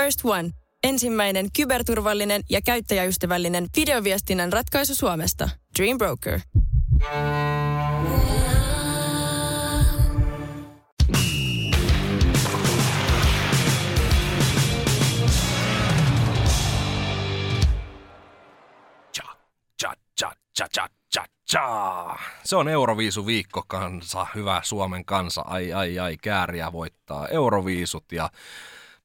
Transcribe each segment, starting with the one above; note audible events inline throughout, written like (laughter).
First One. Ensimmäinen kyberturvallinen ja käyttäjäystävällinen videoviestinnän ratkaisu Suomesta. Dream Broker. Cha, cha, cha, cha, cha, cha. Se on Euroviisu viikko kansa, hyvä Suomen kansa, ai ai ai, kääriä voittaa Euroviisut ja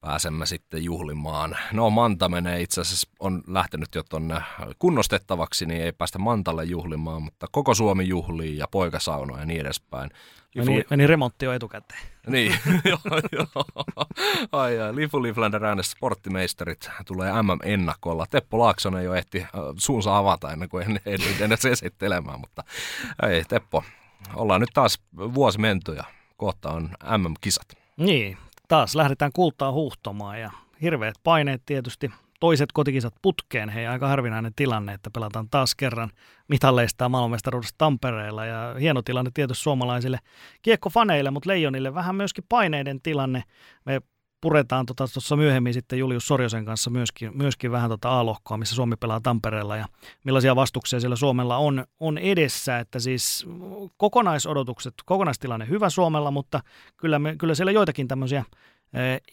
pääsemme sitten juhlimaan. No Manta menee itse asiassa, on lähtenyt jo tuonne kunnostettavaksi, niin ei päästä Mantalle juhlimaan, mutta koko Suomi juhlii ja poikasauno ja niin edespäin. Meni, meni remontti jo etukäteen. Niin, (laughs) joo, joo. Ai, ai. Lifu Liflander sporttimeisterit tulee MM-ennakolla. Teppo Laaksonen jo ehti äh, suunsa avata ennen kuin en, en, en edes esittelemään, mutta ei Teppo, ollaan nyt taas vuosi menty ja kohta on MM-kisat. Niin, taas lähdetään kultaa huuhtomaan ja hirveät paineet tietysti. Toiset kotikisat putkeen, hei aika harvinainen tilanne, että pelataan taas kerran mitalleista maailmanmestaruudesta Tampereella ja hieno tilanne tietysti suomalaisille kiekkofaneille, mutta Leijonille vähän myöskin paineiden tilanne. Me puretaan tuossa tota, myöhemmin sitten Julius Sorjosen kanssa myöskin, myöskin vähän tuota A-lohkoa, missä Suomi pelaa Tampereella ja millaisia vastuksia siellä Suomella on, on edessä, että siis kokonaisodotukset, kokonaistilanne hyvä Suomella, mutta kyllä, me, kyllä siellä joitakin tämmöisiä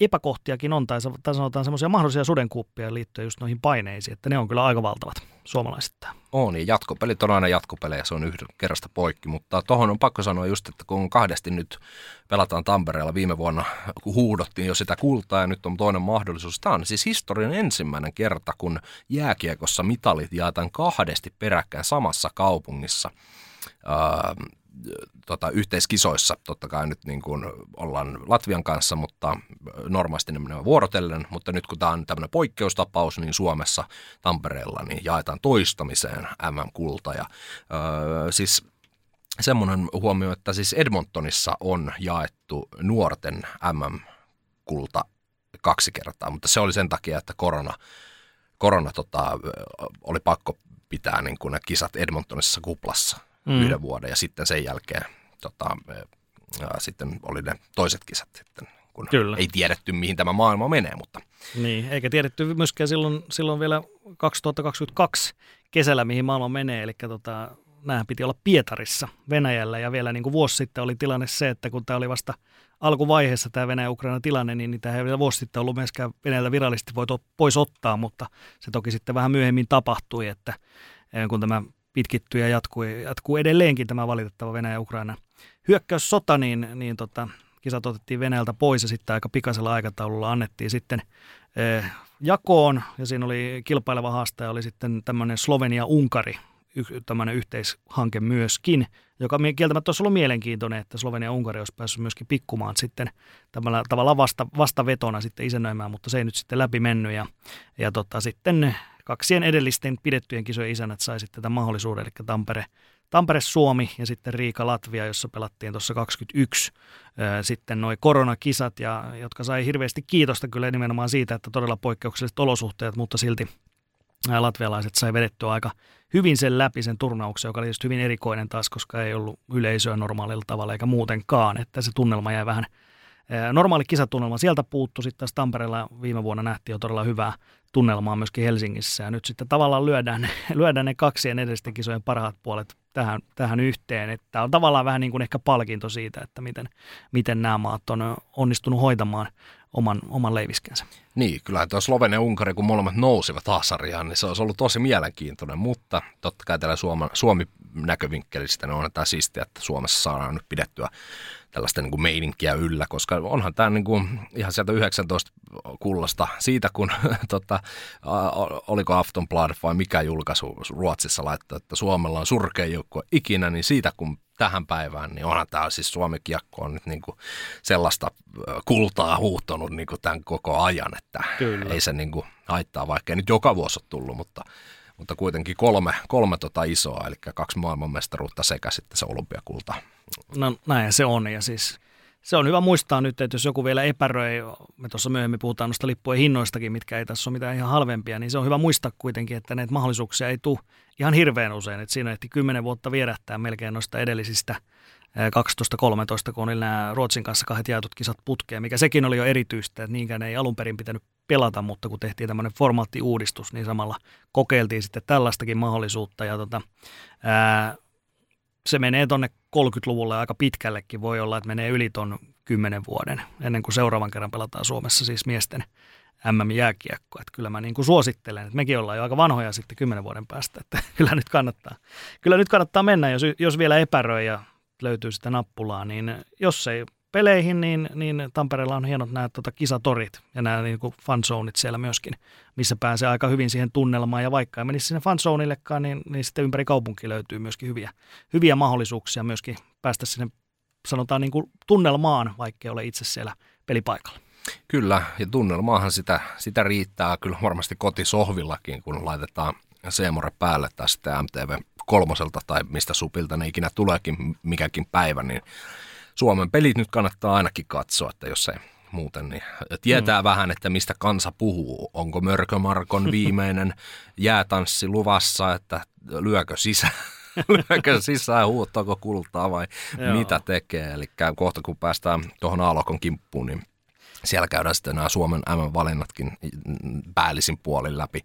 epäkohtiakin on, tai sanotaan semmoisia mahdollisia sudenkuuppia liittyen just noihin paineisiin, että ne on kyllä aika valtavat suomalaiset. On, ja jatkopelit on aina jatkopelejä, se on yhden kerrasta poikki, mutta tuohon on pakko sanoa just, että kun kahdesti nyt pelataan Tampereella viime vuonna, kun huudottiin jo sitä kultaa ja nyt on toinen mahdollisuus. Tämä on siis historian ensimmäinen kerta, kun jääkiekossa mitalit jaetaan kahdesti peräkkäin samassa kaupungissa tota, yhteiskisoissa. Totta kai nyt niin kuin ollaan Latvian kanssa, mutta normaalisti ne menevät vuorotellen. Mutta nyt kun tämä on tämmöinen poikkeustapaus, niin Suomessa Tampereella niin jaetaan toistamiseen MM-kulta. Ja, öö, siis semmoinen huomio, että siis Edmontonissa on jaettu nuorten MM-kulta kaksi kertaa, mutta se oli sen takia, että korona, korona tota, oli pakko pitää niin kuin ne kisat Edmontonissa kuplassa – mm. yhden vuoden ja sitten sen jälkeen tota, ja sitten oli ne toiset kisat sitten, kun Kyllä. ei tiedetty mihin tämä maailma menee. Mutta. Niin, eikä tiedetty myöskään silloin, silloin vielä 2022 kesällä mihin maailma menee, eli tota, nämä piti olla Pietarissa Venäjällä ja vielä niin kuin vuosi sitten oli tilanne se, että kun tämä oli vasta alkuvaiheessa tämä Venäjä-Ukraina tilanne, niin niitä ei vielä vuosi sitten ollut myöskään Venäjällä virallisesti voitu pois ottaa, mutta se toki sitten vähän myöhemmin tapahtui, että kun tämä pitkittyy ja jatkuu, jatkuu edelleenkin tämä valitettava Venäjä-Ukraina hyökkäyssota, niin, niin tota, kisat otettiin Venäjältä pois ja sitten aika pikaisella aikataululla annettiin sitten eh, jakoon. Ja siinä oli kilpaileva haastaja, oli sitten tämmöinen Slovenia-Unkari tämmöinen yhteishanke myöskin, joka kieltämättä olisi ollut mielenkiintoinen, että Slovenia ja Unkari olisi päässyt myöskin pikkumaan sitten tämmöllä tavalla vasta, vastavetona sitten isännöimään, mutta se ei nyt sitten läpi mennyt ja, ja tota, sitten kaksien edellisten pidettyjen kisojen isännät sai sitten tämän mahdollisuuden, eli Tampere, Tampere Suomi ja sitten Riika Latvia, jossa pelattiin tuossa 21 sitten noin koronakisat, ja, jotka sai hirveästi kiitosta kyllä nimenomaan siitä, että todella poikkeukselliset olosuhteet, mutta silti latvialaiset sai vedettyä aika hyvin sen läpi sen turnauksen, joka oli just hyvin erikoinen taas, koska ei ollut yleisöä normaalilla tavalla eikä muutenkaan, että se tunnelma jäi vähän Normaali kisatunnelma sieltä puuttu, sitten taas Tampereella viime vuonna nähtiin jo todella hyvää tunnelmaa myöskin Helsingissä. Ja nyt sitten tavallaan lyödään, (laughs) lyödään ne kaksien edellisten kisojen parhaat puolet tähän, tähän yhteen. Että on tavallaan vähän niin kuin ehkä palkinto siitä, että miten, miten nämä maat on onnistunut hoitamaan oman, oman leiviskensä. Niin, kyllä tuo Slovenia ja Unkari, kun molemmat nousivat Haasariaan, niin se olisi ollut tosi mielenkiintoinen, mutta totta kai täällä Suomi, Suomi näkövinkkelistä niin on tämä siistiä, että Suomessa saadaan nyt pidettyä tällaista niin kuin meininkiä yllä, koska onhan tämä niin kuin ihan sieltä 19 kullasta siitä, kun (laughs) tota, oliko Aftonbladet vai mikä julkaisu Ruotsissa laittaa, että Suomella on surkein joukkue ikinä, niin siitä kun tähän päivään, niin onhan tämä siis Suomen kiekko on nyt niin kuin sellaista kultaa huuhtonut niin kuin tämän koko ajan, että Kyllä. ei se niin kuin haittaa, vaikka ei nyt joka vuosi ole tullut, mutta mutta kuitenkin kolme, kolme tota isoa, eli kaksi maailmanmestaruutta sekä sitten se olympiakulta. No näin se on, ja siis se on hyvä muistaa nyt, että jos joku vielä epäröi, me tuossa myöhemmin puhutaan noista lippujen hinnoistakin, mitkä ei tässä ole mitään ihan halvempia, niin se on hyvä muistaa kuitenkin, että näitä mahdollisuuksia ei tule ihan hirveän usein. Että siinä ehti kymmenen vuotta vierähtää melkein noista edellisistä 12-13, kun oli nämä Ruotsin kanssa kahdet jaetut kisat putkeen, mikä sekin oli jo erityistä, että niinkään ei alun perin pitänyt pelata, mutta kun tehtiin tämmöinen formaattiuudistus, niin samalla kokeiltiin sitten tällaistakin mahdollisuutta. Ja tota, ää, se menee tuonne 30-luvulle aika pitkällekin. Voi olla, että menee yli ton 10 vuoden ennen kuin seuraavan kerran pelataan Suomessa siis miesten MM-jääkiekko. Että kyllä mä niin kuin suosittelen, että mekin ollaan jo aika vanhoja sitten 10 vuoden päästä, että (laughs) kyllä nyt kannattaa, kyllä nyt kannattaa mennä, jos, jos vielä epäröi ja löytyy sitä nappulaa, niin jos ei peleihin, niin, niin Tampereella on hienot nämä tota, kisatorit ja nämä niin kuin fanzoneit siellä myöskin, missä pääsee aika hyvin siihen tunnelmaan. Ja vaikka ei menisi sinne fanzoneillekaan, niin, niin sitten ympäri kaupunki löytyy myöskin hyviä, hyviä mahdollisuuksia myöskin päästä sinne sanotaan niin kuin tunnelmaan, vaikka ei ole itse siellä pelipaikalla. Kyllä, ja tunnelmaahan sitä, sitä riittää kyllä varmasti kotisohvillakin, kun laitetaan Seemore päälle sitten MTV kolmoselta tai mistä supilta ne ikinä tuleekin mikäkin päivä, niin Suomen pelit nyt kannattaa ainakin katsoa, että jos ei muuten, niin tietää mm. vähän, että mistä kansa puhuu. Onko Mörkömarkon viimeinen (laughs) jäätanssi luvassa, että lyökö sisään, (laughs) lyökö sisään, huuttaako kultaa vai Joo. mitä tekee. Eli kohta kun päästään tuohon Aalokon kimppuun, niin siellä käydään sitten nämä Suomen M-valinnatkin päällisin puolin läpi.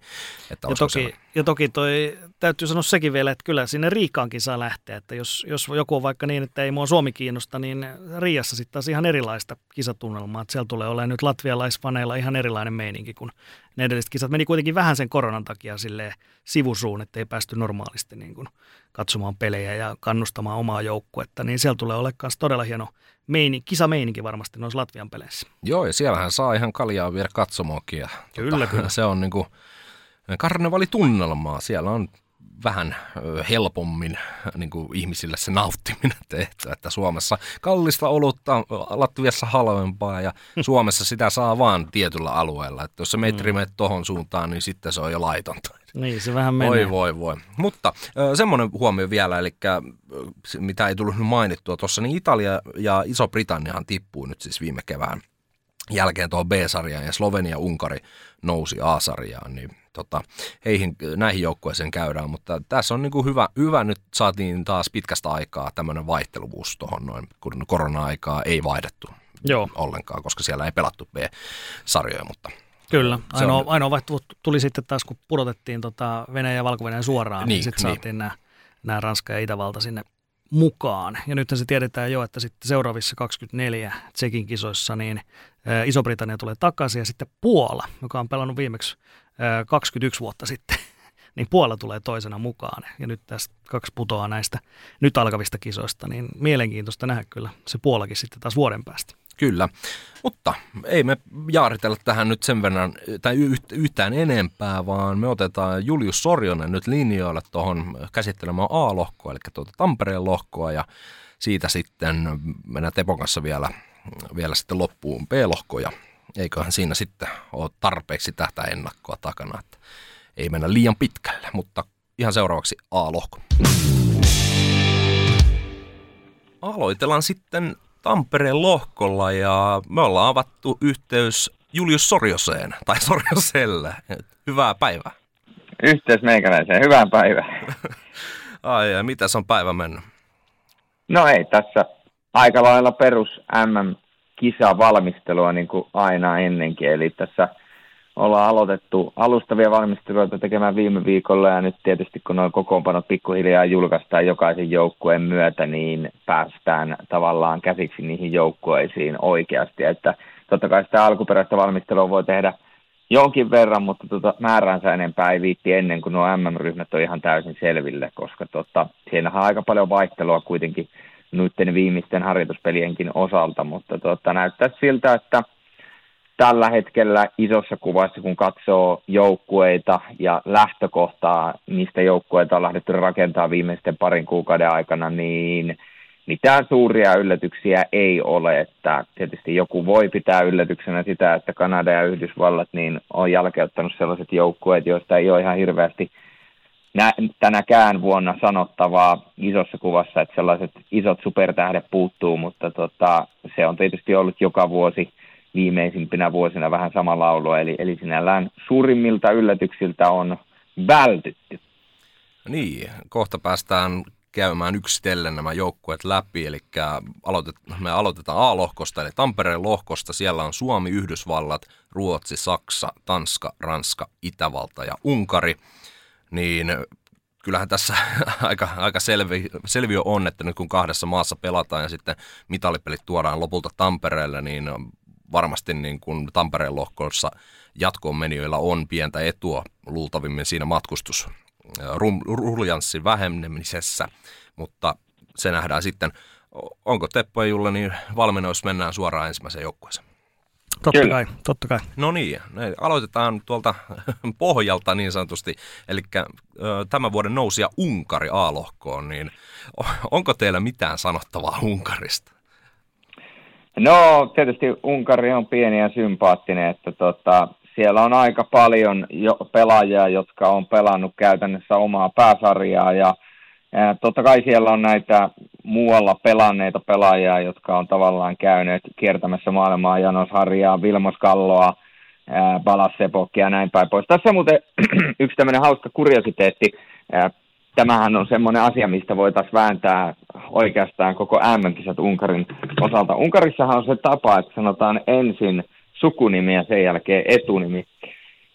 Että ja, toki, ja toki toi, täytyy sanoa sekin vielä, että kyllä sinne Riikaankin saa lähteä. Että jos, jos joku on vaikka niin, että ei mua Suomi kiinnosta, niin Riassa sitten taas ihan erilaista kisatunnelmaa. Että siellä tulee olemaan nyt latvialaisfaneilla ihan erilainen meininki, kun ne edelliset kisat meni kuitenkin vähän sen koronan takia silleen sivusuun, että ei päästy normaalisti niin kuin katsomaan pelejä ja kannustamaan omaa joukkuetta. Niin siellä tulee olemaan myös todella hieno meini, kisameininki varmasti noissa Latvian peleissä. Joo, ja siellähän saa ihan kaljaa vielä katsomoakin. Ja, kyllä, tota, kyllä. Se on niin kuin karnevaalitunnelmaa. Siellä on vähän helpommin niin kuin ihmisille se nauttiminen (laughs) tehty, että Suomessa kallista olutta, Latviassa halvempaa ja Suomessa sitä saa vaan tietyllä alueella. Että jos se metri mm. tuohon suuntaan, niin sitten se on jo laitonta. Niin, se vähän menee. Voi, voi, voi. Mutta semmoinen huomio vielä, eli mitä ei tullut mainittua tuossa, niin Italia ja Iso-Britanniahan tippuu nyt siis viime kevään jälkeen tuohon B-sarjaan ja Slovenia-Unkari nousi A-sarjaan, niin tota, heihin, näihin joukkueisiin käydään, mutta tässä on niin kuin hyvä, hyvä, nyt saatiin taas pitkästä aikaa tämmöinen vaihteluvuus tuohon noin, kun korona-aikaa ei vaihdettu Joo. ollenkaan, koska siellä ei pelattu B-sarjoja, mutta Kyllä, ainoa, on... ainoa vaihtuvuus tuli sitten taas, kun pudotettiin tota Venäjä ja valko suoraan, niin, niin sitten niin. saatiin nämä, nämä Ranska ja Itävalta sinne mukaan. Ja nyt se tiedetään jo, että sitten seuraavissa 24 Tsekin kisoissa niin Iso-Britannia tulee takaisin ja sitten Puola, joka on pelannut viimeksi 21 vuotta sitten, (laughs) niin Puola tulee toisena mukaan. Ja nyt tässä kaksi putoaa näistä nyt alkavista kisoista, niin mielenkiintoista nähdä kyllä se Puolakin sitten taas vuoden päästä. Kyllä, mutta ei me jaaritella tähän nyt sen verran tai yhtään enempää, vaan me otetaan Julius Sorjonen nyt linjoille tuohon käsittelemään A-lohkoa, eli tuota Tampereen lohkoa ja siitä sitten mennään Tepon kanssa vielä, vielä sitten loppuun B-lohkoja. Eiköhän siinä sitten ole tarpeeksi tätä ennakkoa takana, että ei mennä liian pitkälle, mutta ihan seuraavaksi A-lohko. Aloitellaan sitten Tampereen lohkolla ja me ollaan avattu yhteys Julius Sorjoseen, (laughs) tai Sorjoselle. Hyvää päivää. Yhteys meikäläiseen, hyvää päivää. (laughs) Ai ja mitä on päivä mennyt? No ei, tässä aika lailla perus MM-kisa valmistelua niin kuin aina ennenkin, eli tässä – ollaan aloitettu alustavia valmisteluita tekemään viime viikolla ja nyt tietysti kun noin kokoonpanot pikkuhiljaa julkaistaan jokaisen joukkueen myötä, niin päästään tavallaan käsiksi niihin joukkueisiin oikeasti. Että totta kai sitä alkuperäistä valmistelua voi tehdä jonkin verran, mutta tota, määränsä enempää ei viitti ennen kuin nuo MM-ryhmät on ihan täysin selville, koska tota, siinähän on aika paljon vaihtelua kuitenkin noiden viimeisten harjoituspelienkin osalta, mutta tota, näyttää siltä, että – tällä hetkellä isossa kuvassa, kun katsoo joukkueita ja lähtökohtaa, mistä joukkueita on lähdetty rakentamaan viimeisten parin kuukauden aikana, niin mitään suuria yllätyksiä ei ole. Että tietysti joku voi pitää yllätyksenä sitä, että Kanada ja Yhdysvallat niin on jalkeuttanut sellaiset joukkueet, joista ei ole ihan hirveästi nä- tänäkään vuonna sanottavaa isossa kuvassa, että sellaiset isot supertähdet puuttuu, mutta tota, se on tietysti ollut joka vuosi – viimeisimpinä vuosina vähän sama laulu, eli, eli sinällään suurimmilta yllätyksiltä on vältytty. Niin, kohta päästään käymään yksitellen nämä joukkueet läpi, eli aloitet, me aloitetaan A-lohkosta, eli Tampereen lohkosta. Siellä on Suomi, Yhdysvallat, Ruotsi, Saksa, Tanska, Ranska, Itävalta ja Unkari. Niin kyllähän tässä (laughs) aika, aika selvi, selviö on, että nyt kun kahdessa maassa pelataan ja sitten mitalipelit tuodaan lopulta Tampereelle, niin varmasti niin kuin Tampereen lohkossa jatkoon menijöillä on pientä etua luultavimmin siinä matkustus ruljanssin vähenemisessä, mutta se nähdään sitten. Onko Teppo ja Julle niin valmiina, jos mennään suoraan ensimmäiseen joukkueeseen? Totta Kyllä. kai, totta kai. No niin, aloitetaan tuolta (laughs) pohjalta niin sanotusti, eli tämän vuoden nousia Unkari A-lohkoon, niin onko teillä mitään sanottavaa Unkarista? No tietysti Unkari on pieni ja sympaattinen, että tota, siellä on aika paljon jo pelaajia, jotka on pelannut käytännössä omaa pääsarjaa ja totta kai siellä on näitä muualla pelanneita pelaajia, jotka on tavallaan käyneet kiertämässä maailmaa, Janos Harjaa, Vilmos Kalloa, Balas Sepokki ja näin päin pois. Tässä on muuten (clears throat) yksi tämmöinen hauska kuriositeetti. Tämähän on semmoinen asia, mistä voitaisiin vääntää oikeastaan koko MM-kisat Unkarin osalta. Unkarissahan on se tapa, että sanotaan ensin sukunimi ja sen jälkeen etunimi.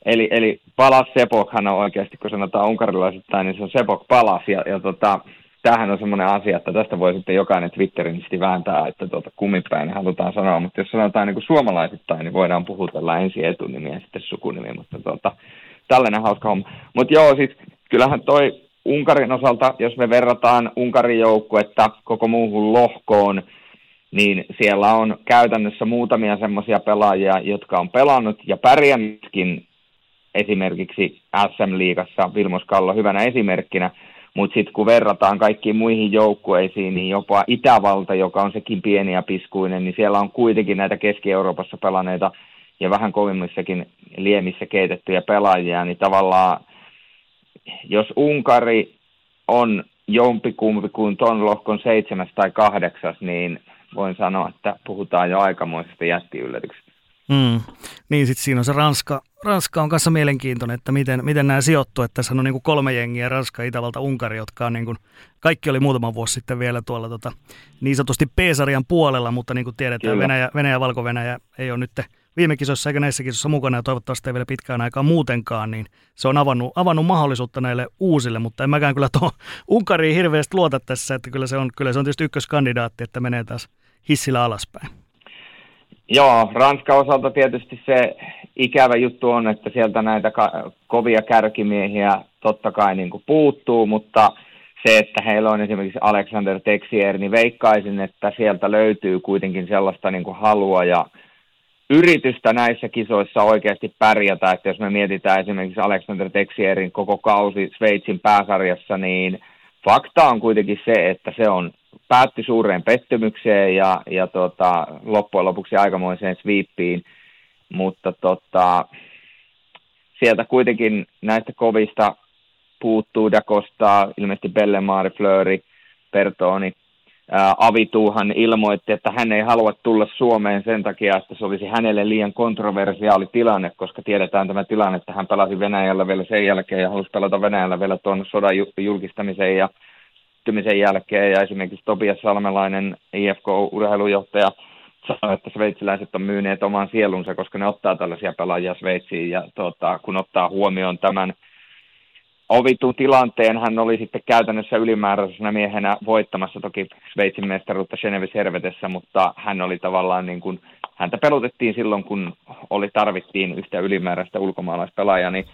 Eli, eli Palas Sepokhan on oikeasti, kun sanotaan unkarilaisittain, niin se on Sepok Palas. Ja, ja tota, tämähän on semmoinen asia, että tästä voi sitten jokainen Twitteristi vääntää, että tuota, kummipäin halutaan sanoa. Mutta jos sanotaan niin kuin suomalaisittain, niin voidaan puhutella ensin etunimi ja sitten sukunimi. Mutta tuota, tällainen hauska homma. Mutta joo, siis kyllähän toi Unkarin osalta, jos me verrataan Unkarin joukkuetta koko muuhun lohkoon, niin siellä on käytännössä muutamia semmoisia pelaajia, jotka on pelannut ja pärjännytkin esimerkiksi SM-liigassa, Vilmos Kallo hyvänä esimerkkinä, mutta sitten kun verrataan kaikkiin muihin joukkueisiin, niin jopa Itävalta, joka on sekin pieni ja piskuinen, niin siellä on kuitenkin näitä Keski-Euroopassa pelaneita ja vähän kovimmissakin liemissä keitettyjä pelaajia, niin tavallaan jos Unkari on jompikumpi kuin ton lohkon seitsemäs tai kahdeksas, niin voin sanoa, että puhutaan jo aikamoisesta jättiyllätyksestä. Mm. Niin, sitten siinä on se Ranska. Ranska on kanssa mielenkiintoinen, että miten, miten nämä sijoittuu. Että tässä on niin kuin kolme jengiä, Ranska, Itävalta, Unkari, jotka on niin kuin, kaikki oli muutama vuosi sitten vielä tuolla tota, niin sanotusti P-sarjan puolella, mutta niin kuin tiedetään, Venäjä, Venäjä ja Valko-Venäjä ei ole nyt viime kisoissa eikä näissä kisoissa mukana ja toivottavasti ei vielä pitkään aikaa muutenkaan, niin se on avannut, avannut mahdollisuutta näille uusille, mutta en mäkään kyllä tuohon Unkariin hirveästi luota tässä, että kyllä se on, kyllä se on tietysti ykköskandidaatti, että menee taas hissillä alaspäin. Joo, Ranska osalta tietysti se ikävä juttu on, että sieltä näitä ka- kovia kärkimiehiä totta kai niin kuin puuttuu, mutta se, että heillä on esimerkiksi Alexander Texier, niin veikkaisin, että sieltä löytyy kuitenkin sellaista niin kuin halua ja yritystä näissä kisoissa oikeasti pärjätä, että jos me mietitään esimerkiksi Alexander Texierin koko kausi Sveitsin pääsarjassa, niin fakta on kuitenkin se, että se on päätti suureen pettymykseen ja, ja tota, loppujen lopuksi aikamoiseen sweepiin, mutta tota, sieltä kuitenkin näistä kovista puuttuu Dakosta, ilmeisesti Bellemaari, Flöri, Pertoni. Avituuhan ilmoitti, että hän ei halua tulla Suomeen sen takia, että se olisi hänelle liian kontroversiaali tilanne, koska tiedetään tämä tilanne, että hän pelasi Venäjällä vielä sen jälkeen ja halusi pelata Venäjällä vielä tuon sodan julkistamisen ja liittymisen jälkeen, ja esimerkiksi Tobias Salmelainen, IFK-urheilujohtaja, sanoi, että sveitsiläiset on myyneet oman sielunsa, koska ne ottaa tällaisia pelaajia Sveitsiin, ja tuota, kun ottaa huomioon tämän ovitun tilanteen, hän oli sitten käytännössä ylimääräisenä miehenä voittamassa toki Sveitsin mestaruutta Genevis Hervetessä, mutta hän oli tavallaan niin kuin, häntä pelotettiin silloin, kun oli tarvittiin yhtä ylimääräistä ulkomaalaispelaajaa, niin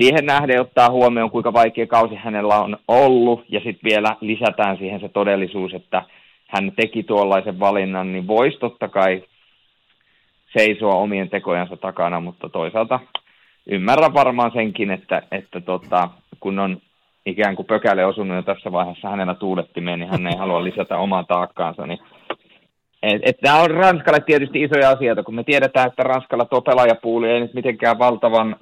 siihen nähden ottaa huomioon, kuinka vaikea kausi hänellä on ollut, ja sitten vielä lisätään siihen se todellisuus, että hän teki tuollaisen valinnan, niin voisi totta kai seisoa omien tekojansa takana, mutta toisaalta ymmärrän varmaan senkin, että, että tota, kun on ikään kuin pökäle osunut jo tässä vaiheessa hänellä tuulettimeen, niin hän ei halua lisätä omaa taakkaansa, niin et, et nämä on Ranskalle tietysti isoja asioita, kun me tiedetään, että Ranskalla tuo pelaajapuuli ei nyt mitenkään valtavan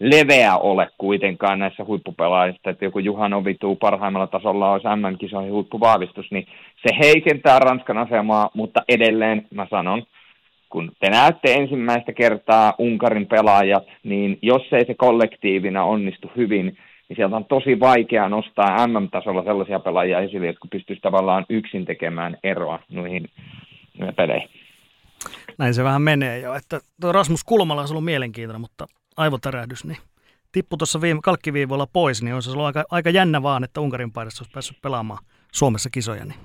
leveä ole kuitenkaan näissä huippupelaajista, että joku Juhan Ovituu parhaimmalla tasolla olisi MM-kisoihin huippuvahvistus, niin se heikentää Ranskan asemaa, mutta edelleen mä sanon, kun te näette ensimmäistä kertaa Unkarin pelaajat, niin jos ei se kollektiivina onnistu hyvin, niin sieltä on tosi vaikea nostaa MM-tasolla sellaisia pelaajia esille, jotka pystyisivät tavallaan yksin tekemään eroa noihin peleihin. Näin se vähän menee jo, että tuo Rasmus Kulmala on ollut mielenkiintoinen, mutta aivotärähdys, niin tippu tuossa viime kalkkiviivoilla pois, niin olisi ollut aika, aika jännä vaan, että Unkarin paidassa olisi päässyt pelaamaan Suomessa kisoja, niin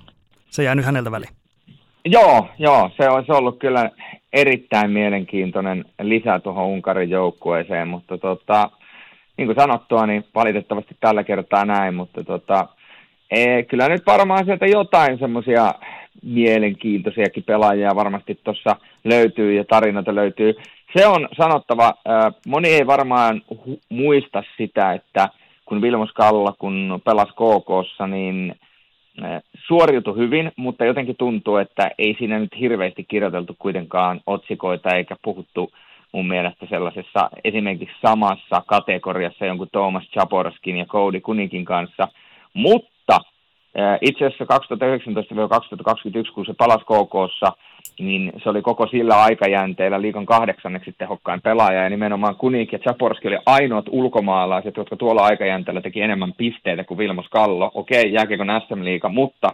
se jää nyt häneltä väliin. Joo, joo, se olisi ollut kyllä erittäin mielenkiintoinen lisä tuohon Unkarin joukkueeseen, mutta tota, niin kuin sanottua, niin valitettavasti tällä kertaa näin, mutta tota, ee, kyllä nyt varmaan sieltä jotain semmoisia mielenkiintoisiakin pelaajia varmasti tuossa löytyy ja tarinoita löytyy. Se on sanottava, moni ei varmaan hu- muista sitä, että kun Vilmos Kalla, kun pelasi KKssa, niin suoriutui hyvin, mutta jotenkin tuntuu, että ei siinä nyt hirveästi kirjoiteltu kuitenkaan otsikoita eikä puhuttu mun mielestä sellaisessa esimerkiksi samassa kategoriassa jonkun Thomas Chaporskin ja Cody Kunikin kanssa, mutta itse asiassa 2019-2021, kun se palasi KKssa, niin se oli koko sillä aikajänteellä liikan kahdeksanneksi tehokkain pelaaja, ja nimenomaan Kunik ja Chaporski oli ainoat ulkomaalaiset, jotka tuolla aikajänteellä teki enemmän pisteitä kuin Vilmos Kallo. Okei, jääkiekon SM-liiga, mutta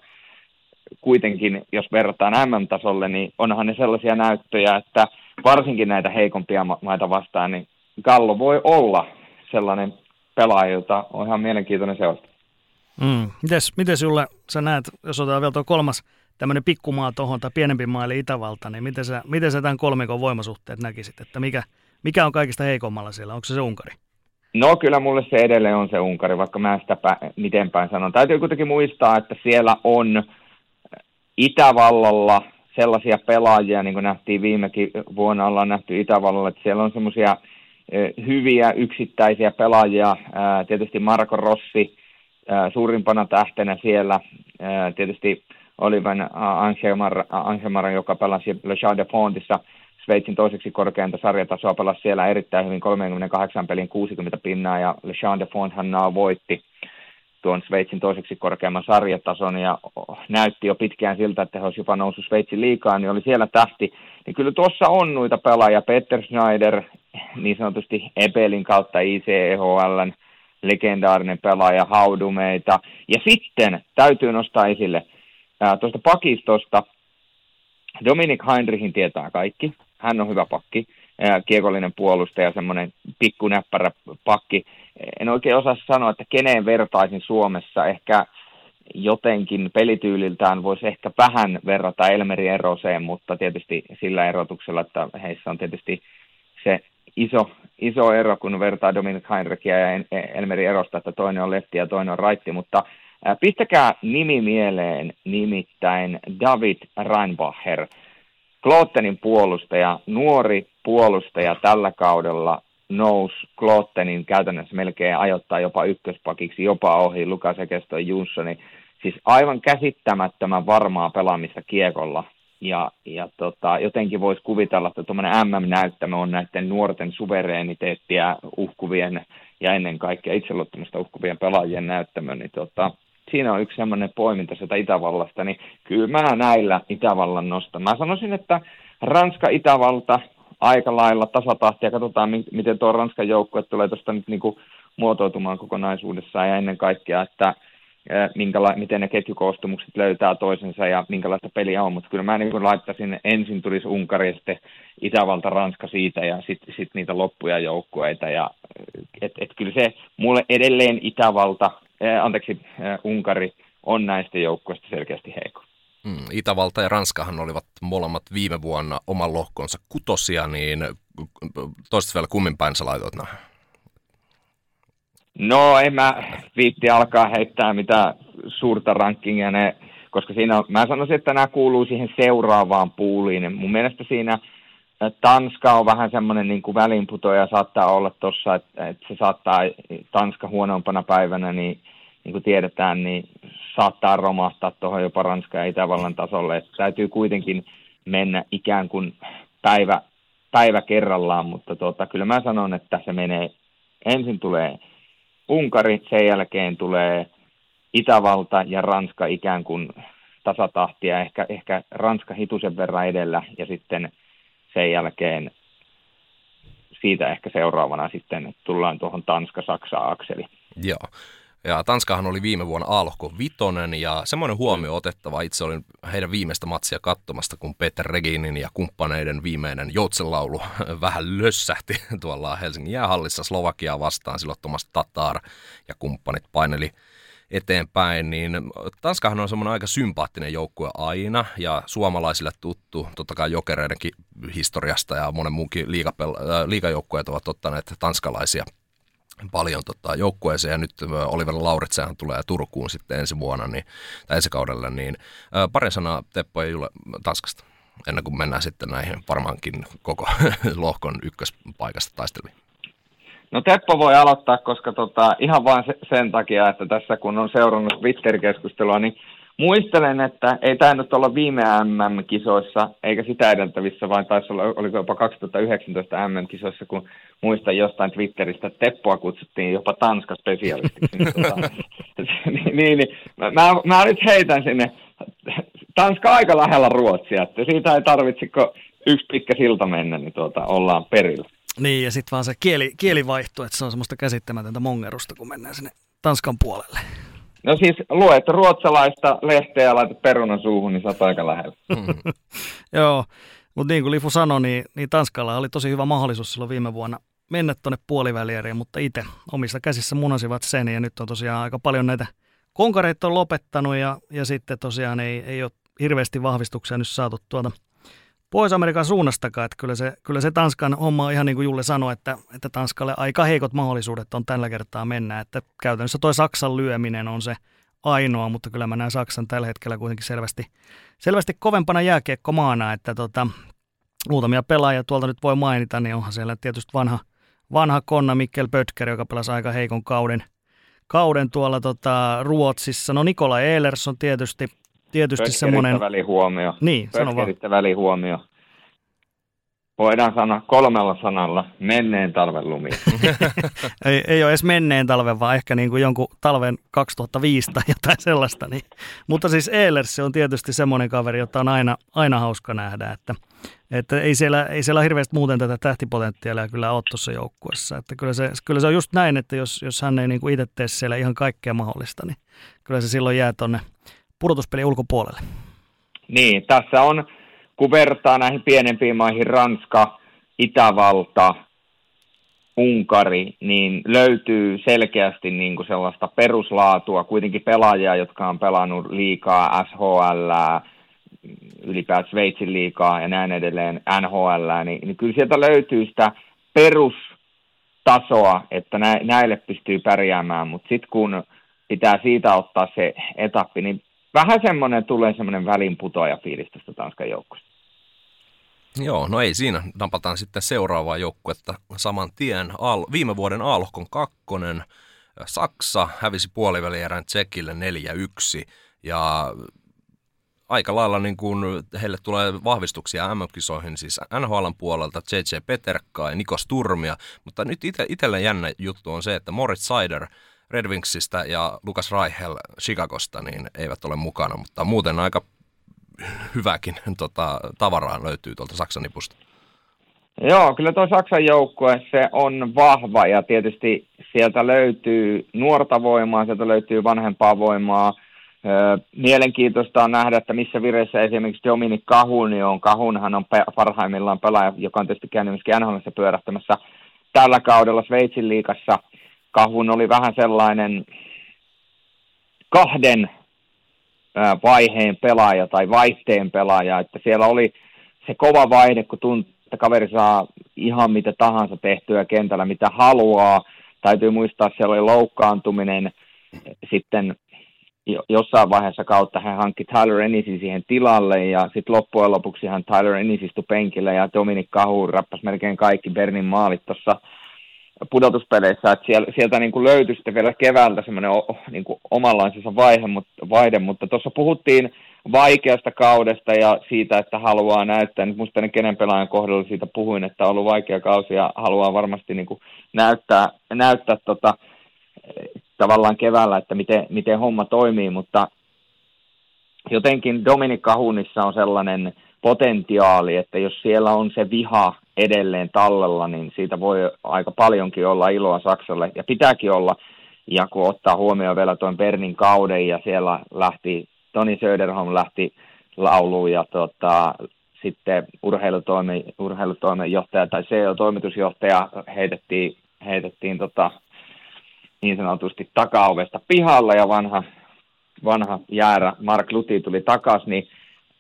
kuitenkin, jos verrataan MM-tasolle, niin onhan ne sellaisia näyttöjä, että varsinkin näitä heikompia maita vastaan, niin Kallo voi olla sellainen pelaaja, jota on ihan mielenkiintoinen seurata. Mm. Mites, mites Julle, sä näet, jos otetaan vielä tuo kolmas tämmöinen pikkumaa tuohon tai pienempi maa eli Itävalta, niin miten sä, miten sä tämän kolmikon voimasuhteet näkisit, että mikä, mikä on kaikista heikommalla siellä, onko se se Unkari? No kyllä mulle se edelleen on se Unkari, vaikka mä sitä pä- miten päin sanon. Täytyy kuitenkin muistaa, että siellä on Itävallalla sellaisia pelaajia, niin kuin nähtiin viimekin vuonna ollaan nähty Itävallalla, että siellä on semmoisia hyviä yksittäisiä pelaajia, tietysti Marko Rossi suurimpana tähtenä siellä, tietysti Olivan Angemar, joka pelasi Le Char de Fontissa Sveitsin toiseksi korkeinta sarjatasoa, pelasi siellä erittäin hyvin 38 pelin 60 pinnaa ja Le Char de hän voitti tuon Sveitsin toiseksi korkeamman sarjatason ja näytti jo pitkään siltä, että he olisivat jopa noussut Sveitsin liikaan, niin oli siellä tähti. Niin kyllä tuossa on noita pelaajia, Peter Schneider, niin sanotusti Ebelin kautta ICEHLn legendaarinen pelaaja, haudumeita. Ja sitten täytyy nostaa esille tuosta pakistosta, Dominik Heinrichin tietää kaikki, hän on hyvä pakki, kiekollinen puolustaja, semmoinen pikkunäppärä pakki. En oikein osaa sanoa, että keneen vertaisin Suomessa. Ehkä jotenkin pelityyliltään voisi ehkä vähän verrata Elmeri Eroseen, mutta tietysti sillä erotuksella, että heissä on tietysti se iso, iso ero, kun vertaa Dominic Heinrichia ja Elmeri Erosta, että toinen on lefti ja toinen on raitti, mutta pistäkää nimi mieleen, nimittäin David Reinbacher – Klottenin puolustaja, nuori puolustaja tällä kaudella nousi Klottenin käytännössä melkein ajoittaa jopa ykköspakiksi, jopa ohi Lukas Ekesto Junssoni. Siis aivan käsittämättömän varmaa pelaamista kiekolla. Ja, ja tota, jotenkin voisi kuvitella, että tuommoinen MM-näyttämö on näiden nuorten suvereeniteettiä uhkuvien ja ennen kaikkea itseluottamusta uhkuvien pelaajien näyttämö. Niin tota, siinä on yksi semmoinen poiminta sieltä Itävallasta, niin kyllä mä näillä Itävallan nostan. Mä sanoisin, että Ranska-Itävalta aika lailla tasatahtia. Katsotaan, miten tuo Ranskan joukkue tulee tuosta nyt niin kuin muotoutumaan kokonaisuudessaan ja ennen kaikkea, että minkäla- miten ne ketjukoostumukset löytää toisensa ja minkälaista peliä on, mutta kyllä mä niin laittaisin, ensin tulisi Unkari ja sitten Itävalta, Ranska siitä ja sitten sit niitä loppuja joukkueita ja et, et kyllä se mulle edelleen Itävalta Eh, anteeksi, eh, Unkari on näistä joukkoista selkeästi heikko. Mm, Itävalta ja Ranskahan olivat molemmat viime vuonna oman lohkonsa kutosia, niin toista vielä kummin päin sä laitoit nämä? No en mä viitti alkaa heittää mitä suurta rankingia ne, koska siinä on, mä sanoisin, että nämä kuuluu siihen seuraavaan puuliin. Mun mielestä siinä Tanska on vähän semmoinen niin kuin välinputoja saattaa olla tuossa, että, että se saattaa Tanska huonompana päivänä, niin niin kuin tiedetään, niin saattaa romahtaa tuohon jopa Ranskan ja Itävallan tasolle. Että täytyy kuitenkin mennä ikään kuin päivä, päivä kerrallaan, mutta tuota, kyllä mä sanon, että se menee, ensin tulee Unkari, sen jälkeen tulee Itävalta ja Ranska ikään kuin tasatahtia, ehkä, ehkä Ranska hitusen verran edellä ja sitten sen jälkeen siitä ehkä seuraavana sitten tullaan tuohon Tanska-Saksa-akseli. Joo. Ja Tanskahan oli viime vuonna alko vitonen ja semmoinen huomio otettava. Itse olin heidän viimeistä matsia katsomasta, kun Peter Reginin ja kumppaneiden viimeinen joutsenlaulu (laughs) vähän lössähti (laughs) tuolla Helsingin jäähallissa Slovakiaa vastaan. Silloin Thomas Tatar ja kumppanit paineli eteenpäin, niin Tanskahan on semmoinen aika sympaattinen joukkue aina ja suomalaisille tuttu, totta kai jokereidenkin historiasta ja monen muunkin liigapel- äh, liigajoukkueet ovat ottaneet tanskalaisia paljon tota, joukkueeseen ja nyt Oliver Lauritsenhan tulee Turkuun sitten ensi vuonna, niin, tai ensi kaudella, niin ää, pari sanaa Teppo ja Jule Tanskasta ennen kuin mennään sitten näihin varmaankin koko (laughs) lohkon ykköspaikasta taisteleviin. No Teppo voi aloittaa, koska tota, ihan vain sen takia, että tässä kun on seurannut Twitter-keskustelua, niin Muistelen, että ei tämä nyt olla viime MM-kisoissa, eikä sitä edeltävissä, vaan taisi olla, oliko jopa 2019 MM-kisoissa, kun muistan jostain Twitteristä, että Teppoa kutsuttiin jopa Tanska-spesialistiksi. niin, (laughs) tota, (laughs) niin, niin, niin mä, mä nyt heitän sinne, Tanska aika lähellä Ruotsia, että siitä ei tarvitse, kun yksi pitkä silta mennä, niin tuota, ollaan perillä. Niin, ja sitten vaan se kieli, kielivaihto, että se on semmoista käsittämätöntä mongerusta, kun mennään sinne Tanskan puolelle. No siis luet ruotsalaista lehteä ja laitat perunan suuhun, niin sä aika lähellä. (laughs) Joo, mutta niin kuin Lifu sanoi, niin, niin Tanskalla oli tosi hyvä mahdollisuus silloin viime vuonna mennä tuonne puolivälieriin, mutta itse omissa käsissä munasivat sen ja nyt on tosiaan aika paljon näitä konkareita on lopettanut ja, ja sitten tosiaan ei, ei ole hirveästi vahvistuksia nyt saatu tuota Pohjois-Amerikan suunnastakaan, että kyllä se, kyllä se Tanskan homma ihan niin kuin Julle sanoi, että, että Tanskalle aika heikot mahdollisuudet on tällä kertaa mennä, että käytännössä toi Saksan lyöminen on se ainoa, mutta kyllä mä näen Saksan tällä hetkellä kuitenkin selvästi, selvästi kovempana jääkiekkomaana, että tota, muutamia pelaajia tuolta nyt voi mainita, niin onhan siellä tietysti vanha, vanha konna Mikkel Pötker, joka pelasi aika heikon kauden, kauden tuolla tota, Ruotsissa. No Nikola Ehlers on tietysti tietysti semmoinen... välihuomio. Niin, sano vaan. välihuomio. Voidaan sanoa kolmella sanalla menneen talven lumi. (laughs) (laughs) ei, ei ole edes menneen talven, vaan ehkä niin kuin jonkun talven 2005 tai (laughs) jotain sellaista. Niin. Mutta siis Ehlers on tietysti semmoinen kaveri, jota on aina, aina hauska nähdä, että, että ei, siellä, ei siellä hirveästi muuten tätä tähtipotentiaalia kyllä ole tuossa joukkuessa. Että kyllä, se, kyllä se on just näin, että jos, jos hän ei niin kuin itse tee siellä ihan kaikkea mahdollista, niin kyllä se silloin jää tuonne pudotuspelin ulkopuolelle. Niin, tässä on, kun vertaa näihin pienempiin maihin, Ranska, Itävalta, Unkari, niin löytyy selkeästi niin kuin sellaista peruslaatua, kuitenkin pelaajia, jotka on pelannut liikaa SHL, ylipäätään Sveitsin liikaa ja näin edelleen NHL, niin, niin kyllä sieltä löytyy sitä perustasoa, että näille pystyy pärjäämään, mutta sitten kun pitää siitä ottaa se etappi, niin vähän semmoinen tulee semmoinen välinputoaja fiilis tästä Tanskan joukkueesta. Joo, no ei siinä. Napataan sitten seuraavaa joukkuetta saman tien. Al- viime vuoden Alhkon kakkonen. Saksa hävisi puolivälierän Tsekille 4-1 ja aika lailla niin kuin heille tulee vahvistuksia MM-kisoihin, siis NHLn puolelta JJ Peterkkaa ja Nikos Turmia, mutta nyt itselle jännä juttu on se, että Moritz Seider – Red Wingsistä ja Lucas Reichel Chicagosta niin eivät ole mukana, mutta muuten aika hyväkin tota, tavaraa löytyy tuolta Saksan nipusta. Joo, kyllä tuo Saksan joukkue se on vahva ja tietysti sieltä löytyy nuorta voimaa, sieltä löytyy vanhempaa voimaa. Mielenkiintoista on nähdä, että missä vireessä esimerkiksi Dominik Kahuni on. Kahunhan on parhaimmillaan pelaaja, joka on tietysti käynyt myöskin NHLissa pyörähtämässä tällä kaudella Sveitsin liikassa – Kahun oli vähän sellainen kahden vaiheen pelaaja tai vaihteen pelaaja, että siellä oli se kova vaihde, kun tuntuu, että kaveri saa ihan mitä tahansa tehtyä kentällä, mitä haluaa. Täytyy muistaa, että siellä oli loukkaantuminen. Sitten jossain vaiheessa kautta hän hankki Tyler Ennisin siihen tilalle ja sitten loppujen lopuksi hän Tyler Ennis istui penkillä ja Dominic Cahu rappasi melkein kaikki Bernin maalit tuossa pudotuspeleissä, että sieltä, sieltä niin kuin löytyi sitten vielä keväältä semmoinen niin omanlaisensa vaihe, mutta, vaihde, mutta tuossa puhuttiin vaikeasta kaudesta ja siitä, että haluaa näyttää, nyt musta kenen pelaajan kohdalla siitä puhuin, että on ollut vaikea kausi ja haluaa varmasti niin kuin näyttää, näyttää tota, tavallaan keväällä, että miten, miten homma toimii, mutta jotenkin Dominik Kahunissa on sellainen potentiaali, että jos siellä on se viha edelleen tallella, niin siitä voi aika paljonkin olla iloa Saksalle, ja pitääkin olla. ja kun ottaa huomioon vielä tuon Bernin kauden ja siellä lähti, Toni Söderholm lähti lauluun ja tota, sitten urheilutoimi, urheilutoimenjohtaja tai CEO-toimitusjohtaja heitettiin, heitettiin tota, niin sanotusti takaovesta pihalla ja vanha, vanha jäärä Mark Luti tuli takaisin, niin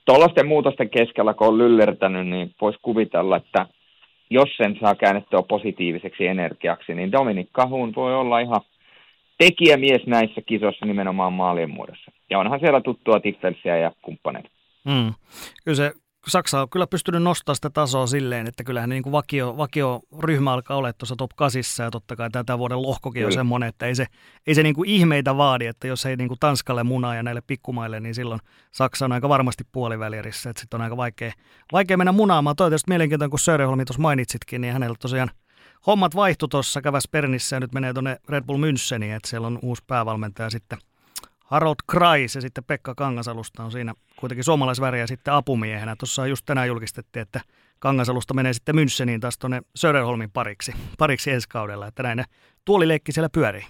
tuollaisten muutosten keskellä, kun on lyllertänyt, niin voisi kuvitella, että jos sen saa käännettyä positiiviseksi energiaksi, niin Dominik Kahun voi olla ihan tekijämies näissä kisoissa nimenomaan maalien muodossa. Ja onhan siellä tuttua Tiffelsiä ja kumppaneita. Mm. Kyllä se Saksa on kyllä pystynyt nostamaan sitä tasoa silleen, että kyllähän niin kuin vakio, vakio ryhmä alkaa olla tuossa top 8 ja totta kai tätä vuoden lohkokin on semmoinen, että ei se, ei se niin kuin ihmeitä vaadi, että jos ei niin kuin Tanskalle munaa ja näille pikkumaille, niin silloin Saksa on aika varmasti puolivälierissä, että sitten on aika vaikea, vaikea mennä munaamaan. Toi tietysti mielenkiintoinen, kun Söderholmi tuossa mainitsitkin, niin hänellä tosiaan hommat vaihtu tuossa, käväs Pernissä ja nyt menee tuonne Red Bull Müncheniin, että siellä on uusi päävalmentaja sitten – Harold Kreis ja sitten Pekka Kangasalusta on siinä kuitenkin suomalaisväriä sitten apumiehenä. Tuossa just tänään julkistettiin, että Kangasalusta menee sitten Müncheniin taas tuonne Söderholmin pariksi, pariksi ensi kaudella, että näin tuolileikki siellä pyörii.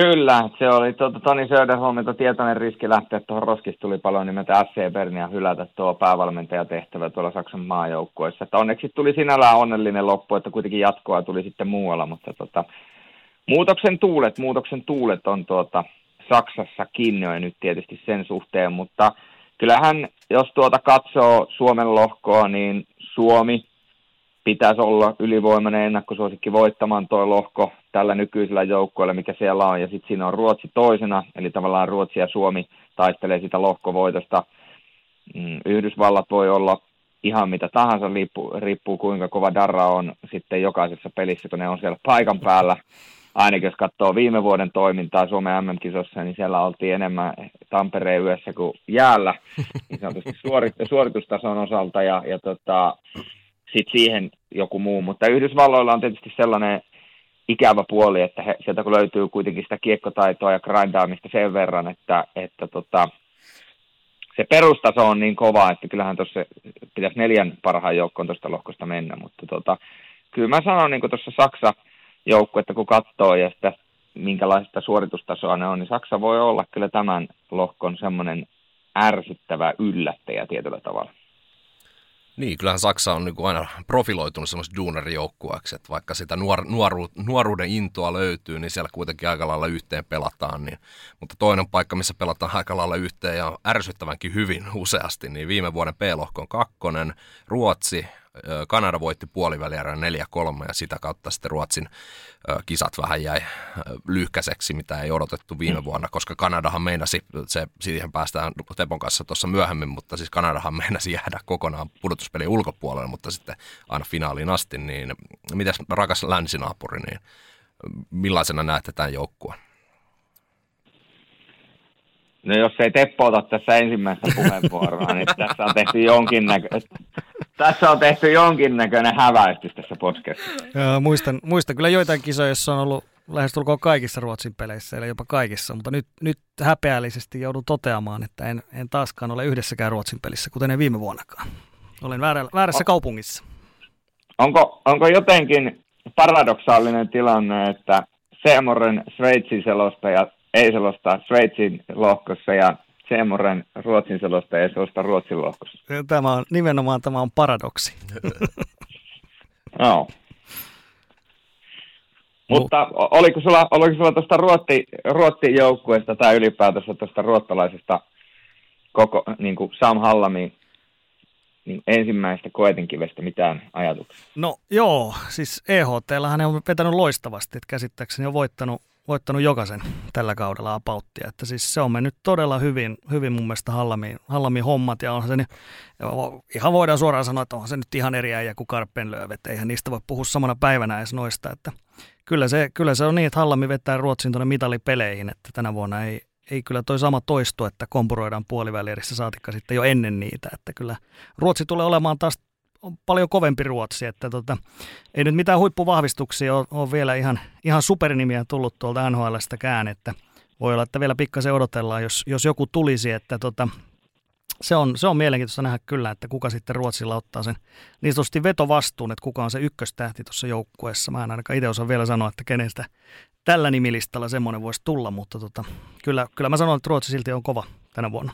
Kyllä, se oli tuota, Toni Söderholmilta tietoinen riski lähteä tuohon roskistulipaloon nimeltä SC Bernia hylätä tuo päävalmentajatehtävä tuolla Saksan maajoukkueessa. Että onneksi tuli sinällään onnellinen loppu, että kuitenkin jatkoa tuli sitten muualla, mutta tota, muutoksen tuulet, muutoksen tuulet on tuota, Saksassakin jo nyt tietysti sen suhteen, mutta kyllähän jos tuota katsoo Suomen lohkoa, niin Suomi pitäisi olla ylivoimainen ennakkosuosikki voittamaan tuo lohko tällä nykyisellä joukkueella, mikä siellä on. Ja sitten siinä on Ruotsi toisena, eli tavallaan Ruotsi ja Suomi taistelee sitä lohkovoitosta. Mm, Yhdysvallat voi olla ihan mitä tahansa, riippuu, riippuu kuinka kova darra on sitten jokaisessa pelissä, kun ne on siellä paikan päällä ainakin jos katsoo viime vuoden toimintaa Suomen MM-kisossa, niin siellä oltiin enemmän Tampereen yössä kuin jäällä, (laughs) niin sanotusti suorit, suoritustason osalta, ja, ja tota, sitten siihen joku muu. Mutta Yhdysvalloilla on tietysti sellainen ikävä puoli, että he, sieltä kun löytyy kuitenkin sitä kiekkotaitoa ja grindaamista sen verran, että, että tota, se perustaso on niin kova, että kyllähän tuossa pitäisi neljän parhaan joukkoon tuosta lohkosta mennä, mutta tota, kyllä mä sanon niin tuossa Saksa, joukkuetta kun katsoo ja sitä minkälaista suoritustasoa ne on, niin Saksa voi olla kyllä tämän lohkon semmoinen ärsyttävä yllättäjä tietyllä tavalla. Niin, kyllähän Saksa on niin kuin aina profiloitunut semmoista duunarijoukkueeksi, että vaikka sitä nuor, nuoru, nuoruuden intoa löytyy, niin siellä kuitenkin aika lailla yhteen pelataan. Niin, mutta toinen paikka, missä pelataan aika lailla yhteen ja ärsyttävänkin hyvin useasti, niin viime vuoden P-lohkon kakkonen, Ruotsi, Kanada voitti puolivälierän 4-3 ja sitä kautta sitten Ruotsin kisat vähän jäi lyhkäiseksi, mitä ei odotettu viime mm. vuonna, koska Kanadahan meinasi, se, siihen päästään Tepon kanssa tuossa myöhemmin, mutta siis Kanadahan (laughs) meinasi jäädä kokonaan pudotuspelin ulkopuolelle, mutta sitten aina finaaliin asti, niin mitäs rakas länsinaapuri, niin millaisena näette tämän joukkueen? No jos ei Teppo ota tässä ensimmäistä puheenvuoroa, niin tässä on tehty jonkinnäköistä tässä on tehty jonkinnäköinen häväistys tässä podcastissa. Joo, muistan, muistan kyllä joitain kisoja, joissa on ollut lähestulkoon kaikissa Ruotsin peleissä, eli jopa kaikissa, mutta nyt, nyt häpeällisesti joudun toteamaan, että en, en taaskaan ole yhdessäkään Ruotsin pelissä, kuten en viime vuonnakaan. Olen väärä, väärässä on, kaupungissa. Onko, onko jotenkin paradoksaalinen tilanne, että Seemoren Sveitsin selostaja ei selostaa Sveitsin lohkossa ja Seemoren Ruotsin selosta ja selosta Ruotsin lohkossa. Tämä on, nimenomaan tämä on paradoksi. (laughs) no. Mutta oliko sulla, oliko sulla tuosta Ruotsi, Ruotsin joukkueesta tai ylipäätänsä tuosta ruottalaisesta koko, niin kuin Sam Hallami niin ensimmäistä koetinkivestä mitään ajatuksia? No joo, siis EHT on vetänyt loistavasti, että käsittääkseni on voittanut voittanut jokaisen tällä kaudella apauttia. Että siis se on mennyt todella hyvin, hyvin mun mielestä Hallamiin, Hallamiin hommat. Ja onhan se niin, ihan voidaan suoraan sanoa, että onhan se nyt ihan eri äijä kuin Karpenlööv, että eihän niistä voi puhua samana päivänä edes noista, että kyllä se, kyllä se on niin, että Hallami vetää Ruotsin tuonne mitalipeleihin, että tänä vuonna ei, ei kyllä toi sama toistu, että kompuroidaan puolivälierissä saatikka sitten jo ennen niitä, että kyllä Ruotsi tulee olemaan taas on paljon kovempi Ruotsi, että tota, ei nyt mitään huippuvahvistuksia ole, ole vielä ihan, ihan supernimiä tullut tuolta NHLstäkään, että voi olla, että vielä pikkasen odotellaan, jos, jos joku tulisi, että tota, se on, se on mielenkiintoista nähdä kyllä, että kuka sitten Ruotsilla ottaa sen niin sanotusti vetovastuun, että kuka on se ykköstähti tuossa joukkueessa. Mä en ainakaan itse osaa vielä sanoa, että kenestä tällä nimilistalla semmoinen voisi tulla, mutta tota, kyllä, kyllä mä sanon, että Ruotsi silti on kova tänä vuonna.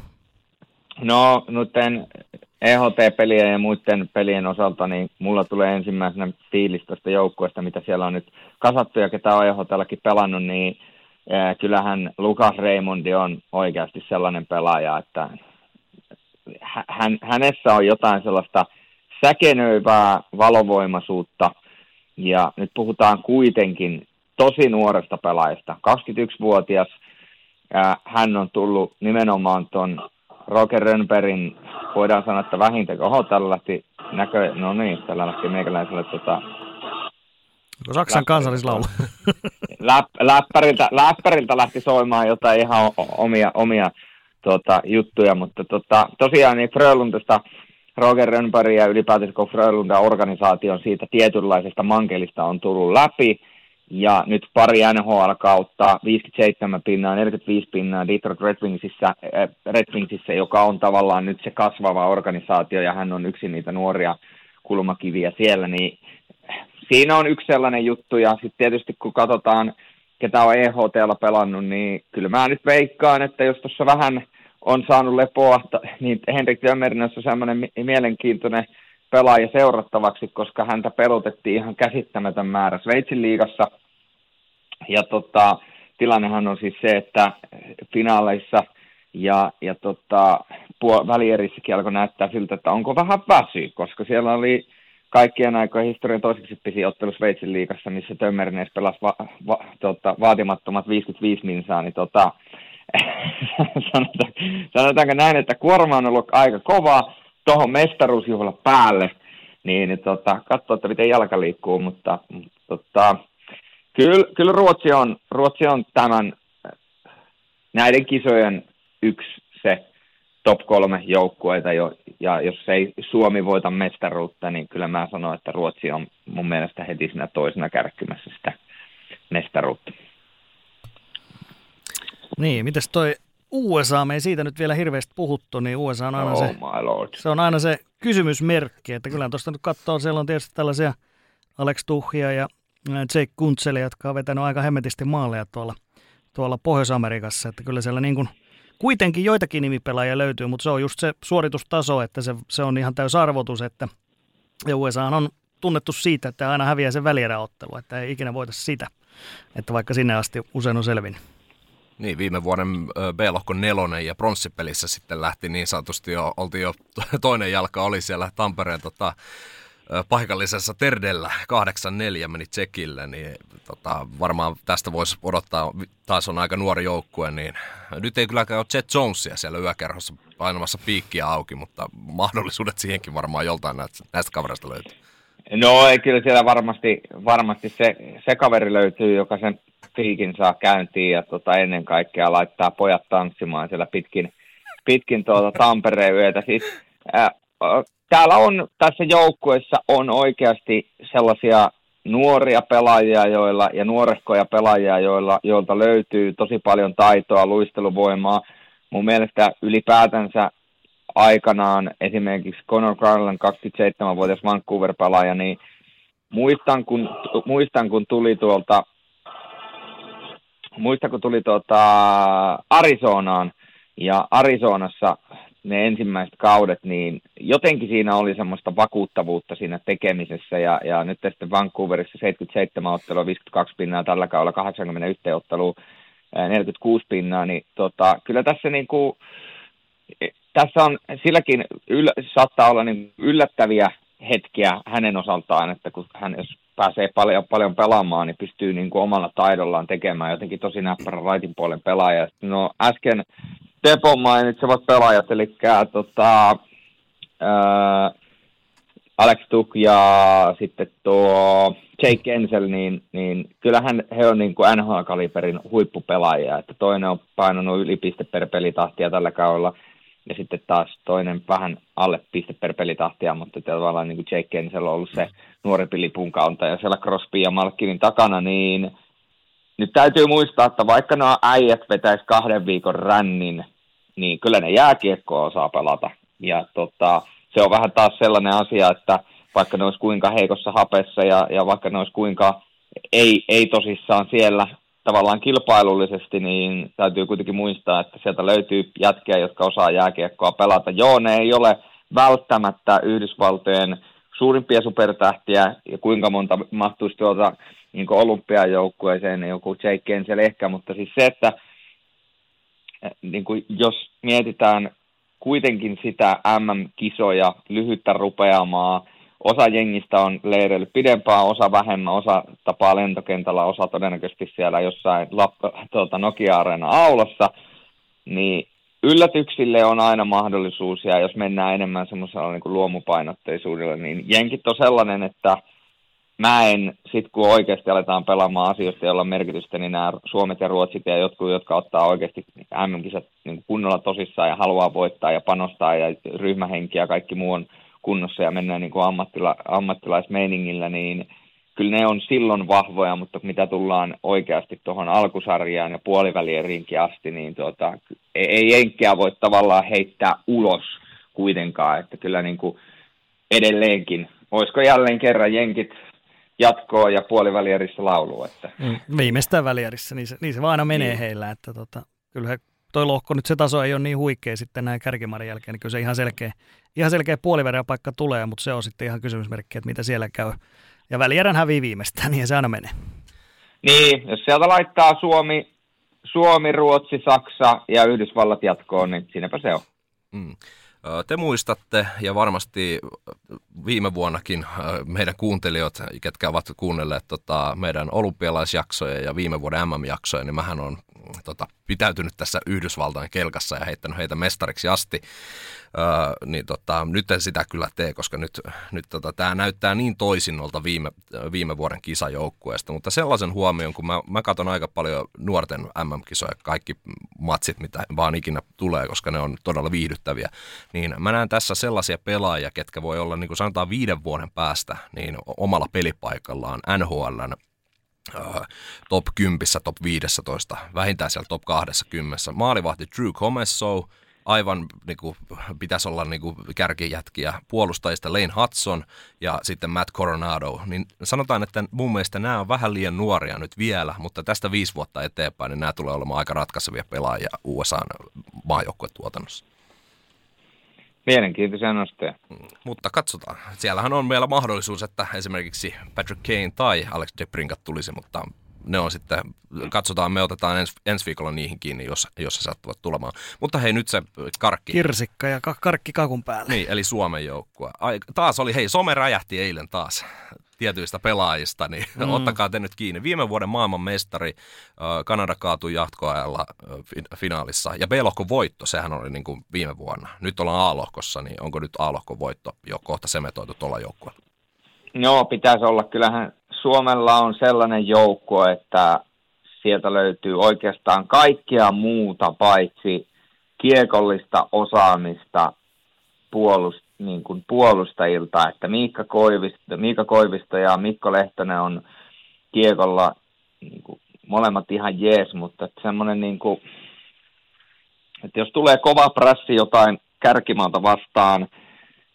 No, noiden EHT-pelien ja muiden pelien osalta, niin mulla tulee ensimmäisenä fiilis tästä joukkueesta, mitä siellä on nyt kasattu ja ketä on EHTlläkin pelannut, niin kyllähän Lukas Raymondi on oikeasti sellainen pelaaja, että hän, hänessä on jotain sellaista säkenöivää valovoimaisuutta, ja nyt puhutaan kuitenkin tosi nuoresta pelaajasta, 21-vuotias, hän on tullut nimenomaan tuon Roger Rönnbergin, voidaan sanoa, että vähintään, oho, tällä lähti näkö, no niin, tällä lähti meikäläiselle tota, Saksan kansallislaulu. (laughs) Läpp, läppäriltä, läppäriltä lähti soimaan jotain ihan omia, omia tota, juttuja, mutta tota, tosiaan niin Frölundista Roger Rönnberg ja ylipäätään koko Frölunda organisaation siitä tietynlaisesta mankelista on tullut läpi, ja nyt pari NHL-kautta, 57 pinnaa, 45 pinnaa Detroit Red Wingsissä, äh, Red Wingsissä, joka on tavallaan nyt se kasvava organisaatio, ja hän on yksi niitä nuoria kulmakiviä siellä, niin siinä on yksi sellainen juttu, ja sitten tietysti kun katsotaan, ketä on EHTllä pelannut, niin kyllä mä nyt veikkaan, että jos tuossa vähän on saanut lepoa, niin Henrik Jömmernes on semmoinen mielenkiintoinen pelaaja seurattavaksi, koska häntä perutettiin ihan käsittämätön määrä Sveitsin liigassa. Ja tota, tilannehan on siis se, että finaaleissa ja, ja tota, välierissäkin alkoi näyttää siltä, että onko vähän väsy, koska siellä oli kaikkien aikojen historian toiseksi pisi ottelu Sveitsin liigassa, missä Tömmernes pelasi va- va- tota, vaatimattomat 55 minsaa, niin tota, (laughs) sanotaanko näin, että kuorma on ollut aika kova tuohon mestaruusjuhla päälle, niin, niin tota, katsoa, että miten jalka liikkuu, mutta, mutta tota, kyllä, kyllä Ruotsi, on, Ruotsi on tämän näiden kisojen yksi se top kolme joukkueita, jo, ja jos ei Suomi voita mestaruutta, niin kyllä mä sanon, että Ruotsi on mun mielestä heti siinä toisena kärkkymässä sitä mestaruutta. Niin, mitäs toi USA, me ei siitä nyt vielä hirveästi puhuttu, niin USA on aina, oh se, se, on aina se kysymysmerkki, että kyllä tuosta nyt katsoo, siellä on tietysti tällaisia Alex Tuhia ja Jake Kuntseli, jotka on vetänyt aika hemmetisti maaleja tuolla, tuolla Pohjois-Amerikassa, että kyllä siellä niin kuin – kuitenkin joitakin nimipelaajia löytyy, mutta se on just se suoritustaso, että se, se on ihan täys arvotus, että ja USA on tunnettu siitä, että aina häviää sen välieräottelu, että ei ikinä voita sitä, että vaikka sinne asti usein on selvinnyt. Niin, viime vuoden B-lohkon nelonen ja pronssipelissä sitten lähti niin sanotusti jo, oltiin jo (laughs) toinen jalka oli siellä Tampereen tota, paikallisessa Terdellä 8-4 meni Tsekille, niin tota, varmaan tästä voisi odottaa, taas on aika nuori joukkue, niin nyt ei kylläkään ole Jet Jonesia siellä yökerhossa painamassa piikkiä auki, mutta mahdollisuudet siihenkin varmaan joltain näistä, näistä kavereista löytyy. No ei kyllä siellä varmasti, varmasti se, se kaveri löytyy, joka sen piikin saa käyntiin ja tota, ennen kaikkea laittaa pojat tanssimaan siellä pitkin, pitkin tuota Tampereen yötä. Siis, ää, täällä on tässä joukkueessa on oikeasti sellaisia nuoria pelaajia joilla, ja nuorehkoja pelaajia, joilla, joilta löytyy tosi paljon taitoa, luisteluvoimaa. Mun mielestä ylipäätänsä aikanaan esimerkiksi Conor Garland, 27-vuotias Vancouver-pelaaja, niin muistan kun, muistan, kun tuli tuolta muistan, kun tuli tuota Arizonaan, ja Arizonassa ne ensimmäiset kaudet, niin jotenkin siinä oli semmoista vakuuttavuutta siinä tekemisessä, ja, ja nyt sitten Vancouverissa 77 ottelua, 52 pinnaa, tällä kaudella 81 ottelua, 46 pinnaa, niin tota, kyllä tässä niin kuin, tässä on silläkin yl, saattaa olla niin yllättäviä hetkiä hänen osaltaan, että kun hän jos pääsee paljon, paljon pelaamaan, niin pystyy niin kuin omalla taidollaan tekemään jotenkin tosi näppärä raitin puolen pelaaja. No äsken Tepon mainitsevat pelaajat, eli tota, ää, Alex Tuk ja sitten tuo Jake Ensel, niin, niin kyllähän he on niin kuin NHL-kaliberin huippupelaajia, että toinen on painanut yli piste per pelitahtia tällä kaudella, ja sitten taas toinen vähän alle piste per pelitahtia, mutta tavallaan niin kuin Jake Ensel on ollut se nuorempi lipunkauntaja siellä Crosby ja Malkinin takana, niin nyt täytyy muistaa, että vaikka nuo äijät vetäisi kahden viikon rännin niin kyllä ne jääkiekkoa osaa pelata. ja tota, se on vähän taas sellainen asia, että vaikka ne olisi kuinka heikossa hapessa ja, ja vaikka ne olisi kuinka ei, ei tosissaan siellä tavallaan kilpailullisesti, niin täytyy kuitenkin muistaa, että sieltä löytyy jätkiä, jotka osaa jääkiekkoa pelata. Joo, ne ei ole välttämättä Yhdysvaltojen suurimpia supertähtiä ja kuinka monta mahtuisi tuota niin olympiajoukkueeseen, niin joku Jake Kensel ehkä, mutta siis se, että niin kuin jos mietitään kuitenkin sitä MM-kisoja, lyhyttä rupeamaa, osa jengistä on leireillyt pidempään, osa vähemmän, osa tapaa lentokentällä, osa todennäköisesti siellä jossain tuota, Nokia-areena aulassa, niin yllätyksille on aina mahdollisuus, ja jos mennään enemmän semmoisella niin luomupainotteisuudella, niin jenkit on sellainen, että mä en, sit kun oikeasti aletaan pelaamaan asioista, joilla on merkitystä, niin nämä Suomet ja Ruotsit ja jotkut, jotka ottaa oikeasti MM-kisat niin kunnolla tosissaan ja haluaa voittaa ja panostaa ja ryhmähenki ja kaikki muu on kunnossa ja mennään niin kuin ammattila, ammattilaismeiningillä, niin kyllä ne on silloin vahvoja, mutta mitä tullaan oikeasti tuohon alkusarjaan ja puolivälierinkin asti, niin tuota, ei jenkkiä voi tavallaan heittää ulos kuitenkaan, että kyllä niin kuin edelleenkin, olisiko jälleen kerran jenkit jatkoa ja puolivälierissä laulu. Että. Mm, viimeistään välierissä, niin se, niin se vaan aina menee niin. heillä, että tota, kyllä he, toi lohko nyt se taso ei ole niin huikea sitten näin kärkimarin jälkeen, niin kyllä se ihan selkeä, ihan selkeä paikka tulee, mutta se on sitten ihan kysymysmerkki, että mitä siellä käy. Ja välierän hävii viimeistään, (laughs) niin se aina menee. Niin, jos sieltä laittaa Suomi, Suomi, Ruotsi, Saksa ja Yhdysvallat jatkoon, niin siinäpä se on. Mm. Te muistatte ja varmasti viime vuonnakin meidän kuuntelijat, ketkä ovat kuunnelleet tota, meidän olympialaisjaksoja ja viime vuoden MM-jaksoja, niin mähän on tota, pitäytynyt tässä Yhdysvaltain kelkassa ja heittänyt heitä mestariksi asti. Öö, niin tota, nyt en sitä kyllä tee, koska nyt, nyt tota, tämä näyttää niin toisinnolta viime, viime vuoden kisajoukkueesta, mutta sellaisen huomion, kun mä, mä katson aika paljon nuorten MM-kisoja, kaikki matsit, mitä vaan ikinä tulee, koska ne on todella viihdyttäviä, niin mä näen tässä sellaisia pelaajia, ketkä voi olla niin kuin sanotaan viiden vuoden päästä niin omalla pelipaikallaan NHLn top 10, top 15, vähintään siellä top 20. Maalivahti Drew Comesso, aivan niin kuin, pitäisi olla niin kuin, kärkijätkiä puolustajista Lane Hudson ja sitten Matt Coronado. Niin sanotaan, että mun mielestä nämä on vähän liian nuoria nyt vielä, mutta tästä viisi vuotta eteenpäin niin nämä tulee olemaan aika ratkaisevia pelaajia USAn maajoukkuetuotannossa. Mielenkiintoisia nostoja. Mutta katsotaan. Siellähän on meillä mahdollisuus, että esimerkiksi Patrick Kane tai Alex DeBrinkat tulisi, mutta ne on sitten, katsotaan, me otetaan ens, ensi viikolla niihin kiinni, jos, jos se sattuvat tulemaan. Mutta hei, nyt se karkki. Kirsikka ja ka- karkki kakun päälle. Niin, eli Suomen joukkue. Ai, taas oli, hei, some räjähti eilen taas tietyistä pelaajista, niin mm. (laughs) ottakaa te nyt kiinni. Viime vuoden maailman mestari, Kanada kaatui jatkoajalla finaalissa. Ja B-lohkon voitto, sehän oli niin kuin viime vuonna. Nyt ollaan A-lohkossa, niin onko nyt A-lohkon voitto jo kohta semetoitu tuolla joukkueella? Joo, pitäisi olla. Kyllähän Suomella on sellainen joukko, että sieltä löytyy oikeastaan kaikkea muuta paitsi kiekollista osaamista puolust, niin kuin puolustajilta, että Miikka Koivisto, Miikka Koivisto ja Mikko Lehtonen on kiekolla niin kuin, molemmat ihan jees, mutta semmoinen niin kuin, että jos tulee kova prassi jotain kärkimaalta vastaan,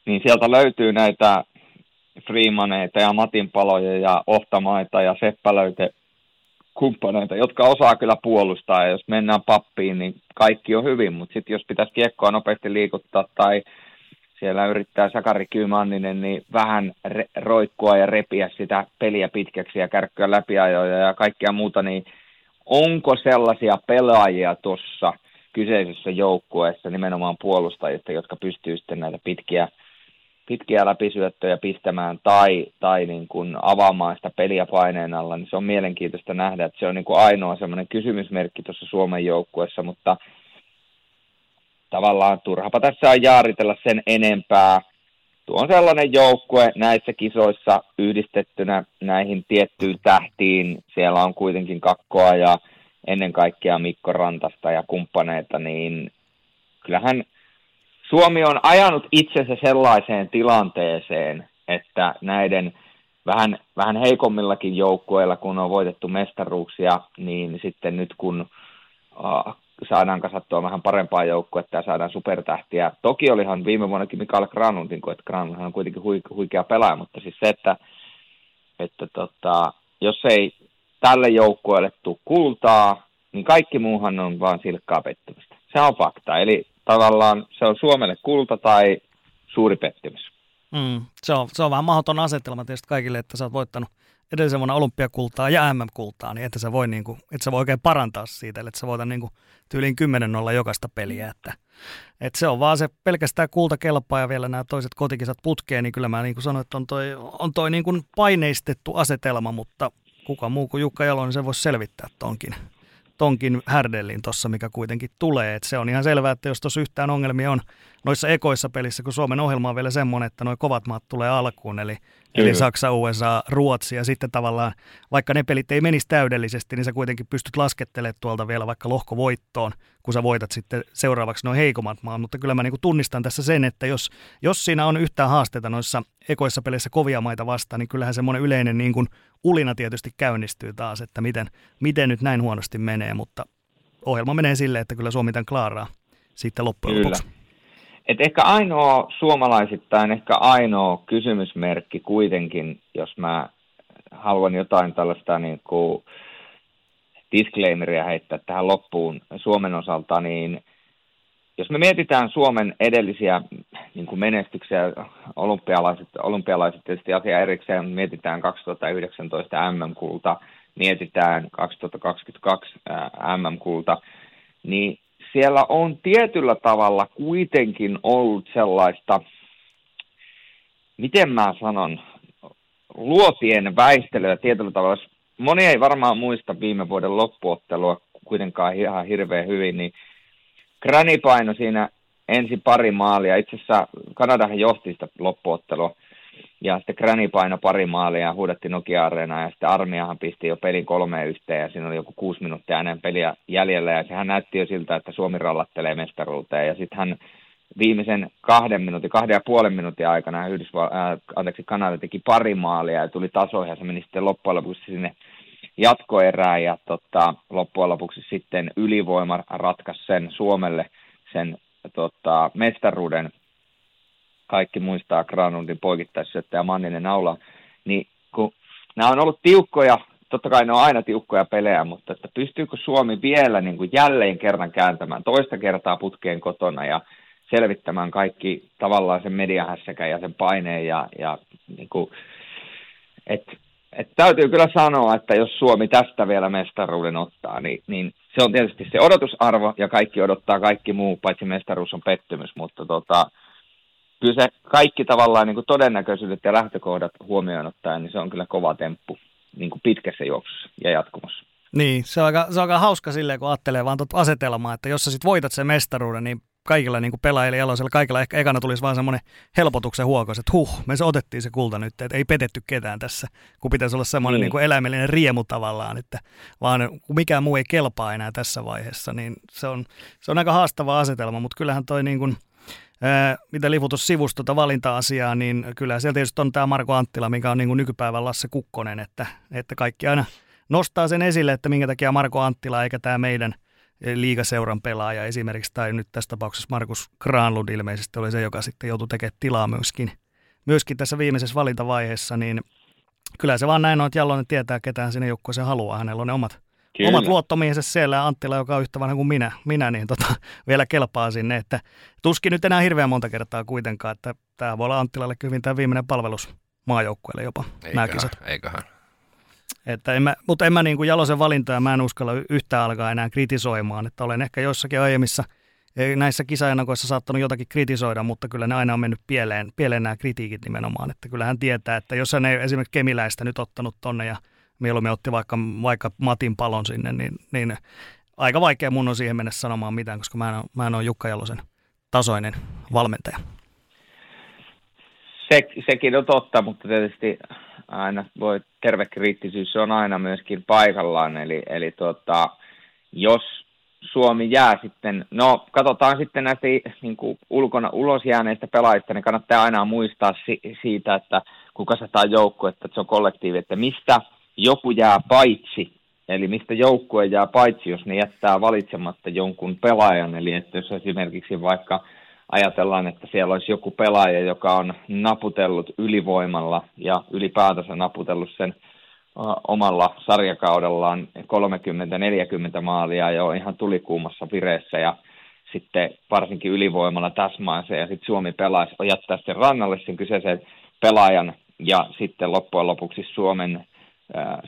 niin sieltä löytyy näitä Freemaneita ja Matinpaloja ja Ohtamaita ja Seppälöitä kumppaneita, jotka osaa kyllä puolustaa. Ja jos mennään pappiin, niin kaikki on hyvin, mutta sitten jos pitäisi kiekkoa nopeasti liikuttaa tai siellä yrittää Sakari Kyymanninen niin vähän re- roikkua ja repiä sitä peliä pitkäksi ja kärkkyä läpiajoja ja kaikkea muuta, niin onko sellaisia pelaajia tuossa kyseisessä joukkueessa nimenomaan puolustajista, jotka pystyy sitten näitä pitkiä pitkiä läpisyöttöjä pistämään tai, tai niin kuin avaamaan sitä peliä paineen alla, niin se on mielenkiintoista nähdä, että se on niin kuin ainoa semmoinen kysymysmerkki tuossa Suomen joukkueessa, mutta tavallaan turhapa tässä on jaaritella sen enempää. Tuo on sellainen joukkue näissä kisoissa yhdistettynä näihin tiettyyn tähtiin. Siellä on kuitenkin kakkoa ja ennen kaikkea Mikko Rantasta ja kumppaneita, niin kyllähän – Suomi on ajanut itsensä sellaiseen tilanteeseen, että näiden vähän, vähän heikommillakin joukkueilla, kun on voitettu mestaruuksia, niin sitten nyt kun saadaan kasattua vähän parempaa joukkuetta ja saadaan supertähtiä. Toki olihan viime vuonnakin Mikael Granlundin, kun että Granlund on kuitenkin huikea pelaaja, mutta siis se, että, että tota, jos ei tälle joukkueelle tule kultaa, niin kaikki muuhan on vaan silkkaa pettymystä. Se on fakta. Eli tavallaan se on Suomelle kulta tai suuri pettymys. Mm, se, on, se on vähän mahdoton asetelma tietysti kaikille, että sä oot voittanut edellisen vuonna olympiakultaa ja MM-kultaa, niin että sä voi, niin kuin, että sä voi oikein parantaa siitä, että sä voitat niin kuin tyyliin 10 nolla jokaista peliä. Että, että se on vaan se pelkästään kulta kelpaa ja vielä nämä toiset kotikisat putkeen, niin kyllä mä niin kuin sanoin, että on toi, on toi niin kuin paineistettu asetelma, mutta kuka muu kuin Jukka Jalo, niin se voisi selvittää tonkin tonkin härdellin tuossa, mikä kuitenkin tulee. Et se on ihan selvää, että jos tuossa yhtään ongelmia on noissa ekoissa pelissä, kun Suomen ohjelma on vielä semmoinen, että noin kovat maat tulee alkuun, eli Eli Saksa, USA, Ruotsi ja sitten tavallaan, vaikka ne pelit ei menisi täydellisesti, niin sä kuitenkin pystyt laskettelemaan tuolta vielä vaikka lohkovoittoon, kun sä voitat sitten seuraavaksi noin heikommat maat. Mutta kyllä mä niin tunnistan tässä sen, että jos, jos siinä on yhtään haasteita noissa ekoissa peleissä kovia maita vastaan, niin kyllähän semmoinen yleinen niin kuin ulina tietysti käynnistyy taas, että miten, miten nyt näin huonosti menee, mutta ohjelma menee silleen, että kyllä Suomi tämän klaaraa sitten loppujen kyllä. lopuksi. Et ehkä ainoa suomalaisittain, ehkä ainoa kysymysmerkki kuitenkin, jos mä haluan jotain tällaista niin kuin disclaimeria heittää tähän loppuun Suomen osalta, niin jos me mietitään Suomen edellisiä niin kuin menestyksiä, olympialaiset, olympialaiset tietysti asia erikseen, mietitään 2019 MM-kulta, mietitään 2022 MM-kulta, niin siellä on tietyllä tavalla kuitenkin ollut sellaista, miten mä sanon, luotien väistelyä tietyllä tavalla. Moni ei varmaan muista viime vuoden loppuottelua kuitenkaan ihan hirveän hyvin, niin Grani paino siinä ensin pari maalia. Itse asiassa Kanadahan johti sitä loppuottelua. Ja sitten Granny paino pari maalia ja huudatti nokia Areenaa ja sitten Armiahan pisti jo pelin kolmeen yhteen ja siinä oli joku kuusi minuuttia ennen peliä jäljellä. Ja sehän näytti jo siltä, että Suomi rallattelee mestaruuteen. Ja sitten hän viimeisen kahden minuutin, kahden ja puolen minuutin aikana Yhdysval- äh, anteeksi, Kanada teki pari maalia ja tuli tasoihin ja se meni sitten loppujen lopuksi sinne jatkoerään. Ja tota, loppujen lopuksi sitten ylivoima ratkaisi sen Suomelle sen tota, mestaruuden kaikki muistaa Granlundin poikittaissyöttä ja Manninen naula, niin kun nämä on ollut tiukkoja, totta kai ne on aina tiukkoja pelejä, mutta että pystyykö Suomi vielä niin kuin jälleen kerran kääntämään toista kertaa putkeen kotona ja selvittämään kaikki tavallaan sen mediahässäkä ja sen paineen ja, ja niin kuin, et, et täytyy kyllä sanoa, että jos Suomi tästä vielä mestaruuden ottaa, niin, niin se on tietysti se odotusarvo ja kaikki odottaa kaikki muu, paitsi mestaruus on pettymys, mutta tota, kyllä se kaikki tavallaan niin kuin todennäköisyydet ja lähtökohdat huomioon ottaen, niin se on kyllä kova temppu niin kuin pitkässä juoksussa ja jatkumossa. Niin, se on aika, se on aika hauska silleen, kun ajattelee vaan tuota asetelmaa, että jos sä sit voitat sen mestaruuden, niin kaikilla niin pelaajilla jaloisella, kaikilla ehkä ekana tulisi vaan semmoinen helpotuksen huokos, että huh, me se otettiin se kulta nyt, että ei petetty ketään tässä, kun pitäisi olla semmoinen niin. niin eläimellinen riemu tavallaan, että vaan kun mikään muu ei kelpaa enää tässä vaiheessa, niin se on, se on aika haastava asetelma, mutta kyllähän toi niin kuin, mitä tuota valinta-asiaa, niin kyllä siellä tietysti on tämä Marko Anttila, mikä on niin kuin nykypäivän Lasse Kukkonen, että, että kaikki aina nostaa sen esille, että minkä takia Marko Anttila eikä tämä meidän liigaseuran pelaaja esimerkiksi, tai nyt tässä tapauksessa Markus Granlund ilmeisesti oli se, joka sitten joutui tekemään tilaa myöskin, myöskin tässä viimeisessä valintavaiheessa, niin kyllä se vaan näin on, että Jallonen tietää, ketään sinne joukkueeseen haluaa. Hänellä on ne omat Kyllä. omat luottomiehensä siellä ja Anttila, joka on yhtä vanha kuin minä, minä niin tota, (laughs) vielä kelpaa sinne. Että tuskin nyt enää hirveän monta kertaa kuitenkaan, että tämä voi olla Anttilalle hyvin tämä viimeinen palvelus maajoukkueelle jopa, eiköhän, nämä kisat. Eiköhän. Että en mä, mutta en mä niin kuin Jalosen valintoja, mä en uskalla yhtään alkaa enää kritisoimaan, että olen ehkä jossakin aiemmissa näissä kisaennakoissa saattanut jotakin kritisoida, mutta kyllä ne aina on mennyt pieleen, pieleen nämä kritiikit nimenomaan, että kyllä hän tietää, että jos hän ei esimerkiksi Kemiläistä nyt ottanut tonne ja mieluummin otti vaikka, vaikka Matin palon sinne, niin, niin aika vaikea mun on siihen mennä sanomaan mitään, koska mä en, mä en ole Jukka Jalosen tasoinen valmentaja. Se, sekin on totta, mutta tietysti aina voi, terve kriittisyys on aina myöskin paikallaan, eli, eli tuota, jos Suomi jää sitten, no katsotaan sitten näistä niin kuin ulkona ulos jääneistä pelaajista, niin kannattaa aina muistaa si, siitä, että kun kasataan joukko, että se on kollektiivi, että mistä joku jää paitsi, eli mistä joukkue jää paitsi, jos ne jättää valitsematta jonkun pelaajan, eli että jos esimerkiksi vaikka ajatellaan, että siellä olisi joku pelaaja, joka on naputellut ylivoimalla ja ylipäätänsä naputellut sen omalla sarjakaudellaan 30-40 maalia jo ihan tulikuumassa vireessä ja sitten varsinkin ylivoimalla täsmäänsä ja sitten Suomi pelaisi, jättää sen rannalle sen kyseisen pelaajan ja sitten loppujen lopuksi Suomen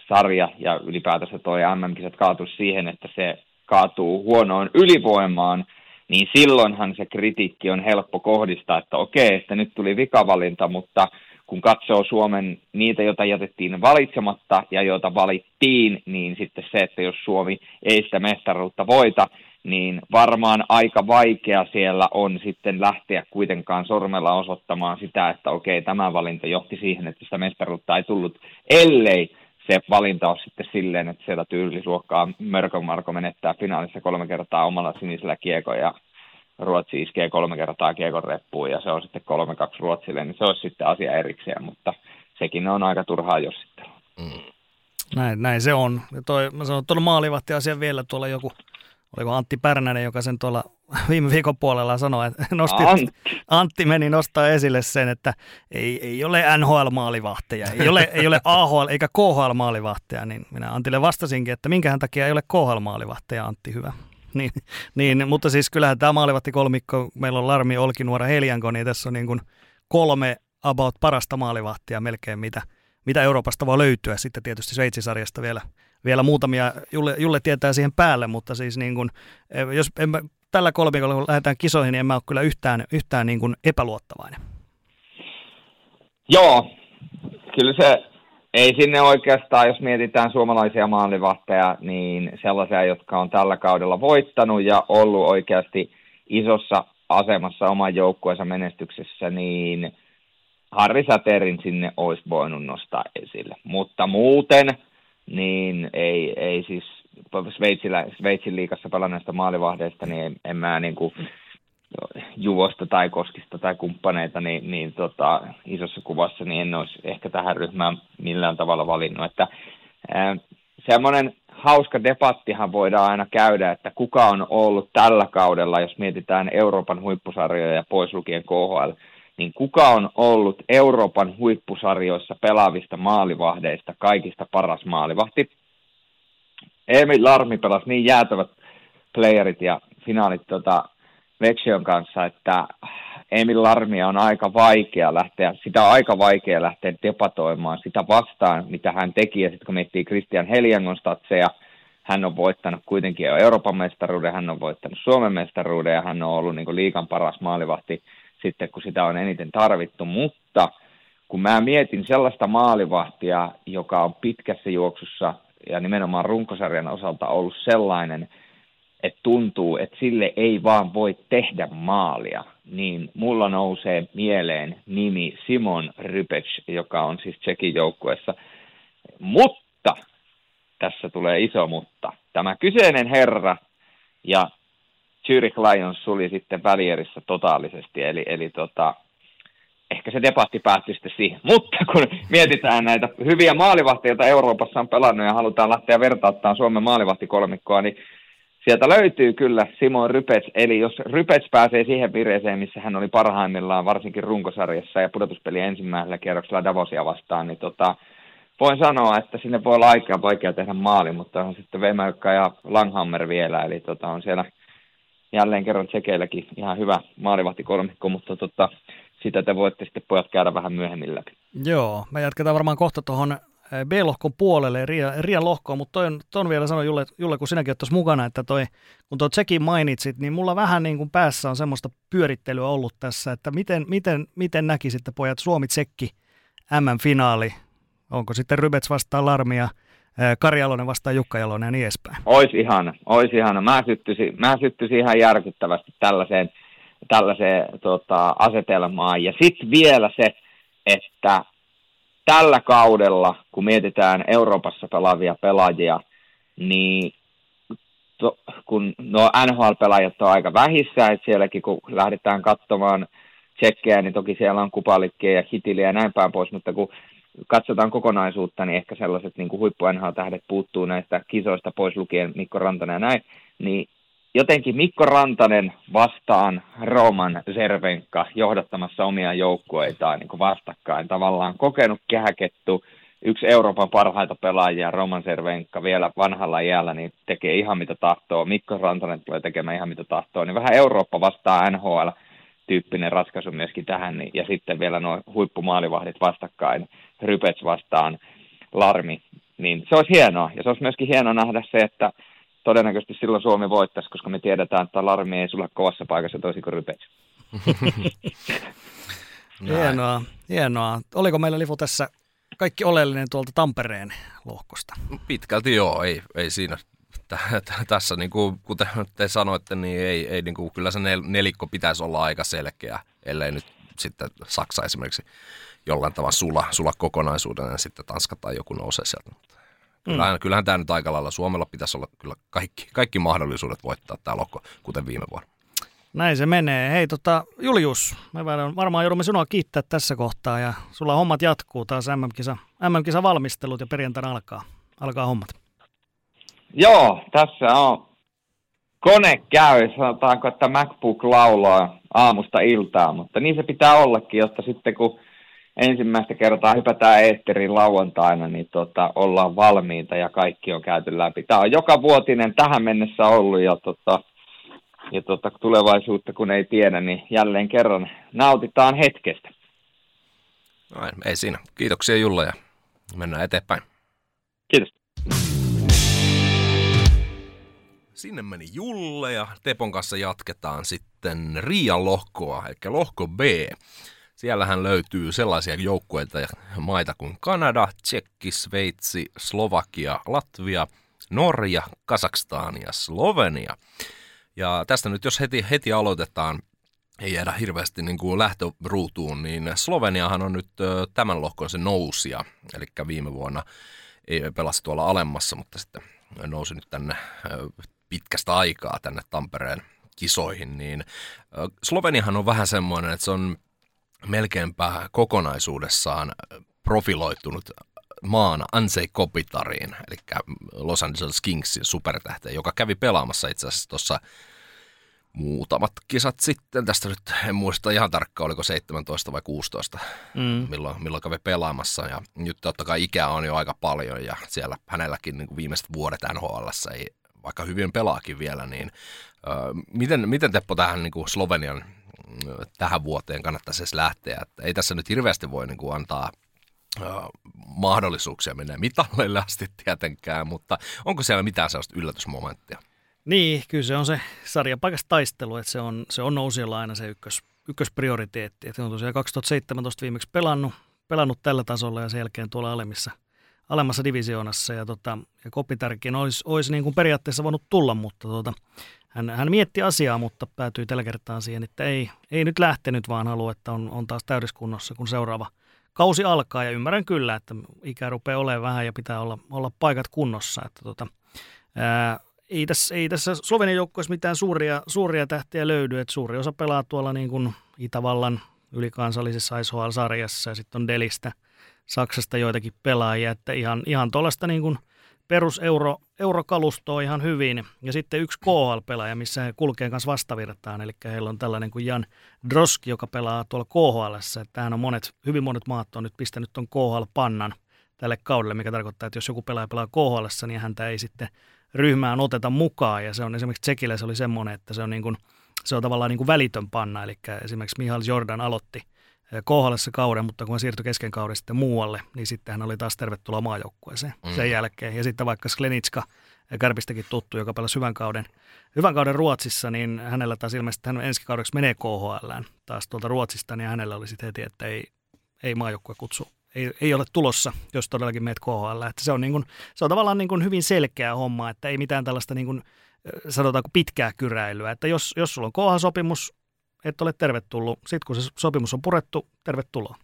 sarja ja ylipäätänsä toi MM-kisat kaatuu siihen, että se kaatuu huonoon ylivoimaan, niin silloinhan se kritiikki on helppo kohdistaa, että okei, että nyt tuli vikavalinta, mutta kun katsoo Suomen niitä, joita jätettiin valitsematta ja joita valittiin, niin sitten se, että jos Suomi ei sitä mestaruutta voita, niin varmaan aika vaikea siellä on sitten lähteä kuitenkaan sormella osoittamaan sitä, että okei, tämä valinta johti siihen, että sitä mestaruutta ei tullut, ellei se valinta on sitten silleen, että siellä tyylisuokkaa Mörkö Marko menettää finaalissa kolme kertaa omalla sinisellä kiekon ja Ruotsi iskee kolme kertaa kiekon reppuun ja se on sitten 3-2 Ruotsille, niin se olisi sitten asia erikseen, mutta sekin on aika turhaa jossittelua. Mm. Näin, näin se on. Ja toi, mä sanon tuolla maalivahti vielä tuolla joku oliko Antti Pärnänen, joka sen tuolla (laughs) viime viikon puolella sanoi, että nosti, Antti. Antti meni nostaa esille sen, että ei, ei ole NHL-maalivahteja, ei ole, ei ole AHL eikä KHL-maalivahteja, niin minä Antille vastasinkin, että minkähän takia ei ole KHL-maalivahteja, Antti, hyvä. (laughs) Niin, niin, mutta siis kyllähän tämä maalivahti kolmikko, meillä on Larmi, Olkinuora, Helianko, niin tässä on niin kuin kolme about parasta maalivahtia melkein, mitä, mitä Euroopasta voi löytyä. Sitten tietysti Sveitsisarjasta vielä vielä muutamia, Julle, Julle tietää siihen päälle, mutta siis niin kuin, eh, jos en mä, tällä kolmikolla kun lähdetään kisoihin, niin en mä ole kyllä yhtään, yhtään niin kuin epäluottavainen. Joo, kyllä se ei sinne oikeastaan, jos mietitään suomalaisia maalivahteja, niin sellaisia, jotka on tällä kaudella voittanut ja ollut oikeasti isossa asemassa oman joukkueensa menestyksessä, niin Harri Säterin sinne olisi voinut nostaa esille. Mutta muuten – niin ei, ei siis Sveitsillä, Sveitsin liikassa pelanneista maalivahdeista, niin en, mä niin kuin Juvosta tai Koskista tai kumppaneita, niin, niin tota, isossa kuvassa niin en olisi ehkä tähän ryhmään millään tavalla valinnut. Että, ää, semmoinen hauska debattihan voidaan aina käydä, että kuka on ollut tällä kaudella, jos mietitään Euroopan huippusarjoja ja pois lukien KHL, niin kuka on ollut Euroopan huippusarjoissa pelaavista maalivahdeista kaikista paras maalivahti? Emil Larmi pelasi niin jäätävät playerit ja finaalit tota, Vexion kanssa, että Emil Larmia on aika vaikea lähteä, sitä aika vaikea lähteä debatoimaan sitä vastaan, mitä hän teki. Ja sitten kun miettii Christian Heliangon statseja, hän on voittanut kuitenkin jo Euroopan mestaruuden, hän on voittanut Suomen mestaruuden ja hän on ollut niin liikan paras maalivahti sitten, kun sitä on eniten tarvittu, mutta kun mä mietin sellaista maalivahtia, joka on pitkässä juoksussa ja nimenomaan runkosarjan osalta ollut sellainen, että tuntuu, että sille ei vaan voi tehdä maalia, niin mulla nousee mieleen nimi Simon Rybec, joka on siis Tsekin joukkueessa. Mutta, tässä tulee iso mutta, tämä kyseinen herra ja Zurich Lions suli sitten välierissä totaalisesti, eli, eli tota, ehkä se debatti päättyi sitten siihen. (laughs) Mutta kun mietitään näitä hyviä maalivahtia, joita Euroopassa on pelannut ja halutaan lähteä vertauttaan Suomen maalivahtikolmikkoa, niin sieltä löytyy kyllä Simon Rypets, eli jos Rypets pääsee siihen vireeseen, missä hän oli parhaimmillaan varsinkin runkosarjassa ja pudotuspeli ensimmäisellä kierroksella Davosia vastaan, niin tota, voin sanoa, että sinne voi olla aika vaikea tehdä maali, mutta on sitten Vemelka ja Langhammer vielä, eli tota, on siellä – jälleen kerran tsekeilläkin ihan hyvä maalivahtikolmikko, mutta tota, sitä te voitte sitten pojat käydä vähän myöhemmin läpi. Joo, me jatketaan varmaan kohta tuohon eh, B-lohkon puolelle, Rian, Rian lohkoon, mutta toi on, toi on vielä sanoa Julle, Julle, kun sinäkin olet mukana, että toi, kun tuo Tsekin mainitsit, niin mulla vähän niin kuin päässä on semmoista pyörittelyä ollut tässä, että miten, miten, miten näkisitte pojat Suomi-Tsekki MM-finaali, onko sitten Rybets vastaan Larmia, Kari Jalonen vastaan Jukka Jalonen ja niin edespäin. Ois ihana, ois ihana. Mä syttyisin, mä syttyisin ihan järkyttävästi tällaiseen, tällaiseen tota, asetelmaan. Ja sitten vielä se, että tällä kaudella, kun mietitään Euroopassa pelaavia pelaajia, niin to, kun no NHL-pelaajat on aika vähissä, että sielläkin kun lähdetään katsomaan tsekkejä, niin toki siellä on kupalikkeja ja hitiliä ja näin päin pois, mutta kun katsotaan kokonaisuutta, niin ehkä sellaiset niin huippu tähdet puuttuu näistä kisoista pois lukien Mikko Rantanen ja näin, niin jotenkin Mikko Rantanen vastaan Roman Zervenka johdattamassa omia joukkueitaan niin vastakkain. Tavallaan kokenut kehäkettu, yksi Euroopan parhaita pelaajia, Roman Servenka, vielä vanhalla iällä, niin tekee ihan mitä tahtoo. Mikko Rantanen tulee tekemään ihan mitä tahtoo. Niin vähän Eurooppa vastaa NHL tyyppinen ratkaisu myöskin tähän. Niin, ja sitten vielä nuo huippumaalivahdit vastakkain, Rypets vastaan Larmi. Niin se olisi hienoa. Ja se olisi myöskin hienoa nähdä se, että todennäköisesti silloin Suomi voittaisi, koska me tiedetään, että Larmi ei sulla kovassa paikassa toisin kuin Rypets. (laughs) hienoa, hienoa. Oliko meillä Lifu tässä kaikki oleellinen tuolta Tampereen lohkosta? Pitkälti joo, ei, ei siinä tässä, niin kuin, kuten te sanoitte, niin ei, ei niin kuin, kyllä se nelikko pitäisi olla aika selkeä, ellei nyt sitten Saksa esimerkiksi jollain tavalla sula, sula kokonaisuuden ja sitten Tanska tai joku nousee sieltä. Kyllähän, mm. kyllähän tämä nyt aika lailla Suomella pitäisi olla kyllä kaikki, kaikki mahdollisuudet voittaa tämä lohko, kuten viime vuonna. Näin se menee. Hei tota, Julius, me varmaan joudumme sinua kiittää tässä kohtaa ja sulla hommat jatkuu taas MM-kisa, MM-kisa valmistelut ja perjantaina alkaa, alkaa hommat. Joo, tässä on kone käy, sanotaanko, että MacBook laulaa aamusta iltaa, mutta niin se pitää ollakin, jotta sitten kun ensimmäistä kertaa hypätään eetteriin lauantaina, niin tota, ollaan valmiita ja kaikki on käyty läpi. Tämä on joka vuotinen tähän mennessä ollut ja tota, ja tota, tulevaisuutta kun ei tiedä, niin jälleen kerran nautitaan hetkestä. Noin, ei siinä. Kiitoksia Julla ja mennään eteenpäin. Kiitos. Sinne meni Julle ja Tepon kanssa jatketaan sitten Riian lohkoa, eli lohko B. Siellähän löytyy sellaisia joukkueita ja maita kuin Kanada, Tsekki, Sveitsi, Slovakia, Latvia, Norja, Kazakstan ja Slovenia. Ja tästä nyt jos heti, heti aloitetaan, ei jäädä hirveästi niin kuin lähtöruutuun, niin Sloveniahan on nyt tämän lohkon se nousia, eli viime vuonna ei pelasi tuolla alemmassa, mutta sitten nousi nyt tänne pitkästä aikaa tänne Tampereen kisoihin, niin Sloveniahan on vähän semmoinen, että se on melkeinpä kokonaisuudessaan profiloitunut maana Ansei Kopitariin, eli Los Angeles Kingsin supertähteen, joka kävi pelaamassa itse asiassa tuossa muutamat kisat sitten. Tästä nyt en muista ihan tarkkaan, oliko 17 vai 16, mm. milloin, milloin kävi pelaamassa. Ja nyt totta kai ikää on jo aika paljon ja siellä hänelläkin niin viimeiset vuodet NHL ei, vaikka hyvin pelaakin vielä, niin miten, miten Teppo tähän niin kuin Slovenian tähän vuoteen kannattaisi edes lähteä? Että ei tässä nyt hirveästi voi niin kuin antaa mahdollisuuksia mennä mitalleille asti tietenkään, mutta onko siellä mitään sellaista yllätysmomenttia? Niin, kyllä se on se sarjapaikasta taistelu, että se on, se on nousijalla aina se ykkös, ykkösprioriteetti. Että on tosiaan 2017 viimeksi pelannut, pelannut tällä tasolla ja sen jälkeen tuolla alemmissa, alemmassa divisioonassa. Ja, tota, ja Kopitärkin olisi, olisi niin kuin periaatteessa voinut tulla, mutta tota, hän, hän mietti asiaa, mutta päätyi tällä kertaa siihen, että ei, ei nyt lähtenyt, vaan haluaa, että on, on taas täydeskunnossa, kun seuraava – kausi alkaa ja ymmärrän kyllä, että ikä rupeaa olemaan vähän ja pitää olla, olla paikat kunnossa. Että tota, ää, ei, tässä, ei tässä Slovenian joukkueessa mitään suuria, suuria tähtiä löydy, että suuri osa pelaa tuolla niin kuin Itävallan ylikansallisessa ISHL-sarjassa ja sitten on Delistä, Saksasta joitakin pelaajia, että ihan, ihan tuollaista niin kuin – perus euro, eurokalustoa ihan hyvin. Ja sitten yksi KHL-pelaaja, missä he kulkee kanssa vastavirtaan. Eli heillä on tällainen kuin Jan Droski, joka pelaa tuolla KHL. Tähän on monet, hyvin monet maat on nyt pistänyt tuon KHL-pannan tälle kaudelle, mikä tarkoittaa, että jos joku pelaaja pelaa KHL, niin häntä ei sitten ryhmään oteta mukaan. Ja se on esimerkiksi Tsekille se oli semmoinen, että se on, niin kuin, se on tavallaan niin kuin välitön panna. Eli esimerkiksi Mihail Jordan aloitti – Kohdallessa kauden, mutta kun hän siirtyi kesken kauden sitten muualle, niin sitten hän oli taas tervetuloa maajoukkueeseen mm. sen jälkeen. Ja sitten vaikka Sklenitska, Kärpistäkin tuttu, joka pelasi hyvän kauden, hyvän kauden Ruotsissa, niin hänellä taas ilmeisesti hän ensi kaudeksi menee KHL taas tuolta Ruotsista, niin hänellä oli sitten heti, että ei, ei maajoukkue kutsu ei, ei ole tulossa, jos todellakin meet KHL. Että se, on niin kuin, se on tavallaan niin kuin hyvin selkeä homma, että ei mitään tällaista niin kuin, sanotaanko pitkää kyräilyä. Että jos, jos sulla on KH-sopimus, et ole tervetullut. Sitten kun se sopimus on purettu, tervetuloa.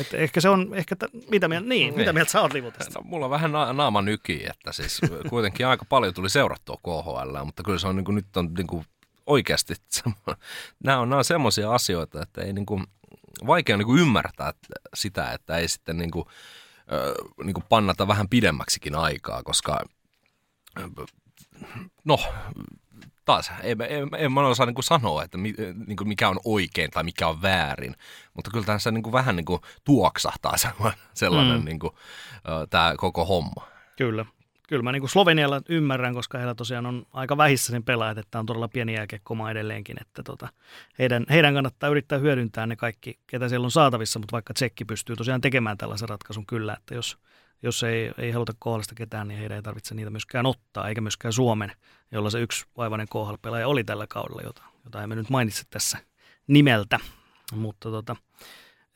Et ehkä se on, ehkä, t- mitä mieltä, niin, niin, mitä mieltä sä oot No, mulla on vähän na- naama nyki, että siis (laughs) kuitenkin aika paljon tuli seurattua KHL, mutta kyllä se on niin kuin, nyt on niin kuin oikeasti, (laughs) nämä on, nämä on semmoisia asioita, että ei niin kuin, vaikea niin kuin ymmärtää sitä, että ei sitten niin kuin, niin kuin pannata vähän pidemmäksikin aikaa, koska no taas, en, en, en mä osaa niin sanoa, että mi, niin kuin mikä on oikein tai mikä on väärin, mutta kyllä tässä niin kuin vähän niin kuin tuoksahtaa (laughs) sellainen, sellainen mm. niin kuin, tämä koko homma. Kyllä. Kyllä mä niin kuin Slovenialla ymmärrän, koska heillä tosiaan on aika vähissä sen pelaajat, että on todella pieni jääkekoma edelleenkin, että tota, heidän, heidän kannattaa yrittää hyödyntää ne kaikki, ketä siellä on saatavissa, mutta vaikka Tsekki pystyy tosiaan tekemään tällaisen ratkaisun kyllä, että jos, jos ei, ei haluta kohdallista ketään, niin heidän ei tarvitse niitä myöskään ottaa, eikä myöskään Suomen, jolla se yksi vaivainen KHL-pelaaja oli tällä kaudella, jota, jota emme nyt mainitse tässä nimeltä. Mutta tota,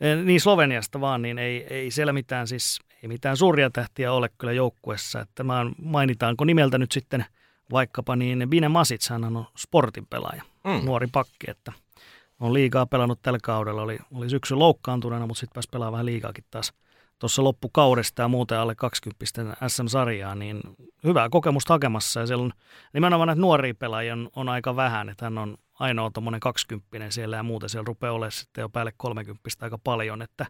eh, niin Sloveniasta vaan, niin ei, ei siellä mitään siis, ei mitään suuria tähtiä ole kyllä joukkuessa. Että mainitaanko nimeltä nyt sitten vaikkapa niin Bine Masic, hän on sportin pelaaja, mm. nuori pakki, että on liikaa pelannut tällä kaudella, oli, oli syksy loukkaantuneena, mutta sitten pääsi pelaamaan vähän liikaakin taas – tuossa loppukaudesta ja muuten alle 20 SM-sarjaa, niin hyvää kokemusta hakemassa. Ja siellä on nimenomaan näitä nuoria pelaajia on, on aika vähän, että hän on ainoa tuommoinen 20 siellä ja muuten siellä rupeaa olemaan sitten jo päälle 30 aika paljon, että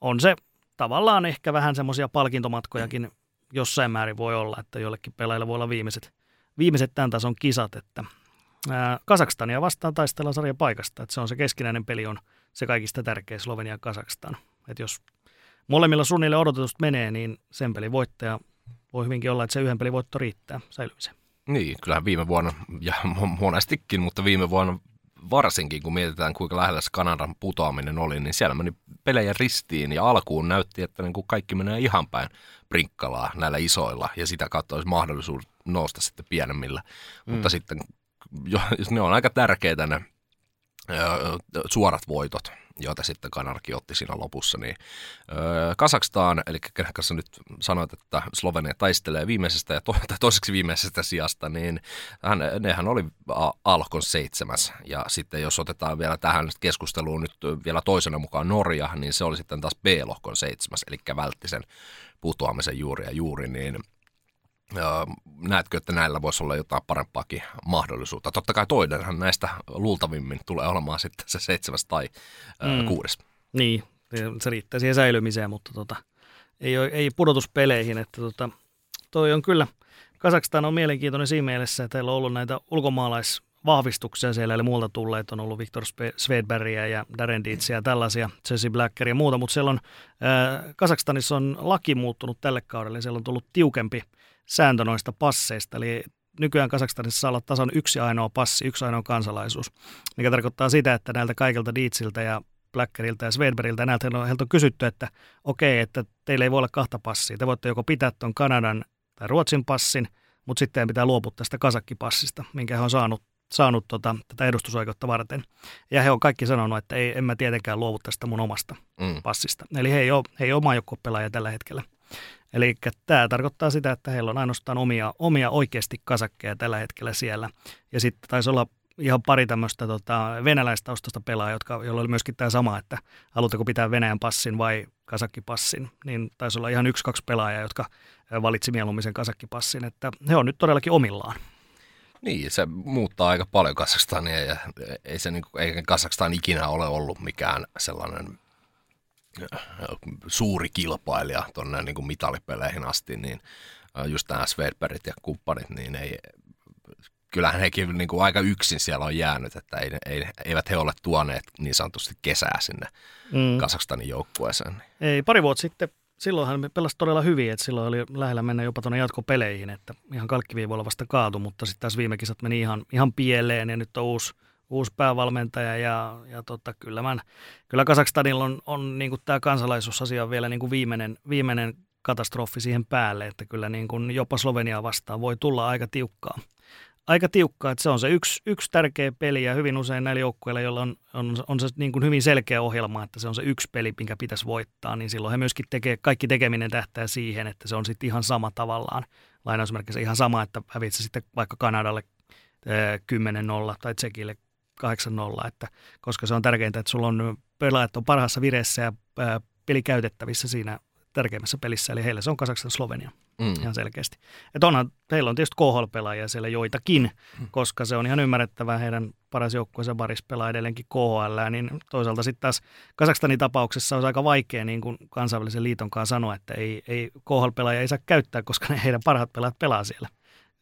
on se tavallaan ehkä vähän semmoisia palkintomatkojakin jossain määrin voi olla, että jollekin pelaajille voi olla viimeiset, viimeiset tämän tason kisat, että ää, Kasakstania vastaan taistellaan sarjan paikasta, että se on se keskinäinen peli on se kaikista tärkeä Slovenia Kasakstan. Että jos molemmilla suunnille odotetusta menee, niin sen pelin voittaja voi hyvinkin olla, että se yhden pelin voitto riittää säilymiseen. Niin, kyllähän viime vuonna, ja monestikin, mutta viime vuonna varsinkin, kun mietitään kuinka lähellä se Kanadan putoaminen oli, niin siellä meni pelejä ristiin ja alkuun näytti, että niin kuin kaikki menee ihan päin prinkkalaa näillä isoilla ja sitä kautta olisi mahdollisuus nousta sitten pienemmillä. Mm. Mutta sitten jo, ne on aika tärkeitä ne suorat voitot joita sitten Kanarki otti siinä lopussa, niin öö, Kasakstaan, eli kenen kanssa nyt sanoit, että Slovenia taistelee viimeisestä ja to, (laughs) tai toiseksi viimeisestä sijasta, niin hän, nehän oli Alkon seitsemäs, ja sitten jos otetaan vielä tähän keskusteluun nyt vielä toisena mukaan Norja, niin se oli sitten taas B-lohkon seitsemäs, eli vältti sen putoamisen juuri ja juuri, niin näetkö, että näillä voisi olla jotain parempaakin mahdollisuutta? Totta kai toinenhan näistä luultavimmin tulee olemaan sitten se seitsemäs tai mm. kuudes. Niin, se riittää siihen säilymiseen, mutta tota, ei, ole, ei pudotuspeleihin. Että tota, toi on kyllä, Kazakstan on mielenkiintoinen siinä mielessä, että teillä on ollut näitä ulkomaalaisvahvistuksia siellä, eli muulta tulleet on ollut Viktor Svedbergia ja Darren Dietzia ja tällaisia, Jesse Blacker ja muuta, mutta siellä on, äh, Kazakstanissa on laki muuttunut tälle kaudelle, siellä on tullut tiukempi sääntö noista passeista. Eli nykyään Kasakstanissa saa olla tasan yksi ainoa passi, yksi ainoa kansalaisuus, mikä tarkoittaa sitä, että näiltä kaikilta Dietsiltä ja Blackerilta ja Svedberiltä näiltä heiltä on kysytty, että okei, että teillä ei voi olla kahta passia. Te voitte joko pitää tuon Kanadan tai Ruotsin passin, mutta sitten pitää luopua tästä kasakkipassista, minkä he on saanut, saanut tota, tätä edustusoikeutta varten. Ja he on kaikki sanonut, että ei, en mä tietenkään luovu tästä mun omasta mm. passista. Eli he ei ole, he ei ole tällä hetkellä. Eli tämä tarkoittaa sitä, että heillä on ainoastaan omia, omia oikeasti kasakkeja tällä hetkellä siellä. Ja sitten taisi olla ihan pari tämmöistä tota, venäläistaustasta pelaajaa, jotka, joilla oli myöskin tämä sama, että haluatteko pitää Venäjän passin vai kasakkipassin. Niin taisi olla ihan yksi-kaksi pelaajaa, jotka valitsi mieluummin sen kasakkipassin. Että he on nyt todellakin omillaan. Niin, se muuttaa aika paljon Kasakstania ja ei se niin kuin, eikä Kasakstan ikinä ole ollut mikään sellainen suuri kilpailija tuonne niin kuin mitalipeleihin asti, niin just nämä Svedbergit ja kumppanit, niin ei, kyllähän hekin niin kuin aika yksin siellä on jäänyt, että ei, ei, eivät he ole tuoneet niin sanotusti kesää sinne mm. Kasakstanin joukkueeseen. Ei, pari vuotta sitten, silloinhan me pelasi todella hyvin, että silloin oli lähellä mennä jopa tuonne jatkopeleihin, että ihan kalkkiviivoilla vasta kaatu, mutta sitten tässä viime kisat meni ihan, ihan pieleen ja nyt on uusi uusi päävalmentaja ja, ja tota, kyllä, mä, kyllä Kazakstanilla on, on niin tämä kansalaisuusasia vielä niin kuin viimeinen, viimeinen katastrofi siihen päälle, että kyllä niin kuin jopa Slovenia vastaan voi tulla aika tiukkaa. Aika tiukkaa, että se on se yksi, yksi tärkeä peli ja hyvin usein näillä joukkueilla, joilla on, on, on se niin kuin hyvin selkeä ohjelma, että se on se yksi peli, minkä pitäisi voittaa, niin silloin he myöskin tekee, kaikki tekeminen tähtää siihen, että se on sitten ihan sama tavallaan. Lainausmerkissä ihan sama, että hävitse sitten vaikka Kanadalle 10-0 tai Tsekille 8-0, että, koska se on tärkeintä, että sulla on pelaajat on parhaassa vireessä ja peli käytettävissä siinä tärkeimmässä pelissä, eli heillä se on Kasakstan Slovenia Mm. ihan selkeästi. Että onhan, heillä on tietysti KHL-pelaajia siellä joitakin, Mm. koska se on ihan ymmärrettävää, heidän paras joukkueensa Baris pelaa edelleenkin KHL, niin toisaalta sitten taas Kasakstanin tapauksessa on aika vaikea niin kuin kansainvälisen liiton kanssa sanoa, että ei, ei KHL-pelaajia ei saa käyttää, koska ne heidän parhaat pelaajat pelaa siellä,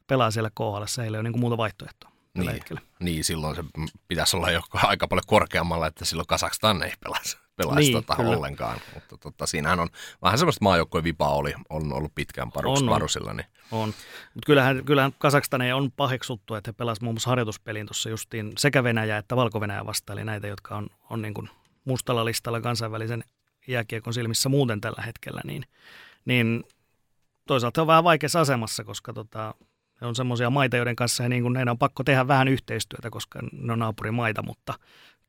pelaa siellä KHL, heillä ei ole niin kuin muuta vaihtoehtoa Niin. hetkellä. Niin, silloin se pitäisi olla jo (laughs) aika paljon korkeammalla, että silloin Kazakstan ei pelaisi, pelaisi Niin, tota kyllä. ollenkaan. Mutta tota, siinähän on vähän semmoista maajoukkueen vipaa oli, on ollut pitkään On, parusilla. Niin. On. Mutta kyllähän, kyllähän Kazakstan on paheksuttu, että he pelasivat muun muassa harjoituspelin tuossa justiin sekä Venäjä että Valko-Venäjä vastaan, eli näitä, jotka on, on niin kuin mustalla listalla kansainvälisen jääkiekon silmissä muuten tällä hetkellä, niin, niin toisaalta on vähän vaikeassa asemassa, koska tota, he on semmoisia maita, joiden kanssa he, niin kuin, heidän on pakko tehdä vähän yhteistyötä, koska ne on naapurimaita, mutta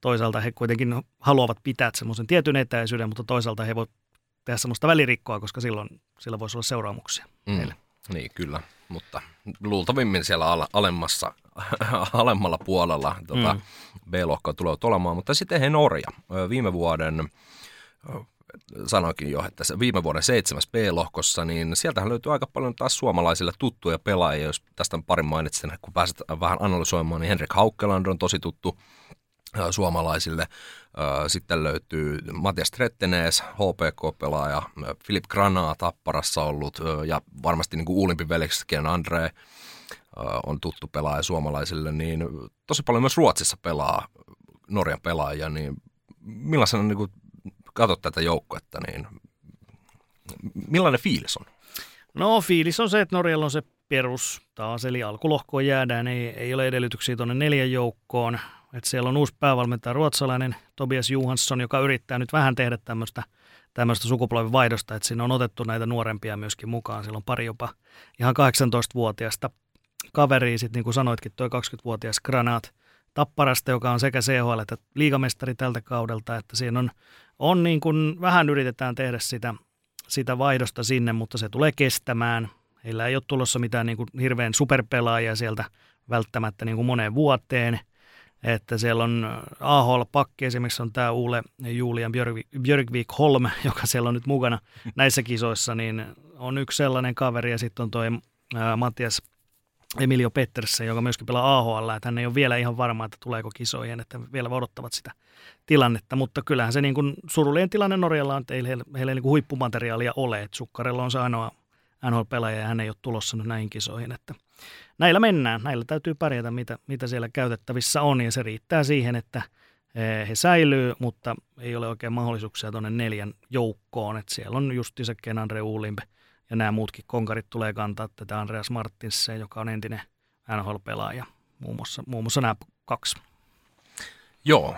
toisaalta he kuitenkin haluavat pitää semmoisen tietyn etäisyyden, mutta toisaalta he voivat tehdä semmoista välirikkoa, koska silloin sillä voisi olla seuraamuksia. Mm. Heille. Niin, kyllä. Mutta luultavimmin siellä al- alemmassa, (laughs) alemmalla puolella tota, Mm. B-lohkoa tulee olemaan. Mutta sitten he Norja. Viime vuoden, ö, sanoinkin jo, että viime vuoden seitsemäs B-lohkossa, niin sieltähän löytyy aika paljon taas suomalaisille tuttuja pelaajia. Jos tästä parin mainitsin, kun pääset vähän analysoimaan, niin Henrik Haukkeland on tosi tuttu suomalaisille. Sitten löytyy Matias Trettenees, HPK-pelaaja, Filip Granaa Tapparassa ollut ja varmasti niin Uulimpi veljeksikin Andre on tuttu pelaaja suomalaisille, niin tosi paljon myös Ruotsissa pelaa Norjan pelaajia, niin millaisena niin kuin katsot tätä joukkuetta, niin millainen fiilis on? No fiilis on se, että Norjalla on se perus taas, eli alkulohkoon jäädään, ei, ei ole edellytyksiä tuonne neljän joukkoon. Et siellä on uusi päävalmentaja ruotsalainen Tobias Johansson, joka yrittää nyt vähän tehdä tämmöistä tämmöistä sukupolvivaihdosta, että siinä on otettu näitä nuorempia myöskin mukaan. Siellä on pari jopa ihan 18-vuotiaista kaveria, sitten niin kuin sanoitkin, tuo 20-vuotias Granat Tapparasta, joka on sekä CHL että liigamestari tältä kaudelta, että siinä on, on niin kuin, vähän yritetään tehdä sitä, sitä vaihdosta sinne, mutta se tulee kestämään. Heillä ei ole tulossa mitään niin kuin hirveän superpelaajia sieltä välttämättä niin kuin moneen vuoteen. Että siellä on AHL-pakki, esimerkiksi on tämä Uule Julian Björk- Björkvik Holm, (laughs) joka siellä on nyt mukana (laughs) näissä kisoissa, niin on yksi sellainen kaveri ja sitten on toi ää, Matias Emilio Pettersen, joka myöskin pelaa AHL, että hän ei ole vielä ihan varma, että tuleeko kisoihin, että vielä odottavat sitä tilannetta, mutta kyllähän se niin kuin surullinen tilanne Norjalla on, että ei heillä, heillä ei niin kuin huippumateriaalia ole, että Sukkarella on se ainoa NHL-pelaaja ja hän ei ole tulossa nyt näihin kisoihin, että näillä mennään, näillä täytyy pärjätä, mitä, mitä siellä käytettävissä on ja se riittää siihen, että eh, he säilyy, mutta ei ole oikein mahdollisuuksia tuonne neljän joukkoon, että siellä on justiinsa Ken Andre Uulimpe ja nämä muutkin konkarit tulee kantaa tätä Andreas Martinsen, joka on entinen NHL-pelaaja, muun muassa, muun muassa nämä kaksi. Joo,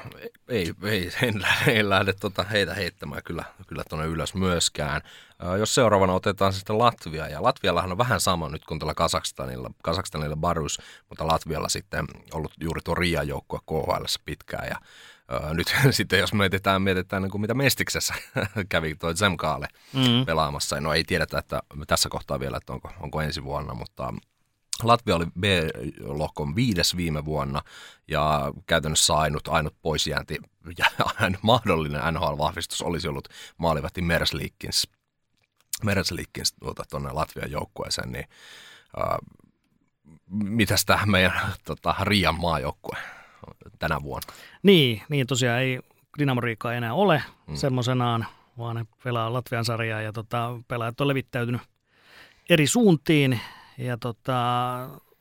ei, ei, en, lähde- en lähde tota heitä heittämään kyllä, kyllä tuonne ylös myöskään. Ää, jos seuraavana otetaan sitten Latvia, ja Latviallahan on vähän sama nyt kuin tällä Kazakstanilla, Kazakstanilla Barus, mutta Latvialla sitten ollut juuri tuo Rian joukkue KHL pitkään, ja nyt (laughs) sitten jos mietitään, mietitään niin kuin mitä Mestiksessä (laughs) kävi tuo Zemkaale Mm. pelaamassa, no ei tiedetä, että tässä kohtaa vielä, että onko, onko ensi vuonna, mutta Latvia oli B-lohkon viides viime vuonna ja käytännössä ainut, ainut poisjäänti (laughs) ja mahdollinen NHL-vahvistus olisi ollut maalivahti Mersliikkins, Mersliikkins tuota, tuonne Latvian joukkueeseen, niin äh, mitäs tämä meidän tota, Rian maajoukkue tänä vuonna? Niin, niin tosiaan ei Dynamo Riikaa enää ole Mm. mm. semmoisenaan, vaan ne pelaa Latvian sarjaa ja tota, pelaajat on levittäytynyt eri suuntiin. Ja tota,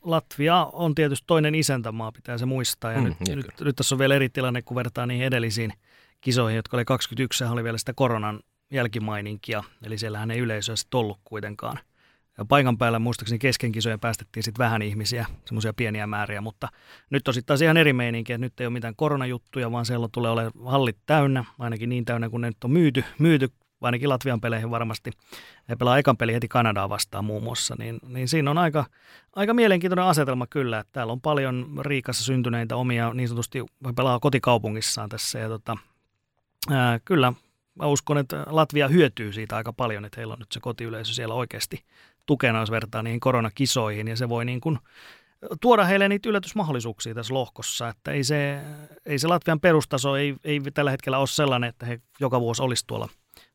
Latvia on tietysti toinen isäntämaa, pitää se muistaa. Ja Mm, nyt, nyt, nyt tässä on vielä eri tilanne, kun vertaa niihin edellisiin kisoihin, jotka oli 21, sehän oli vielä sitä koronan jälkimaininkia, eli siellähän ei yleisöä sitten ollut kuitenkaan. Ja paikan päällä muistaakseni kesken kisojen päästettiin sitten vähän ihmisiä, semmoisia pieniä määriä, mutta nyt on sitten taas ihan eri meininki, että nyt ei ole mitään koronajuttuja, vaan siellä tulee olemaan hallit täynnä, ainakin niin täynnä kuin ne nyt on myyty, myyty ainakin Latvian peleihin varmasti. Ne pelaa ekan peli heti Kanadaa vastaan muun muassa, niin, niin siinä on aika, aika mielenkiintoinen asetelma kyllä, että täällä on paljon Riikassa syntyneitä omia, niin sanotusti pelaa kotikaupungissaan tässä ja tota, ää, kyllä mä uskon, että Latvia hyötyy siitä aika paljon, että heillä on nyt se kotiyleisö siellä oikeasti tukena, jos vertaa niihin koronakisoihin, ja se voi niin kuin tuoda heille niitä yllätysmahdollisuuksia tässä lohkossa, että ei se, ei se Latvian perustaso ei, ei tällä hetkellä ole sellainen, että he joka vuosi olisi tuolla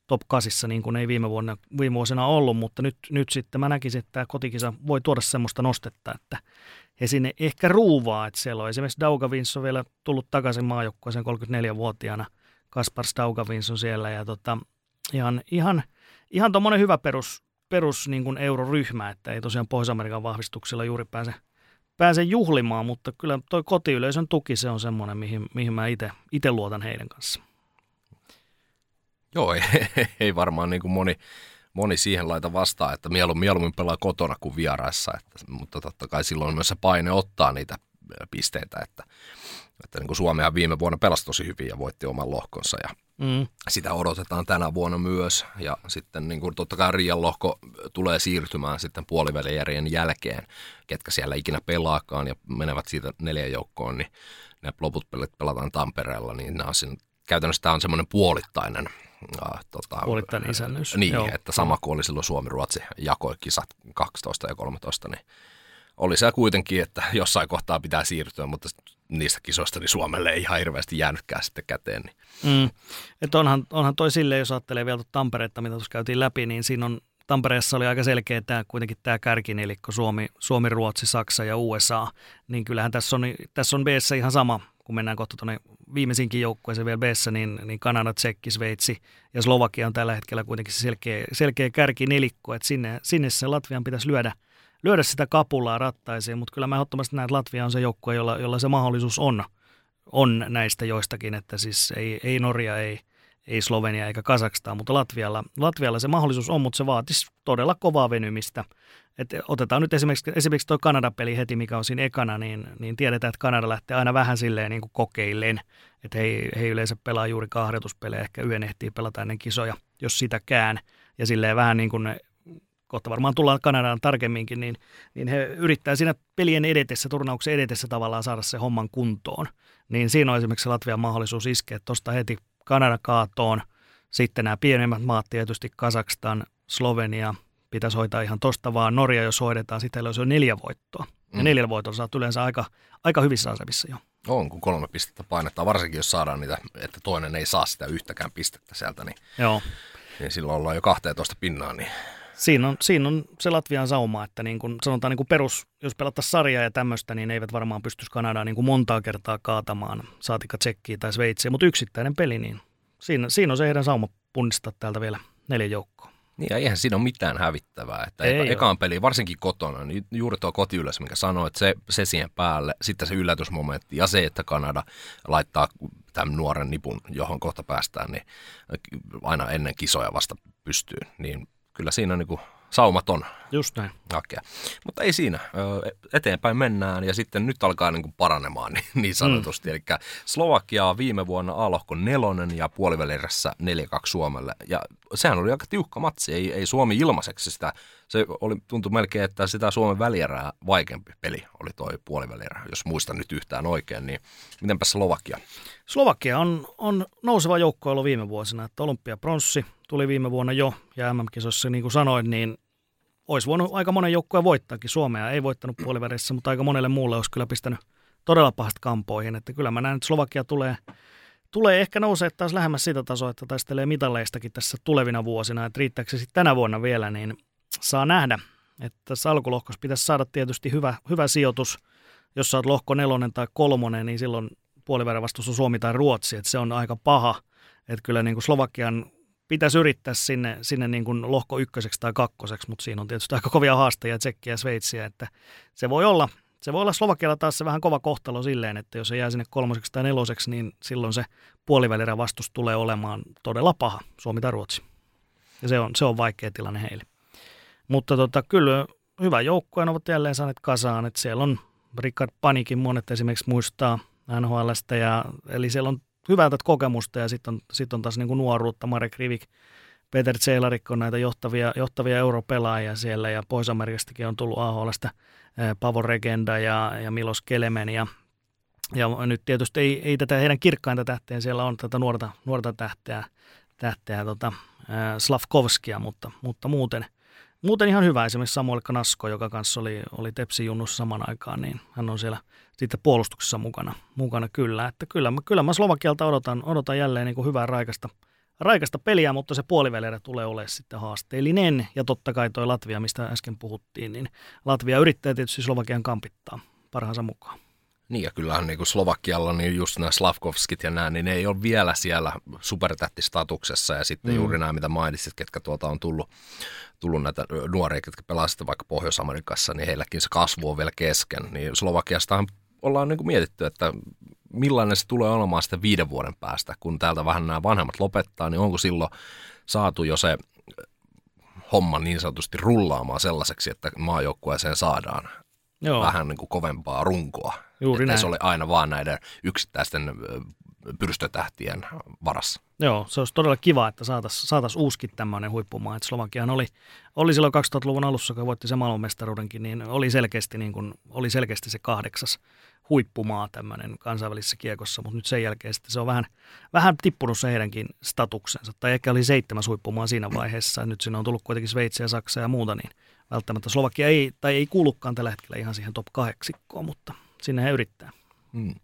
top 8, niin kuin ei viime, vuonna, viime vuosina ollut, mutta nyt, nyt sitten mä näkisin, että tämä kotikisa voi tuoda semmoista nostetta, että he sinne ehkä ruuvaa, että siellä on esimerkiksi Daugavins on vielä tullut takaisin maajoukkueeseen 34-vuotiaana, Kaspar Daugavins on siellä ja tota, ihan, ihan, ihan tuommoinen hyvä perus, perus niin kuin euroryhmä, että ei tosiaan Pohjois-Amerikan vahvistuksella juuri pääse, pääse juhlimaan, mutta kyllä toi kotiyleisön tuki, se on semmoinen, mihin, mihin mä itse luotan heidän kanssa. Joo, (laughs) ei, ei varmaan niin kuin moni, moni siihen laita vastaan, että mieluummin, mieluummin pelaa kotona kuin vieraissa, että, mutta totta kai silloin myös se paine ottaa niitä pisteitä, että, että niin kuin Suomea viime vuonna pelasi tosi hyvin ja voitti oman lohkonsa ja mm. sitä odotetaan tänä vuonna myös ja sitten niin kuin totta kai Riian lohko tulee siirtymään sitten puolivälierien jälkeen, ketkä siellä ikinä pelaakaan ja menevät siitä neljän joukkoon, niin ne loput pelit pelataan Tampereella, niin nämä on käytännössä tämä on semmoinen puolittainen ja, tota, Puolittainen isännys. Niin, Joo. että sama kuin oli silloin Suomi-Ruotsi jakoi kisat 12 ja 13, niin oli se kuitenkin, että jossain kohtaa pitää siirtyä, mutta niistä kisoista niin Suomelle ei ihan hirveästi jäänytkään sitten käteen. Niin. Mm. että onhan, onhan toi silleen, jos ajattelee vielä Tampereetta, mitä tuossa käytiin läpi, niin siinä on Tampereessa oli aika selkeä tämä, kuitenkin tämä kärkinelikko Suomi, Suomi, Ruotsi, Saksa ja USA, niin kyllähän tässä on, tässä on b ihan sama kun mennään kohta tuonne viimeisinkin joukkueeseen vielä b niin, niin Kanada, Tsekki, Sveitsi ja Slovakia on tällä hetkellä kuitenkin se selkeä, selkeä kärki nelikko, että sinne, sinne se Latvian pitäisi lyödä, lyödä sitä kapulaa rattaisiin, mutta kyllä mä ehdottomasti näen, että Latvia on se joukkue, jolla, jolla se mahdollisuus on, on näistä joistakin, että siis ei, ei Norja, ei, ei Slovenia eikä Kazakstan, mutta Latvialla, Latvialla se mahdollisuus on, mutta se vaatisi todella kovaa venymistä. Et otetaan nyt esimerkiksi, esimerkiksi tuo Kanada-peli heti, mikä on siinä ekana, niin, niin tiedetään, että Kanada lähtee aina vähän silleen niin kuin kokeilleen. Että he, he yleensä pelaa juuri harjoituspelejä, ehkä yön ehtii pelata ennen kisoja, jos sitäkään. Ja silleen vähän niin kuin ne, kohta varmaan tullaan Kanadaan tarkemminkin, niin, niin he yrittää siinä pelien edetessä, turnauksen edetessä tavallaan saada se homman kuntoon. Niin siinä on esimerkiksi Latvian mahdollisuus iskeä tuosta heti Kanada kaatoon. Sitten nämä pienemmät maat tietysti Kazakstan, Slovenia, pitäisi hoitaa ihan tosta vaan. Norja, jos hoidetaan, sitten olisi jo neljä voittoa. Ja mm. neljä voittoa saat yleensä aika, aika hyvissä asemissa jo. On, kun kolme pistettä painettaa, varsinkin jos saadaan niitä, että toinen ei saa sitä yhtäkään pistettä sieltä, niin, Joo. niin silloin ollaan jo 12 pinnaa. Niin. Siinä, on, siinä on se Latvian sauma, että niin kun, sanotaan niin kun perus, jos pelattaisiin sarjaa ja tämmöistä, niin eivät varmaan pystyisi Kanadaa niin montaa kertaa kaatamaan, saatika Tsekkiä tai Sveitsiä, mutta yksittäinen peli, niin siinä, siinä on se heidän sauma punnistaa täältä vielä neljä joukkoa. Niin ja eihän siinä ole mitään hävittävää. Että ei eka, ekaan peli, varsinkin kotona, niin juuri tuo kotiyleisö, mikä sanoi, että se, se siihen päälle, sitten se yllätysmomentti ja se, että Kanada laittaa tämän nuoren nipun, johon kohta päästään, niin aina ennen kisoja vasta pystyy, niin kyllä siinä on niin kuin saumaton. Just näin. Hakea. Mutta ei siinä. Eteenpäin mennään ja sitten nyt alkaa niin kuin paranemaan (laughs) niin, niin sanotusti. Mm. Eli Slovakia viime vuonna A-lohko nelonen ja puolivälirässä 4-2 Suomelle. Ja sehän oli aika tiukka matsi. Ei, ei Suomi ilmaiseksi sitä. Se oli, tuntui melkein, että sitä Suomen välierää vaikeampi peli oli toi puolivälierä, jos muistan nyt yhtään oikein. Niin mitenpä Slovakia? Slovakia on, on nouseva joukko ollut viime vuosina. Että olympiapronssi tuli viime vuonna jo ja MM-kisossa, niin kuin sanoin, niin olisi voinut aika monen joukkueen voittaakin. Suomea ei voittanut puolivärissä, mutta aika monelle muulle olisi kyllä pistänyt todella pahasti kampoihin. Että kyllä mä näen, että Slovakia tulee, tulee ehkä nousee taas lähemmäs sitä tasoa, että taistelee mitalleistakin tässä tulevina vuosina. Että riittääkö se sitten tänä vuonna vielä, niin saa nähdä. Että tässä alkulohkossa pitäisi saada tietysti hyvä, hyvä sijoitus. Jos oot lohko nelonen tai kolmonen, niin silloin puolivälin vastus on Suomi tai Ruotsi, että se on aika paha. Että kyllä niin kuin Slovakian pitäisi yrittää sinne, sinne niin kuin lohko ykköseksi tai kakkoseksi, mutta siinä on tietysti aika kovia haastajia, Tsekkiä ja Sveitsiä, että se voi olla, se voi olla Slovakialla taas se vähän kova kohtalo silleen, että jos se jää sinne kolmoseksi tai neloseksi, niin silloin se puolivälierä vastus tulee olemaan todella paha, Suomi tai Ruotsi. Ja se on, se on vaikea tilanne heille. Mutta tota, kyllä hyvä joukkue ovat jälleen saaneet kasaan, että siellä on Richard Panikin monet esimerkiksi muistaa NHLstä, ja, eli siellä on hyvää tätä kokemusta ja sitten on, sit on taas niin kuin nuoruutta. Marek Rivik, Peter Tselarik on näitä johtavia, johtavia europelaajia siellä ja Pohjois-Amerikastakin on tullut AHLstä Pavo Regenda ja, ja Milos Kelemen ja, ja nyt tietysti ei, ei tätä heidän kirkkainta tähteä, siellä on tätä nuorta, nuorta tähteä, tähteä tota, Slavkovskia, mutta, mutta muuten, muuten ihan hyvä. Esimerkiksi Samuel Knasko, joka kanssa oli, oli Tepsi junnussa saman aikaan, niin hän on siellä – sitten puolustuksessa mukana, mukana kyllä. Että kyllä, mä, kyllä mä Slovakialta odotan, odotan jälleen niin kuin hyvää raikasta, raikasta peliä, mutta se puolivälierä tulee olemaan sitten haasteellinen. Ja totta kai toi Latvia, mistä äsken puhuttiin, niin Latvia yrittää tietysti Slovakian kampittaa parhaansa mukaan. Niin ja kyllähän niin kuin Slovakialla niin just nämä Slavkovskit ja nämä, niin ne ei ole vielä siellä supertähtistatuksessa ja sitten mm. juuri nämä, mitä mainitsit, ketkä tuolta on tullut, tullut näitä nuoria, ketkä pelasivat vaikka Pohjois-Amerikassa, niin heilläkin se kasvu on vielä kesken. Niin Slovakiastahan ollaan niin kuin mietitty, että millainen se tulee olemaan sitten viiden vuoden päästä, kun täältä vähän nämä vanhemmat lopettaa, niin onko silloin saatu jo se homma niin sanotusti rullaamaan sellaiseksi, että maajoukkueeseen saadaan Joo. vähän niin kuin kovempaa runkoa. Juuri näin. se ole aina vaan näiden yksittäisten pyrstötähtien varassa. Joo, se olisi todella kiva, että saataisiin saatais uuskin tämmöinen huippumaa. Että Slovakiahan oli, oli silloin 2000-luvun alussa, kun voitti se maailmanmestaruudenkin, niin oli selkeästi, niin kuin, oli selkeästi se kahdeksas huippumaa tämmöinen kansainvälisessä kiekossa, mutta nyt sen jälkeen sitten se on vähän, vähän tippunut se heidänkin statuksensa. Tai ehkä oli seitsemäs huippumaa siinä vaiheessa, nyt siinä on tullut kuitenkin Sveitsiä, Saksa ja muuta, niin välttämättä Slovakia ei, tai ei kuulukaan tällä hetkellä ihan siihen top kahdeksikkoon, mutta sinne he yrittää. Hmm.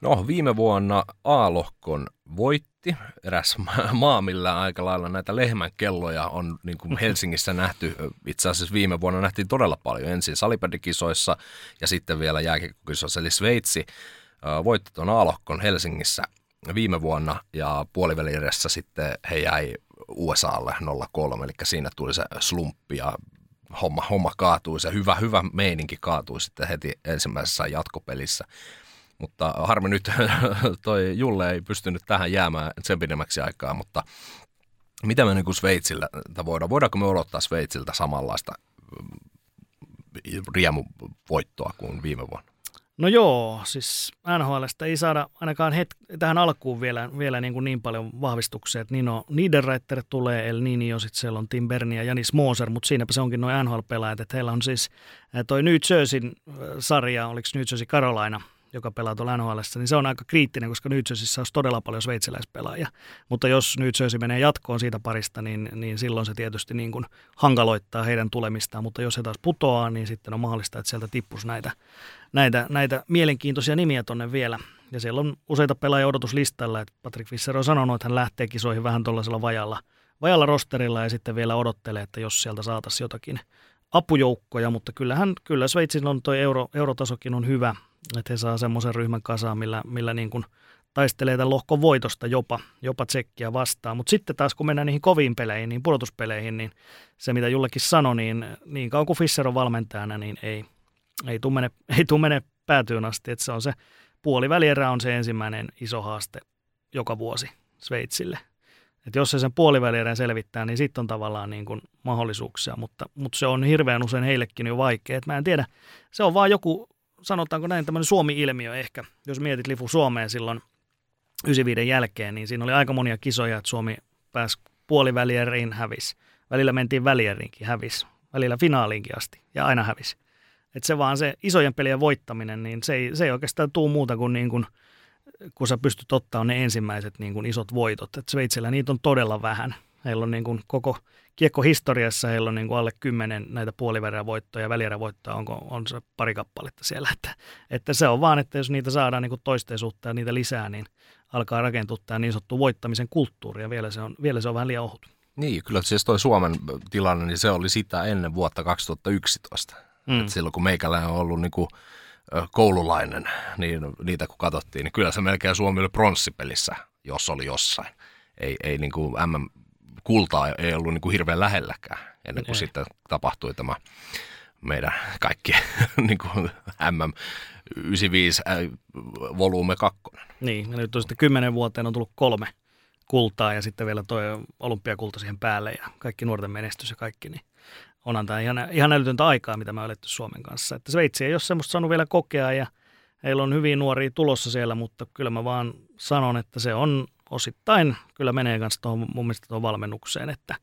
No viime vuonna A-lohkon voitti eräs maa, millä aika lailla näitä lehmän kelloja on niin kuin (laughs) Helsingissä nähty. Itse asiassa viime vuonna nähtiin todella paljon ensin salipadikisoissa ja sitten vielä jääkiekkokisoissa. Eli Sveitsi voitti tuon A-lohkon Helsingissä viime vuonna ja puolivälieressä sitten he jäi USAlle 0-3, eli siinä tuli se slumppi ja homma, homma kaatui, se hyvä, hyvä meininki kaatui sitten heti ensimmäisessä jatkopelissä. Mutta harmi nyt, (laughs) toi Julle ei pystynyt tähän jäämään sen pidemmäksi aikaa, mutta mitä me niin Sveitsillä voidaan? Voidaanko me odottaa Sveitsiltä samanlaista mm, riemuvoittoa kuin viime vuonna? No joo, siis NHLstä ei saada ainakaan het- tähän alkuun vielä, vielä niin, kuin niin paljon vahvistuksia, että Nino Niederreiter tulee, El Nini on sitten siellä on Tim Berni ja Janis Moser, mutta siinäpä se onkin noin NHL-pelaajat, että heillä on siis toi New Jerseyn sarja, oliko New Jersey Carolina, joka pelaa tuolla NHL, niin se on aika kriittinen, koska New Jerseyssä olisi todella paljon sveitsiläispelaajia. Mutta jos New Jersey menee jatkoon siitä parista, niin, niin silloin se tietysti niin kuin hankaloittaa heidän tulemistaan. Mutta jos he taas putoaa, niin sitten on mahdollista, että sieltä tippuisi näitä, näitä, näitä mielenkiintoisia nimiä tonne vielä. Ja siellä on useita pelaajia odotuslistalla, että Patrick Fischer on sanonut, että hän lähtee kisoihin vähän tuollaisella vajalla, vajalla rosterilla ja sitten vielä odottelee, että jos sieltä saataisiin jotakin apujoukkoja, mutta kyllähän, kyllä Sveitsin on tuo euro, eurotasokin on hyvä, että he saa semmoisen ryhmän kasaan, millä, millä niin kuin taistelee tämän lohkon voitosta jopa, jopa tsekkiä vastaan. Mutta sitten taas kun mennään niihin koviin peleihin, niin pudotuspeleihin, niin se mitä Jullekin sanoi, niin niin kauan kuin Fischer on valmentajana, niin ei, ei tule mene, (laughs) ei tule mene päätyyn asti. Että se on se puolivälierä on se ensimmäinen iso haaste joka vuosi Sveitsille. Et jos se sen puolivälierän selvittää, niin sitten on tavallaan niin kuin mahdollisuuksia, mutta, mutta se on hirveän usein heillekin jo vaikea. Et mä en tiedä, se on vaan joku sanotaanko näin, tämmöinen Suomi-ilmiö ehkä. Jos mietit Lifu Suomeen silloin 95 jälkeen, niin siinä oli aika monia kisoja, että Suomi pääsi puolivälieriin hävis. Välillä mentiin välieriinkin hävis. Välillä finaaliinkin asti ja aina hävis. Että se vaan se isojen pelien voittaminen, niin se ei, se ei oikeastaan tuu muuta kuin, niin kuin kun sä pystyt ottaa ne ensimmäiset niin kuin isot voitot. Et Sveitsillä niitä on todella vähän. Heillä on niin kuin koko kiekkohistoriassa heillä on niin kuin alle kymmenen näitä puoliverävoittoja ja välierävoittoja, onko, on se pari kappaletta siellä. (laughs) Että, että se on vaan, että jos niitä saadaan niin kuin toisteisuutta ja niitä lisää, niin alkaa rakentua tämä niin sanottu voittamisen kulttuuri ja vielä se on, vielä se on vähän liian ohut. Niin, kyllä siis toi Suomen tilanne, niin se oli sitä ennen vuotta 2011. Mm. että silloin kun meikällä on ollut niin kuin koululainen, niin niitä kun katsottiin, niin kyllä se melkein Suomi oli pronssipelissä, jos oli jossain. Ei, ei niin kuin MM kultaa ei ollut niin kuin hirveän lähelläkään ennen kuin ei. sitten tapahtui tämä meidän kaikki niin kuin MM 95 äh, volyyme 2. Niin, ja nyt on sitten kymmenen vuoteen on tullut kolme kultaa ja sitten vielä tuo olympiakulta siihen päälle ja kaikki nuorten menestys ja kaikki, niin onhan tämä ihan, ihan älytöntä aikaa, mitä me eletty Suomen kanssa. Että Sveitsi ei ole semmoista saanut vielä kokea ja heillä on hyvin nuoria tulossa siellä, mutta kyllä mä vaan sanon, että se on osittain kyllä menee kanssa tuohon mun mielestä tuohon valmennukseen, että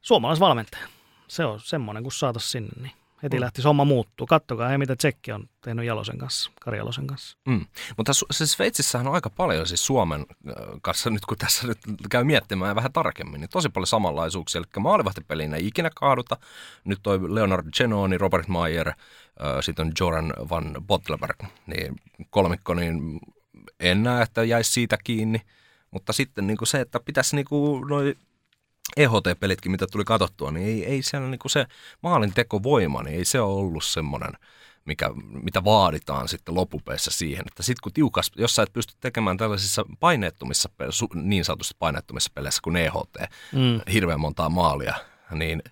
suomalaisvalmentaja, se on semmoinen, kun saataisiin sinne, niin heti mm. lähti homma muuttuu. Kattokaa he, mitä Tsekki on tehnyt Jalosen kanssa, Kari Jalosen kanssa. Mm. Mutta siis Sveitsissähän on aika paljon siis Suomen kanssa, nyt kun tässä nyt käy miettimään vähän tarkemmin, niin tosi paljon samanlaisuuksia. Eli maalivahtipeliin ei ikinä kaaduta. Nyt toi Leonard Genoni, Robert Mayer, äh, sitten on Joran van Bottleberg, niin kolmikko, niin en näe, että jäisi siitä kiinni. Mutta sitten niin kuin se, että pitäisi niin kuin noi EHT-pelitkin, mitä tuli katsottua, niin ei, ei siellä niin kuin se maalintekovoima, niin ei se ole ollut semmoinen – mikä, mitä vaaditaan sitten loppupeissa siihen, että sitten kun tiukas, jos sä et pysty tekemään tällaisissa paineettomissa, niin sanotusti paineettomissa peleissä kuin EHT, mm. hirveän montaa maalia, niin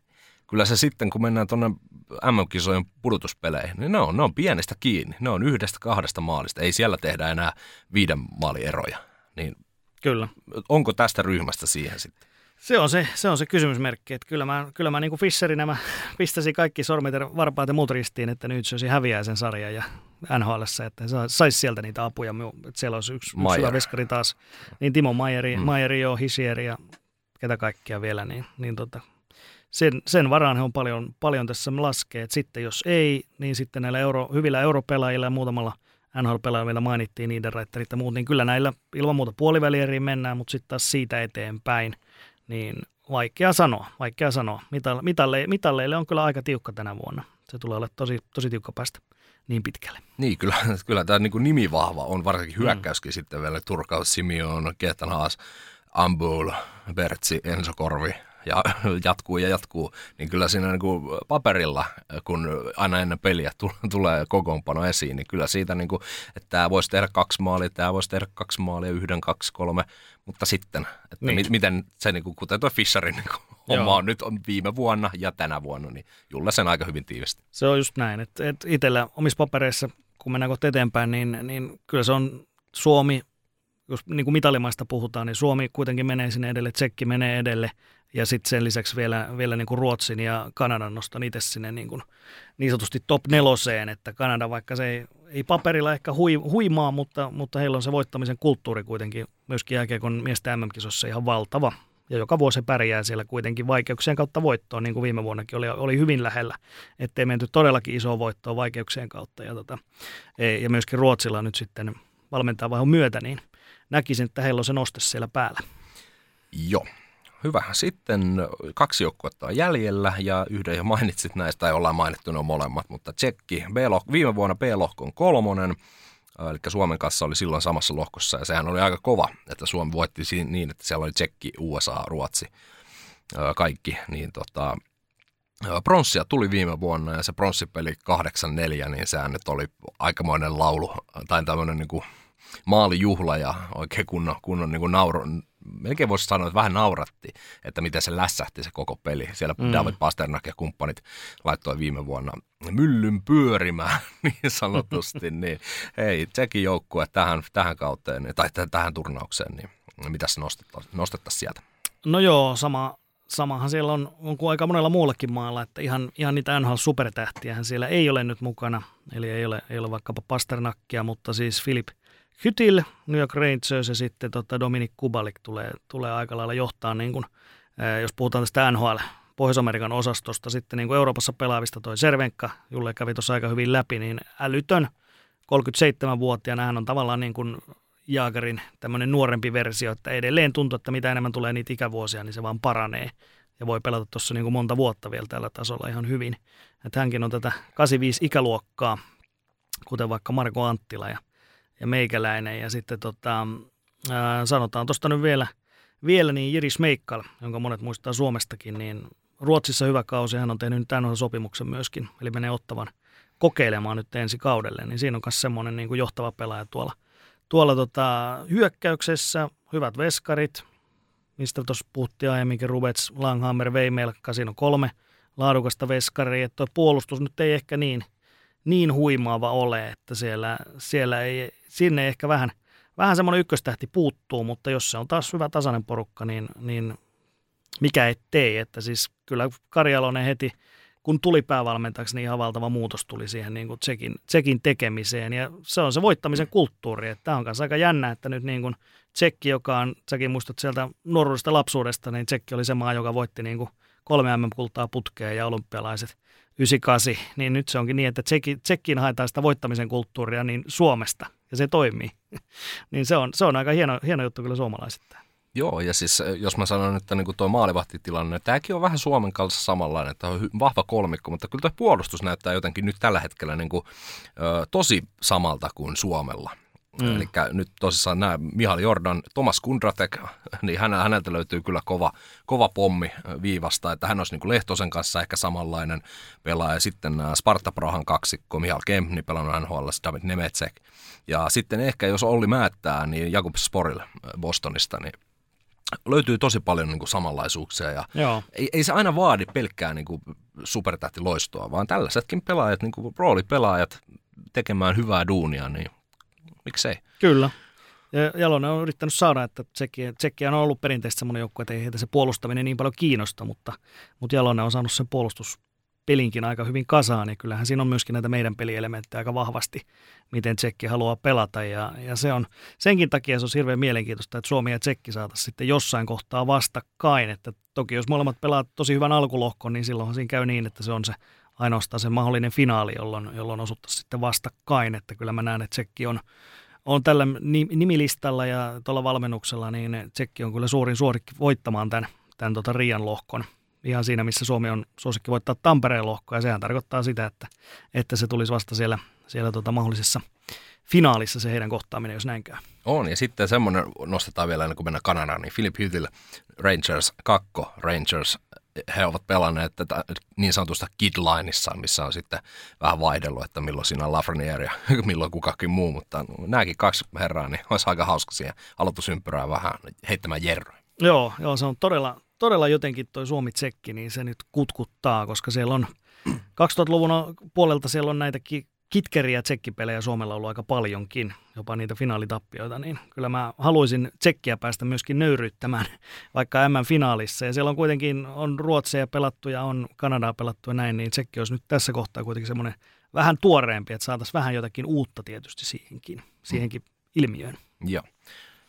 kyllä se sitten, kun mennään tuonne MM-kisojen pudotuspeleihin, niin ne on, ne on pienestä kiinni. Ne on yhdestä kahdesta maalista. Ei siellä tehdä enää viiden maalieroja. Niin Kyllä. Onko tästä ryhmästä siihen sitten? Se on se, se, on se kysymysmerkki, että kyllä mä, kyllä mä niin kuin Fisherinä mä pistäisin kaikki sormit ja varpaat ja muut ristiin, että nyt se olisi häviää sen sarjan ja nhl että saisi sieltä niitä apuja. Että siellä olisi yksi, yksi hyvä veskari taas, niin Timo Maieri, mm. Maieri jo, Hisieri ja ketä kaikkia vielä, niin, niin tota, sen, sen varaan he on paljon, paljon tässä laskee. että sitten jos ei, niin sitten näillä euro, hyvillä europelaajilla ja muutamalla NHL-pelaajilla vielä mainittiin niiden ja muut, niin kyllä näillä ilman muuta puolivälieriin mennään, mutta sitten taas siitä eteenpäin – niin vaikea sanoa, vaikea sanoa. Mitalle, mitalle, mitalleille on kyllä aika tiukka tänä vuonna. Se tulee olla tosi, tosi tiukka päästä niin pitkälle. Niin, kyllä, (laughs) kyllä tämä niin nimi vahva on, varsinkin mm. hyökkäyskin mm. sitten vielä. Turkaus, Simeon, Ketan Haas, Ambul, Bertsi, Enso Korvi, ja (laughs) jatkuu ja jatkuu, niin kyllä siinä niin kuin paperilla, kun aina ennen peliä tulee kokoonpano esiin, niin kyllä siitä, niin kuin, että tämä voisi tehdä kaksi maalia, tämä voisi tehdä kaksi maalia, yhden, kaksi, kolme, mutta sitten, että niin. miten se, niin kuin, kuten tuo Fisherin (laughs) niin homma on nyt on viime vuonna ja tänä vuonna, niin Julla sen aika hyvin tiivisti. Se on just näin, että, että itsellä omissa papereissa, kun mennään kohta eteenpäin, niin, niin kyllä se on Suomi, jos niin kuin mitalimaista puhutaan, niin Suomi kuitenkin menee sinne edelle, Tsekki menee edelle, ja sitten sen lisäksi vielä, vielä niin kuin Ruotsin ja Kanadan nostan itse sinne niin, kuin niin sanotusti top neloseen, että Kanada vaikka se ei, ei paperilla ehkä hui, huimaa, mutta, mutta heillä on se voittamisen kulttuuri kuitenkin myöskin jälkeen miesten MM-kisossa ihan valtava. Ja joka vuosi pärjää siellä kuitenkin vaikeuksien kautta voittoon, niin kuin viime vuonnakin oli, oli hyvin lähellä, ettei menty todellakin iso voittoa vaikeuksien kautta. Ja, tota, ja myöskin Ruotsilla nyt sitten valmentaa vähän myötä, niin näkisin, että heillä on se noste siellä päällä. Joo, Hyvä. Sitten kaksi joukkuetta on jäljellä ja yhden jo mainitsit näistä, tai ollaan mainittu ne molemmat, mutta Tsekki, B-lohko, viime vuonna B-lohkon kolmonen, eli Suomen kanssa oli silloin samassa lohkossa ja sehän oli aika kova, että Suomi voitti niin, että siellä oli Tsekki, USA, Ruotsi, kaikki, niin tota, Pronssia tuli viime vuonna ja se pronssipeli 8-4, niin sehän nyt oli aikamoinen laulu tai tämmöinen niin kuin maalijuhla ja oikein kunnon, kunnon niin kuin nauru, melkein voisi sanoa, että vähän nauratti, että miten se lässähti se koko peli. Siellä mm. David Pasternak ja kumppanit laittoi viime vuonna myllyn pyörimään (laughs) niin sanotusti. (laughs) niin hei, Tsekin joukkue tähän, tähän kauteen tai tähän turnaukseen, niin mitä se nostettaisiin sieltä? No joo, sama, samahan siellä on, on kuin aika monella muullakin maalla, että ihan, ihan niitä NHL-supertähtiähän siellä ei ole nyt mukana. Eli ei ole, ei ole vaikkapa Pasternakkia, mutta siis Philip – Hytil, New York Rangers ja sitten tota Dominic Kubalik tulee, tulee aika lailla johtaa, niin kuin, jos puhutaan tästä NHL Pohjois-Amerikan osastosta, sitten niin kuin Euroopassa pelaavista toi Servenka, jolle kävi tuossa aika hyvin läpi, niin älytön 37-vuotiaana hän on tavallaan niin kuin Jaagarin tämmöinen nuorempi versio, että edelleen tuntuu, että mitä enemmän tulee niitä ikävuosia, niin se vaan paranee ja voi pelata tuossa niin kuin monta vuotta vielä tällä tasolla ihan hyvin. Että hänkin on tätä 85 ikäluokkaa, kuten vaikka Marko Anttila ja ja meikäläinen. Ja sitten tota, ää, sanotaan tuosta nyt vielä, vielä niin Jiri Smeikkal, jonka monet muistaa Suomestakin, niin Ruotsissa hyvä kausi, hän on tehnyt nyt tämän sopimuksen myöskin, eli menee ottavan kokeilemaan nyt ensi kaudelle, niin siinä on myös semmoinen niin kuin johtava pelaaja tuolla, tuolla tota, hyökkäyksessä, hyvät veskarit, mistä tuossa puhuttiin aiemminkin, Rubets, Langhammer, Veimelka, siinä on kolme. Laadukasta veskaria, että puolustus nyt ei ehkä niin, niin huimaava ole, että siellä, siellä ei sinne ehkä vähän, vähän semmoinen ykköstähti puuttuu, mutta jos se on taas hyvä tasainen porukka, niin, niin mikä ettei. Että siis kyllä Karjalonen heti, kun tuli päävalmentajaksi, niin ihan valtava muutos tuli siihen niin kuin tsekin, tsekin tekemiseen. Ja se on se voittamisen kulttuuri. Että tämä on myös aika jännä, että nyt niin kuin Tsekki, joka on, säkin muistat sieltä nuoruudesta lapsuudesta, niin Tsekki oli se maa, joka voitti niin kuin kolme MM-kultaa putkeen ja olympialaiset 98, niin nyt se onkin niin, että Tsekki, Tsekkiin haetaan sitä voittamisen kulttuuria niin Suomesta ja se toimii. (laughs) niin se on, se on aika hieno, hieno juttu kyllä suomalaisittain. Joo, ja siis eh, jos mä sanon, että niin tuo maalivahtitilanne, tämäkin on vähän Suomen kanssa samanlainen, että on vahva kolmikko, mutta kyllä tuo puolustus näyttää jotenkin nyt tällä hetkellä niin kuin, ö, tosi samalta kuin Suomella. Mm. Eli nyt tosissaan nämä Mihal Jordan, Thomas Kundratek, (laughs) niin häneltä löytyy kyllä kova, kova pommi viivasta, että hän olisi niin kuin Lehtosen kanssa ehkä samanlainen pelaaja. Sitten Sparta Prahan kaksikko, Mihal Kempni pelannut NHL, David Nemetsek. Ja sitten ehkä jos Olli määttää, niin Jakub Sporil Bostonista, niin löytyy tosi paljon niin kuin samanlaisuuksia ja Joo. Ei, ei se aina vaadi pelkkää niin kuin supertähtiloistoa, vaan tällaisetkin pelaajat, niin kuin roolipelaajat tekemään hyvää duunia, niin miksei. Kyllä. Ja Jalonen on yrittänyt saada, että Tsekki, Tsekki on ollut perinteisesti semmoinen joukko, että ei heitä se puolustaminen niin paljon kiinnosta, mutta, mutta Jalonen on saanut sen puolustus pelinkin aika hyvin kasaan, ja kyllähän siinä on myöskin näitä meidän pelielementtejä aika vahvasti, miten Tsekki haluaa pelata, ja, ja se on, senkin takia se on hirveän mielenkiintoista, että Suomi ja Tsekki saataisiin sitten jossain kohtaa vastakkain, että toki jos molemmat pelaat tosi hyvän alkulohkon, niin silloinhan siinä käy niin, että se on se ainoastaan se mahdollinen finaali, jolloin, jolloin osuttaisiin sitten vastakkain, että kyllä mä näen, että Tsekki on, on tällä nimilistalla ja tuolla valmennuksella, niin Tsekki on kyllä suurin suorikki voittamaan tämän, tämän tota Rian lohkon. Ihan siinä, missä Suomi on suosikki voittaa Tampereen lohkoa, ja sehän tarkoittaa sitä, että, että se tulisi vasta siellä, siellä tota mahdollisessa finaalissa se heidän kohtaaminen, jos näin käy. On, ja sitten semmoinen nostetaan vielä ennen kuin mennään Kanadaan, niin Philip Hytil, Rangers 2, Rangers, he ovat pelanneet tätä niin sanotusta kidlineissa, missä on sitten vähän vaihdellut, että milloin siinä on Lafreniere ja (laughs) milloin kukakin muu, mutta nämäkin kaksi herraa, niin olisi aika hauska siihen aloitusympyrää vähän heittämään jerroja. Joo, joo, se on todella, todella jotenkin toi Suomi-tsekki, niin se nyt kutkuttaa, koska siellä on (clears throat) 2000-luvun puolelta siellä on näitä kitkeriä tsekkipelejä Suomella ollut aika paljonkin, jopa niitä finaalitappioita, niin kyllä mä haluaisin tsekkiä päästä myöskin nöyryyttämään (laughs) vaikka M-finaalissa. Ja siellä on kuitenkin, on Ruotsia pelattu ja on Kanadaa pelattu ja näin, niin tsekki olisi nyt tässä kohtaa kuitenkin semmoinen vähän tuoreempi, että saataisiin vähän jotakin uutta tietysti siihenkin, siihenkin ilmiöön. Joo.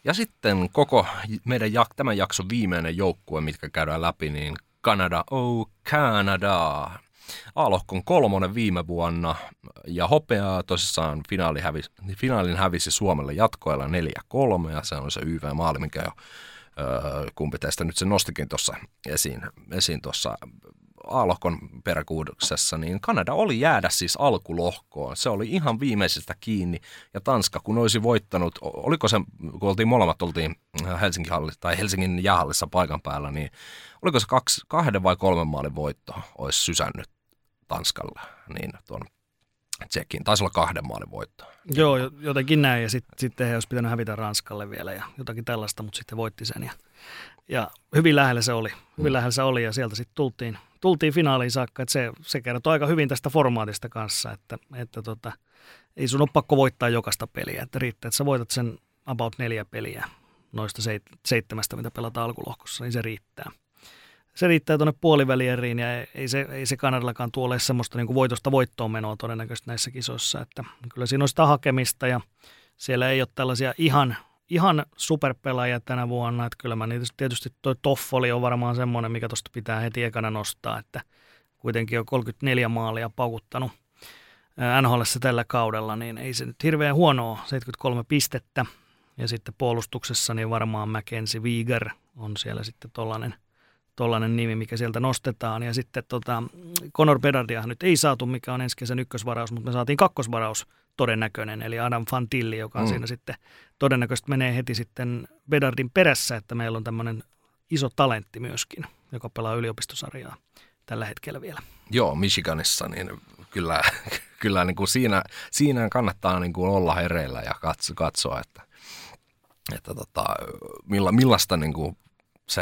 Ja sitten koko meidän jak- tämän jakson viimeinen joukkue, mitkä käydään läpi, niin Kanada, oh Canada. A-lohkon kolmonen viime vuonna ja hopeaa tosissaan finaali hävisi, finaalin hävisi Suomelle jatkoilla 4-3 ja se on se YV-maali, mikä jo öö, kumpi teistä nyt se nostikin tuossa esiin, esiin tuossa A-lohkon niin Kanada oli jäädä siis alkulohkoon. Se oli ihan viimeisestä kiinni, ja Tanska, kun olisi voittanut, oliko se, kun oltiin molemmat oltiin Helsingin, tai Helsingin jäähallissa paikan päällä, niin oliko se kaksi, kahden vai kolmen maalin voitto olisi sysännyt Tanskalle, niin tuon Tsekin. Taisi olla kahden maalin voitto. Joo, jotenkin näin. Ja sitten sit he olisi pitänyt hävitä Ranskalle vielä ja jotakin tällaista, mutta sitten voitti sen. Ja, ja hyvin lähellä se oli. Hyvin mm. lähellä se oli ja sieltä sitten tultiin, tultiin finaaliin saakka. Että se, se kertoo aika hyvin tästä formaatista kanssa, että, että tota, ei sun ole pakko voittaa jokaista peliä. Että riittää, että sä voitat sen about neljä peliä noista seitsemästä, mitä pelataan alkulohkossa, niin se riittää se riittää tuonne puolivälieriin ja ei se, ei se Kanadallakaan tuolle semmoista niin kuin voitosta voittoon menoa todennäköisesti näissä kisoissa. Että kyllä siinä on sitä hakemista ja siellä ei ole tällaisia ihan, ihan superpelaajia tänä vuonna. Että kyllä mä niitä, tietysti toi Toffoli on varmaan semmoinen, mikä tuosta pitää heti ekana nostaa, että kuitenkin on 34 maalia paukuttanut nhl tällä kaudella, niin ei se nyt hirveän huonoa, 73 pistettä. Ja sitten puolustuksessa niin varmaan Mackenzie Wieger on siellä sitten tollainen – tuollainen nimi, mikä sieltä nostetaan. Ja sitten tota, Conor Bedardia nyt ei saatu, mikä on ensi kesän ykkösvaraus, mutta me saatiin kakkosvaraus todennäköinen, eli Adam Fantilli, joka mm. siinä sitten todennäköisesti menee heti sitten Bedardin perässä, että meillä on tämmöinen iso talentti myöskin, joka pelaa yliopistosarjaa tällä hetkellä vielä. Joo, Michiganissa, niin kyllä, (laughs) kyllä niin kuin siinä, siinä kannattaa niin kuin olla hereillä ja katso, katsoa, että, että tota, milla, millaista niin kuin se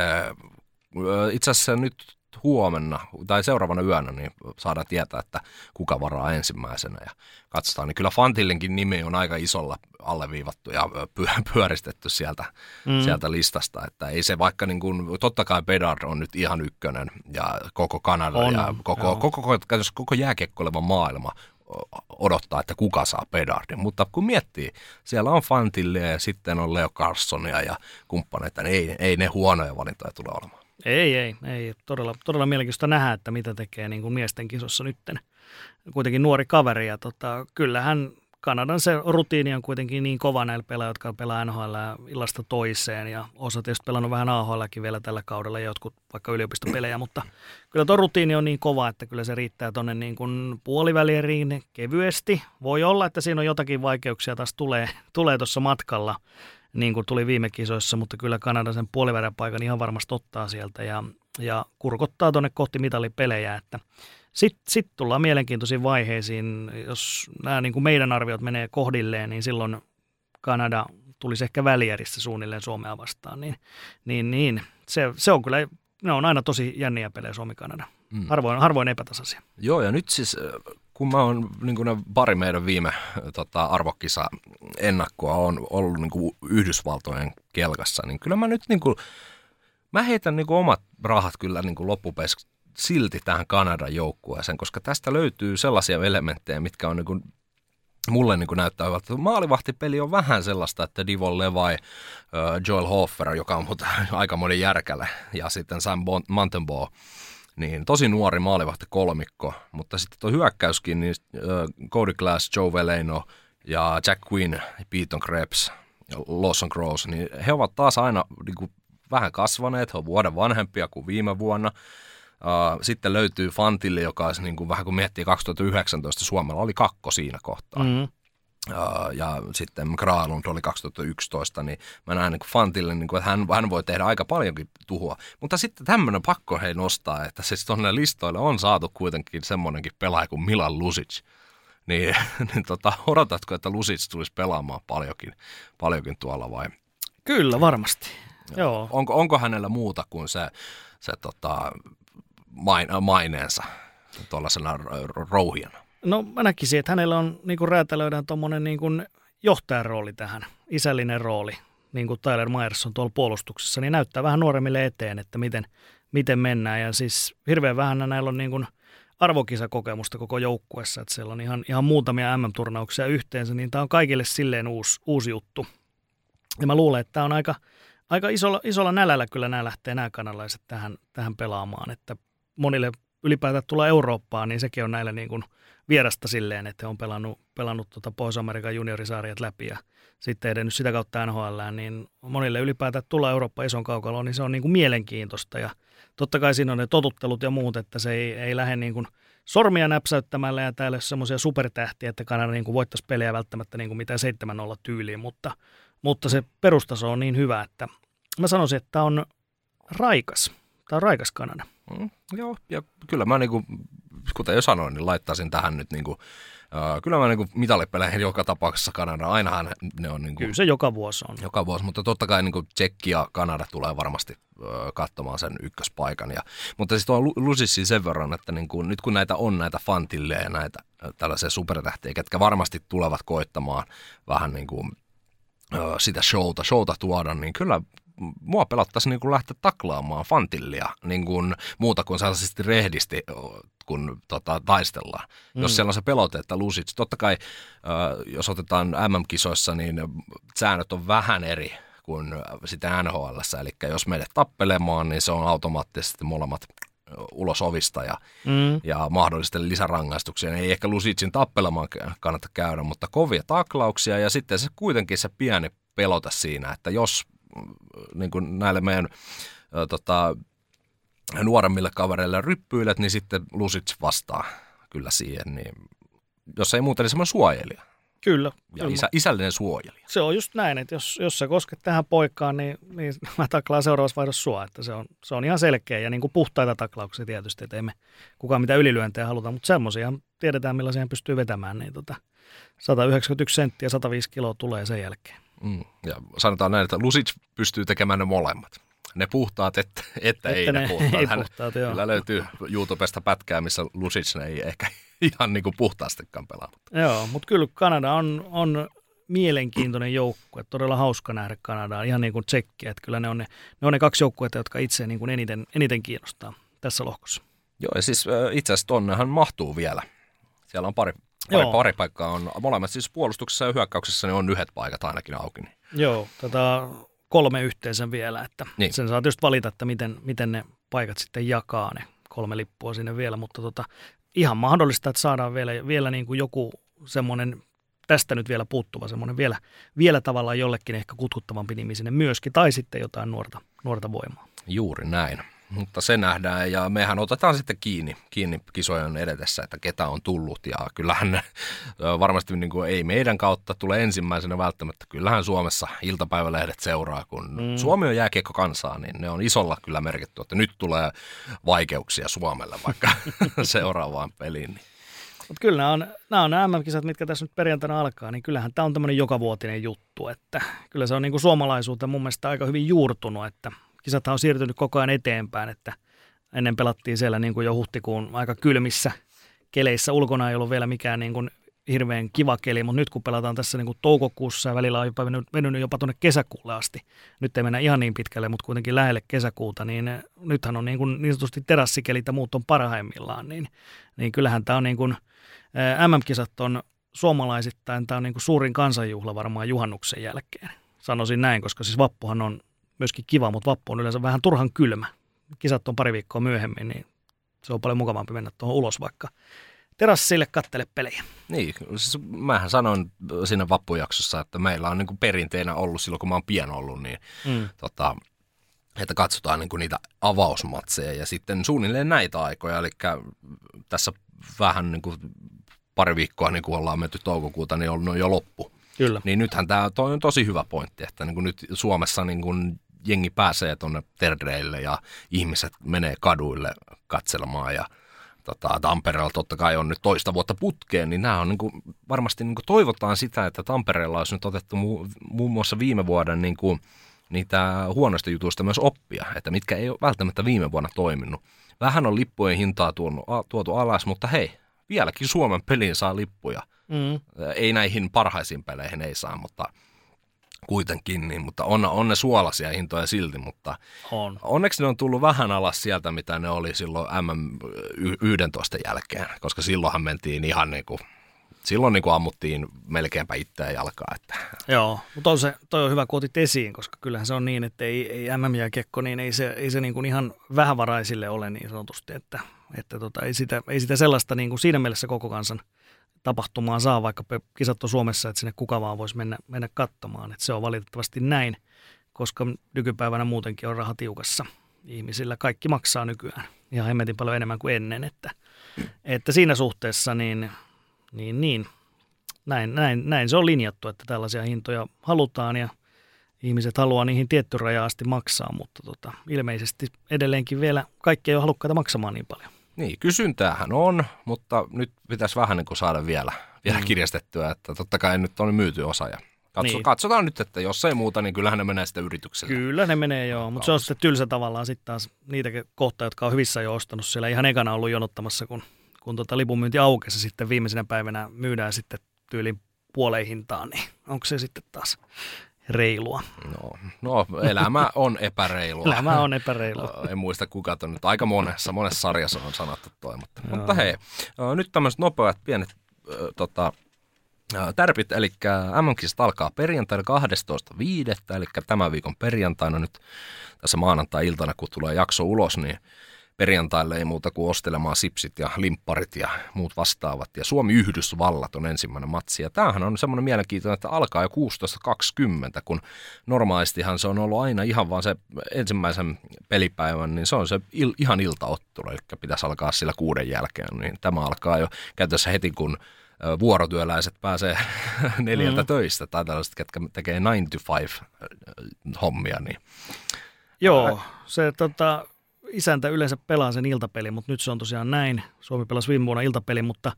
itse asiassa nyt huomenna tai seuraavana yönä niin saadaan tietää, että kuka varaa ensimmäisenä ja katsotaan. Niin kyllä Fantillinkin nimi on aika isolla alleviivattu ja pyöristetty sieltä, mm. sieltä listasta. Että ei se vaikka niin kuin, totta kai Bedard on nyt ihan ykkönen ja koko Kanada on, ja koko, koko, koko, koko jääkiekkoileva maailma odottaa, että kuka saa Bedardin. Mutta kun miettii, siellä on Fantille ja sitten on Leo Carsonia ja kumppaneita, niin ei, ei ne huonoja valintoja tule olemaan. Ei, ei, ei. Todella, todella mielenkiintoista nähdä, että mitä tekee niin kuin miesten kisossa nytten. Kuitenkin nuori kaveri ja tota, kyllähän Kanadan se rutiini on kuitenkin niin kova näillä pelaajilla, jotka pelaa NHL illasta toiseen ja osa tietysti pelannut vähän AHLkin vielä tällä kaudella ja jotkut vaikka yliopistopelejä, mutta kyllä tuo rutiini on niin kova, että kyllä se riittää tuonne niin kuin puolivälieriin kevyesti. Voi olla, että siinä on jotakin vaikeuksia taas tulee, tulee tuossa matkalla, niin kuin tuli viime kisoissa, mutta kyllä Kanada sen puolivälipaikan ihan varmasti ottaa sieltä ja, ja kurkottaa tuonne kohti mitalipelejä, että sitten sit tullaan mielenkiintoisiin vaiheisiin. Jos nämä niin kuin meidän arviot menee kohdilleen, niin silloin Kanada tulisi ehkä välierissä suunnilleen Suomea vastaan. Niin, niin, niin se, se, on kyllä, ne on aina tosi jänniä pelejä Suomi-Kanada. Mm. Harvoin, harvoin epätasaisia. Joo, ja nyt siis kun mä oon niin kuin ne pari meidän viime tota, arvokisa ennakkoa on ollut niin kuin Yhdysvaltojen kelkassa, niin kyllä mä nyt niin kuin, mä heitän niin kuin omat rahat kyllä niin kuin silti tähän Kanadan joukkueeseen, koska tästä löytyy sellaisia elementtejä, mitkä on niin kuin mulle niin näyttää että maalivahtipeli on vähän sellaista, että Divon Levi, Joel Hoffer, joka on (laughs) aika monen järkäle, ja sitten Sam Montenbaugh, niin tosi nuori maalivahti kolmikko, mutta sitten tuo hyökkäyskin, niin Cody Glass, Joe Veleno ja Jack Quinn, Peyton Krebs Lawson Gross, niin he ovat taas aina niin kuin, vähän kasvaneet, he ovat vuoden vanhempia kuin viime vuonna. Sitten löytyy Fantille, joka olisi niin kuin, vähän kuin miettii 2019 Suomella, oli kakko siinä kohtaa. Mm. Uh, ja sitten Kralund oli 2011, niin mä näen niin kuin Fantille, niin kuin, että hän, hän voi tehdä aika paljonkin tuhua. Mutta sitten tämmöinen pakko hei nostaa, että siis tuonne listoille on saatu kuitenkin semmoinenkin pelaaja kuin Milan Lusic. Niin, (laughs) niin tota, odotatko, että Lusic tulisi pelaamaan paljonkin, paljonkin tuolla vai? Kyllä, varmasti. Joo. Onko, onko hänellä muuta kuin se, se tota, maineensa tuollaisena rouhijana? No mä näkisin, että hänellä on niin kuin räätälöidään tuommoinen niin kuin johtajan rooli tähän, isällinen rooli, niin kuin Tyler Myers on tuolla puolustuksessa, niin näyttää vähän nuoremmille eteen, että miten, miten mennään. Ja siis hirveän vähän näillä on niin kuin arvokisakokemusta koko joukkuessa, että siellä on ihan, ihan muutamia MM-turnauksia yhteensä, niin tämä on kaikille silleen uusi, uusi juttu. Ja mä luulen, että tämä on aika, aika isolla, isolla nälällä kyllä nämä lähtee nämä kanalaiset tähän, tähän pelaamaan, että monille ylipäätään tulla Eurooppaan, niin sekin on näillä niin kuin vierasta silleen, että on pelannut, pelannut tuota Pohjois-Amerikan juniorisarjat läpi ja sitten edennyt sitä kautta NHL, niin monille ylipäätään tulla Eurooppa ison kaukaloon, niin se on niin kuin mielenkiintoista ja totta kai siinä on ne totuttelut ja muut, että se ei, ei lähde niin kuin sormia näpsäyttämällä ja täällä semmoisia supertähtiä, että Kanada niin kuin voittaisi pelejä välttämättä niin kuin mitään 7-0 tyyliin, mutta, mutta se perustaso on niin hyvä, että mä sanoisin, että on raikas. Tämä on raikas Kanada. Mm, joo, ja kyllä mä niinku, kuten jo sanoin, niin laittaisin tähän nyt niinku, Uh, kyllä mä niinku mitalipeleihin joka tapauksessa Kanada, ainahan ne on niinku, Kyllä se joka vuosi on. Joka vuosi, mutta totta kai niinku Tsekki ja Kanada tulee varmasti katsomaan sen ykköspaikan. Ja, mutta siis tuo Lusissi sen verran, että niinku, nyt kun näitä on näitä fantille ja näitä tällaisia supertähtiä, ketkä varmasti tulevat koittamaan vähän niin kuin, sitä showta, showta tuoda, niin kyllä mua pelottaisi niin kuin lähteä taklaamaan fantillia niin kuin muuta kuin sellaisesti rehdisti, kun tota, taistellaan. Mm. Jos siellä on se pelote, että lusit, totta kai äh, jos otetaan MM-kisoissa, niin säännöt on vähän eri kuin sitä NHL. Eli jos meidät tappelemaan, niin se on automaattisesti molemmat ulos ovista ja, mm. ja mahdollisten lisärangaistuksia. Ei ehkä Lusitsin tappelemaan kannata käydä, mutta kovia taklauksia ja sitten se kuitenkin se pieni pelota siinä, että jos niin kuin näille meidän ä, tota, nuoremmille kavereille ryppyilet, niin sitten Lusits vastaa kyllä siihen. Niin, jos ei muuta, niin semmoinen suojelija. Kyllä. Ja isä, isällinen suojelija. Se on just näin, että jos, jos sä kosket tähän poikaan, niin, niin (laughs) mä taklaan seuraavassa vaihdossa sua. Että se, on, se on ihan selkeä ja niin kuin puhtaita taklauksia tietysti, että ei me kukaan mitä ylilyöntejä haluta, mutta semmoisia tiedetään millaisia pystyy vetämään, niin tota, 191 senttiä, 105 kiloa tulee sen jälkeen. Mm. Ja sanotaan näin, että Lusic pystyy tekemään ne molemmat. Ne puhtaat, että, että, että ei ne, ne puhtaat. Ei Hän, puhtaat joo. Kyllä löytyy YouTubesta pätkää, missä Lusic ei ehkä (laughs) ihan niin kuin puhtaastikaan pelaa. Joo, mutta kyllä Kanada on, on mielenkiintoinen joukkue. Todella hauska nähdä Kanadaa, ihan niin kuin tsekkiä. Että kyllä ne on ne, ne, on ne kaksi joukkuetta, jotka itse niin kuin eniten, eniten kiinnostaa tässä lohkossa. Joo, ja siis itse asiassa tonnehan mahtuu vielä. Siellä on pari Pari, pari paikkaa on, molemmat siis puolustuksessa ja hyökkäyksessä niin on yhdet paikat ainakin auki. Niin. Joo, tota, kolme yhteensä vielä, että niin. sen saa tietysti valita, että miten, miten ne paikat sitten jakaa ne kolme lippua sinne vielä, mutta tota, ihan mahdollista, että saadaan vielä, vielä niin kuin joku semmoinen tästä nyt vielä puuttuva semmoinen vielä, vielä tavallaan jollekin ehkä kutkuttavampi nimi sinne myöskin, tai sitten jotain nuorta, nuorta voimaa. Juuri näin. Mutta se nähdään ja mehän otetaan sitten kiinni, kiinni kisojen edetessä, että ketä on tullut. Ja kyllähän (laughs) ne varmasti niin kuin ei meidän kautta tule ensimmäisenä välttämättä. Kyllähän Suomessa iltapäivälehdet seuraa, kun mm. Suomi on jääkiekko kansaa, niin ne on isolla kyllä merkitty, että nyt tulee vaikeuksia Suomelle vaikka (laughs) seuraavaan peliin. Niin. Mutta kyllä nämä on, nämä on nämä MM-kisat, mitkä tässä nyt perjantaina alkaa, niin kyllähän tämä on tämmöinen jokavuotinen juttu, että kyllä se on niin kuin suomalaisuuteen mun mielestä aika hyvin juurtunut, että kisat on siirtynyt koko ajan eteenpäin, että ennen pelattiin siellä niin kuin jo huhtikuun aika kylmissä keleissä. Ulkona ei ollut vielä mikään niin kuin hirveän kiva keli, mutta nyt kun pelataan tässä niin kuin toukokuussa ja välillä on jopa venynyt jopa tuonne kesäkuulle asti, nyt ei mennä ihan niin pitkälle, mutta kuitenkin lähelle kesäkuuta, niin nythän on niin, kuin niin sanotusti terassikelit ja muut on parhaimmillaan, niin, niin kyllähän tämä on niin kuin, MM-kisat on suomalaisittain, tämä on niin kuin suurin kansanjuhla varmaan juhannuksen jälkeen. Sanoisin näin, koska siis vappuhan on myöskin kiva, mutta vappu on yleensä vähän turhan kylmä. Kisat on pari viikkoa myöhemmin, niin se on paljon mukavampi mennä tuohon ulos vaikka terassille kattele pelejä. Niin, siis mähän sanoin siinä vappujaksossa, että meillä on niin kuin perinteinä ollut silloin, kun mä oon pian ollut, niin mm. tota, että katsotaan niin kuin niitä avausmatseja ja sitten suunnilleen näitä aikoja, eli tässä vähän niin kuin pari viikkoa niin kuin ollaan menty toukokuuta, niin on jo loppu. Kyllä. Niin nythän tämä on tosi hyvä pointti, että niin kuin nyt Suomessa niin kuin jengi pääsee tuonne terdeille ja ihmiset menee kaduille katselemaan ja tota, Tampereella totta kai on nyt toista vuotta putkeen, niin nämä on niin kuin, varmasti niin kuin toivotaan sitä, että Tampereella olisi nyt otettu mu- muun muassa viime vuoden niin kuin, niitä huonoista jutuista myös oppia, että mitkä ei ole välttämättä viime vuonna toiminut. Vähän on lippujen hintaa tuonut, tuotu alas, mutta hei, vieläkin Suomen peliin saa lippuja. Mm. Ei näihin parhaisiin peleihin ei saa, mutta kuitenkin, niin, mutta on, on ne suolaisia hintoja silti, mutta on. onneksi ne on tullut vähän alas sieltä, mitä ne oli silloin MM11 jälkeen, koska silloinhan mentiin ihan niin kuin, silloin niin kuin ammuttiin melkeinpä itseään jalkaa. Että. Joo, mutta on se, toi on hyvä, kun otit esiin, koska kyllähän se on niin, että ei, ei MM-jääkiekko, niin ei se, ei se niin kuin ihan vähävaraisille ole niin sanotusti, että, että tota, ei, sitä, ei sitä sellaista niin kuin siinä mielessä koko kansan – tapahtumaan saa, vaikka kisat on Suomessa, että sinne kuka vaan voisi mennä, mennä katsomaan. Että se on valitettavasti näin, koska nykypäivänä muutenkin on raha tiukassa. Ihmisillä kaikki maksaa nykyään ihan hemmetin paljon enemmän kuin ennen. Että, että siinä suhteessa niin, niin, niin näin, näin, näin, se on linjattu, että tällaisia hintoja halutaan ja ihmiset haluaa niihin tietty raja asti maksaa, mutta tota, ilmeisesti edelleenkin vielä kaikki ei ole halukkaita maksamaan niin paljon. Niin, kysyntäähän on, mutta nyt pitäisi vähän niin kuin saada vielä, vielä mm. kirjastettua, että totta kai nyt on myyty osa ja Katso, niin. Katsotaan nyt, että jos ei muuta, niin kyllähän ne menee sitten yritykselle. Kyllä ne menee joo, mutta se on sitten tylsä tavallaan sitten taas niitä kohtaa, jotka on hyvissä jo ostanut siellä ihan ekana ollut jonottamassa, kun, kun tota lipunmyynti aukesi sitten viimeisenä päivänä myydään sitten tyyliin puoleen hintaan, niin onko se sitten taas reilua. No, no elämä on epäreilua. elämä on epäreilua. en muista kuka on nyt aika monessa, monessa sarjassa on sanottu toi, mutta, mutta hei, nyt tämmöiset nopeat pienet äh, tota, tärpit, eli mm alkaa perjantaina 12.5., eli tämän viikon perjantaina nyt tässä maanantai-iltana, kun tulee jakso ulos, niin perjantaille ei muuta kuin ostelemaan sipsit ja limpparit ja muut vastaavat. Ja Suomi-Yhdysvallat on ensimmäinen matsi. Ja tämähän on semmoinen mielenkiintoinen, että alkaa jo 16.20, kun normaalistihan se on ollut aina ihan vaan se ensimmäisen pelipäivän, niin se on se il, ihan iltaottelu, eli pitäisi alkaa sillä kuuden jälkeen. Niin tämä alkaa jo käytössä heti, kun vuorotyöläiset pääsee (laughs) neljältä mm. töistä tai tällaiset, ketkä tekee 9 to 5 hommia. Niin. Joo, se tota, isäntä yleensä pelaa sen iltapeli, mutta nyt se on tosiaan näin. Suomi pelasi viime vuonna iltapeli, mutta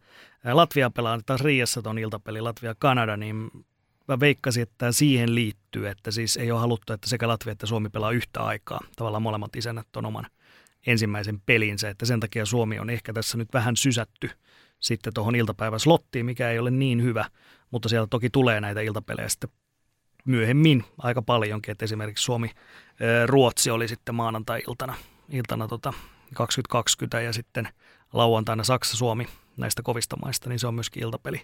Latvia pelaa taas Riassa tuon iltapeli, Latvia-Kanada, niin mä veikkasin, että siihen liittyy, että siis ei ole haluttu, että sekä Latvia että Suomi pelaa yhtä aikaa. Tavallaan molemmat isännät on oman ensimmäisen pelinsä, että sen takia Suomi on ehkä tässä nyt vähän sysätty sitten tuohon iltapäivän slottiin, mikä ei ole niin hyvä, mutta sieltä toki tulee näitä iltapelejä sitten myöhemmin aika paljonkin, että esimerkiksi Suomi, Ruotsi oli sitten maanantai-iltana iltana tota 2020 ja sitten lauantaina Saksa-Suomi näistä kovista maista, niin se on myöskin iltapeli.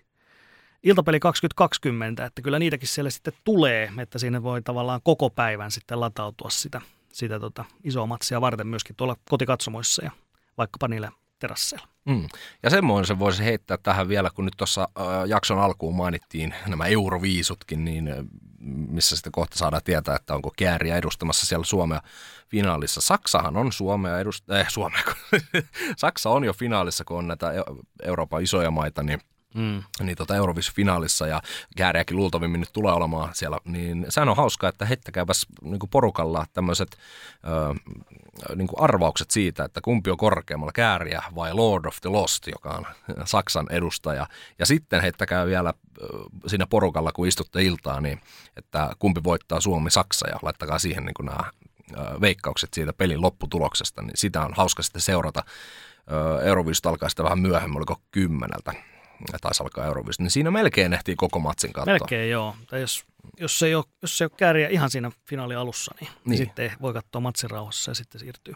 Iltapeli 2020, että kyllä niitäkin siellä sitten tulee, että siinä voi tavallaan koko päivän sitten latautua sitä, sitä tota isoa matsia varten myöskin tuolla kotikatsomoissa ja vaikkapa niillä terasseilla. Mm. Ja semmoinen se voisi heittää tähän vielä, kun nyt tuossa äh, jakson alkuun mainittiin nämä euroviisutkin, niin äh, missä sitten kohta saadaan tietää, että onko kääriä edustamassa siellä Suomea finaalissa. Saksahan on Suomea edust- äh, Suomea, (laughs) Saksa on jo finaalissa, kun on näitä Euroopan isoja maita, niin Mm. niin tota Eurovis-finaalissa ja kääriäkin luultavimmin nyt tulee olemaan siellä, niin sehän on hauskaa, että heittäkääpäs niin porukalla tämmöiset niin arvaukset siitä, että kumpi on korkeammalla, kääriä vai Lord of the Lost, joka on Saksan edustaja. Ja sitten heittäkää vielä siinä porukalla, kun istutte iltaa, niin että kumpi voittaa Suomi-Saksa ja laittakaa siihen niin nämä veikkaukset siitä pelin lopputuloksesta, niin sitä on hauska sitten seurata. Euroviisut alkaa sitten vähän myöhemmin, oliko kymmeneltä taisi alkaa Eurovision, niin siinä melkein ehtii koko matsin katsoa. Melkein joo. Tai jos, jos, ei ole, jos ei ole kääriä ihan siinä finaali alussa, niin, niin. sitten voi katsoa matsin rauhassa ja sitten siirtyy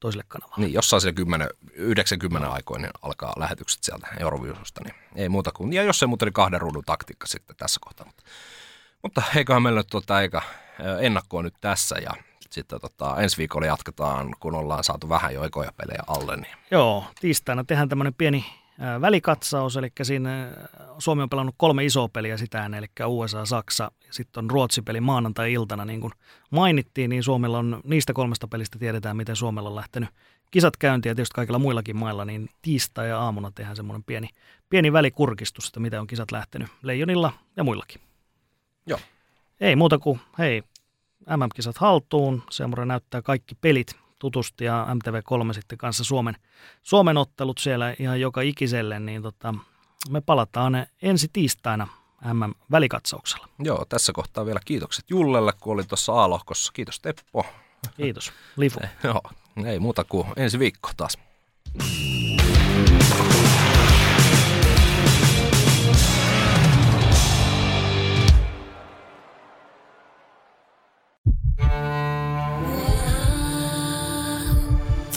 toiselle kanavalle. Niin, jossain siellä 10, 90 aikoina niin alkaa lähetykset sieltä Eurovisiosta, niin ei muuta kuin, ja jos ei muuta, niin kahden ruudun taktiikka sitten tässä kohtaa. Mutta, mutta eiköhän meillä nyt tuota eikä ennakkoa nyt tässä ja sitten tota, ensi viikolla jatketaan, kun ollaan saatu vähän jo ekoja pelejä alle. Niin. Joo, tiistaina tehdään tämmöinen pieni välikatsaus, eli siinä Suomi on pelannut kolme isoa peliä sitä eli USA, Saksa ja sitten on Ruotsi-peli maanantai-iltana, niin kuin mainittiin, niin Suomella on, niistä kolmesta pelistä tiedetään, miten Suomella on lähtenyt kisat käyntiin ja tietysti kaikilla muillakin mailla, niin tiistai ja aamuna tehdään semmoinen pieni, pieni välikurkistus, että miten on kisat lähtenyt Leijonilla ja muillakin. Joo. Ei muuta kuin, hei, MM-kisat haltuun, Semmoinen näyttää kaikki pelit tutusti ja MTV3 sitten kanssa Suomen, Suomen ottelut siellä ihan joka ikiselle, niin tota, me palataan ensi tiistaina MM-välikatsauksella. Joo, tässä kohtaa vielä kiitokset Jullelle, kun oli tuossa A-lohkossa. Kiitos Teppo. Kiitos. Lifu. (laughs) Joo, ei muuta kuin ensi viikko taas.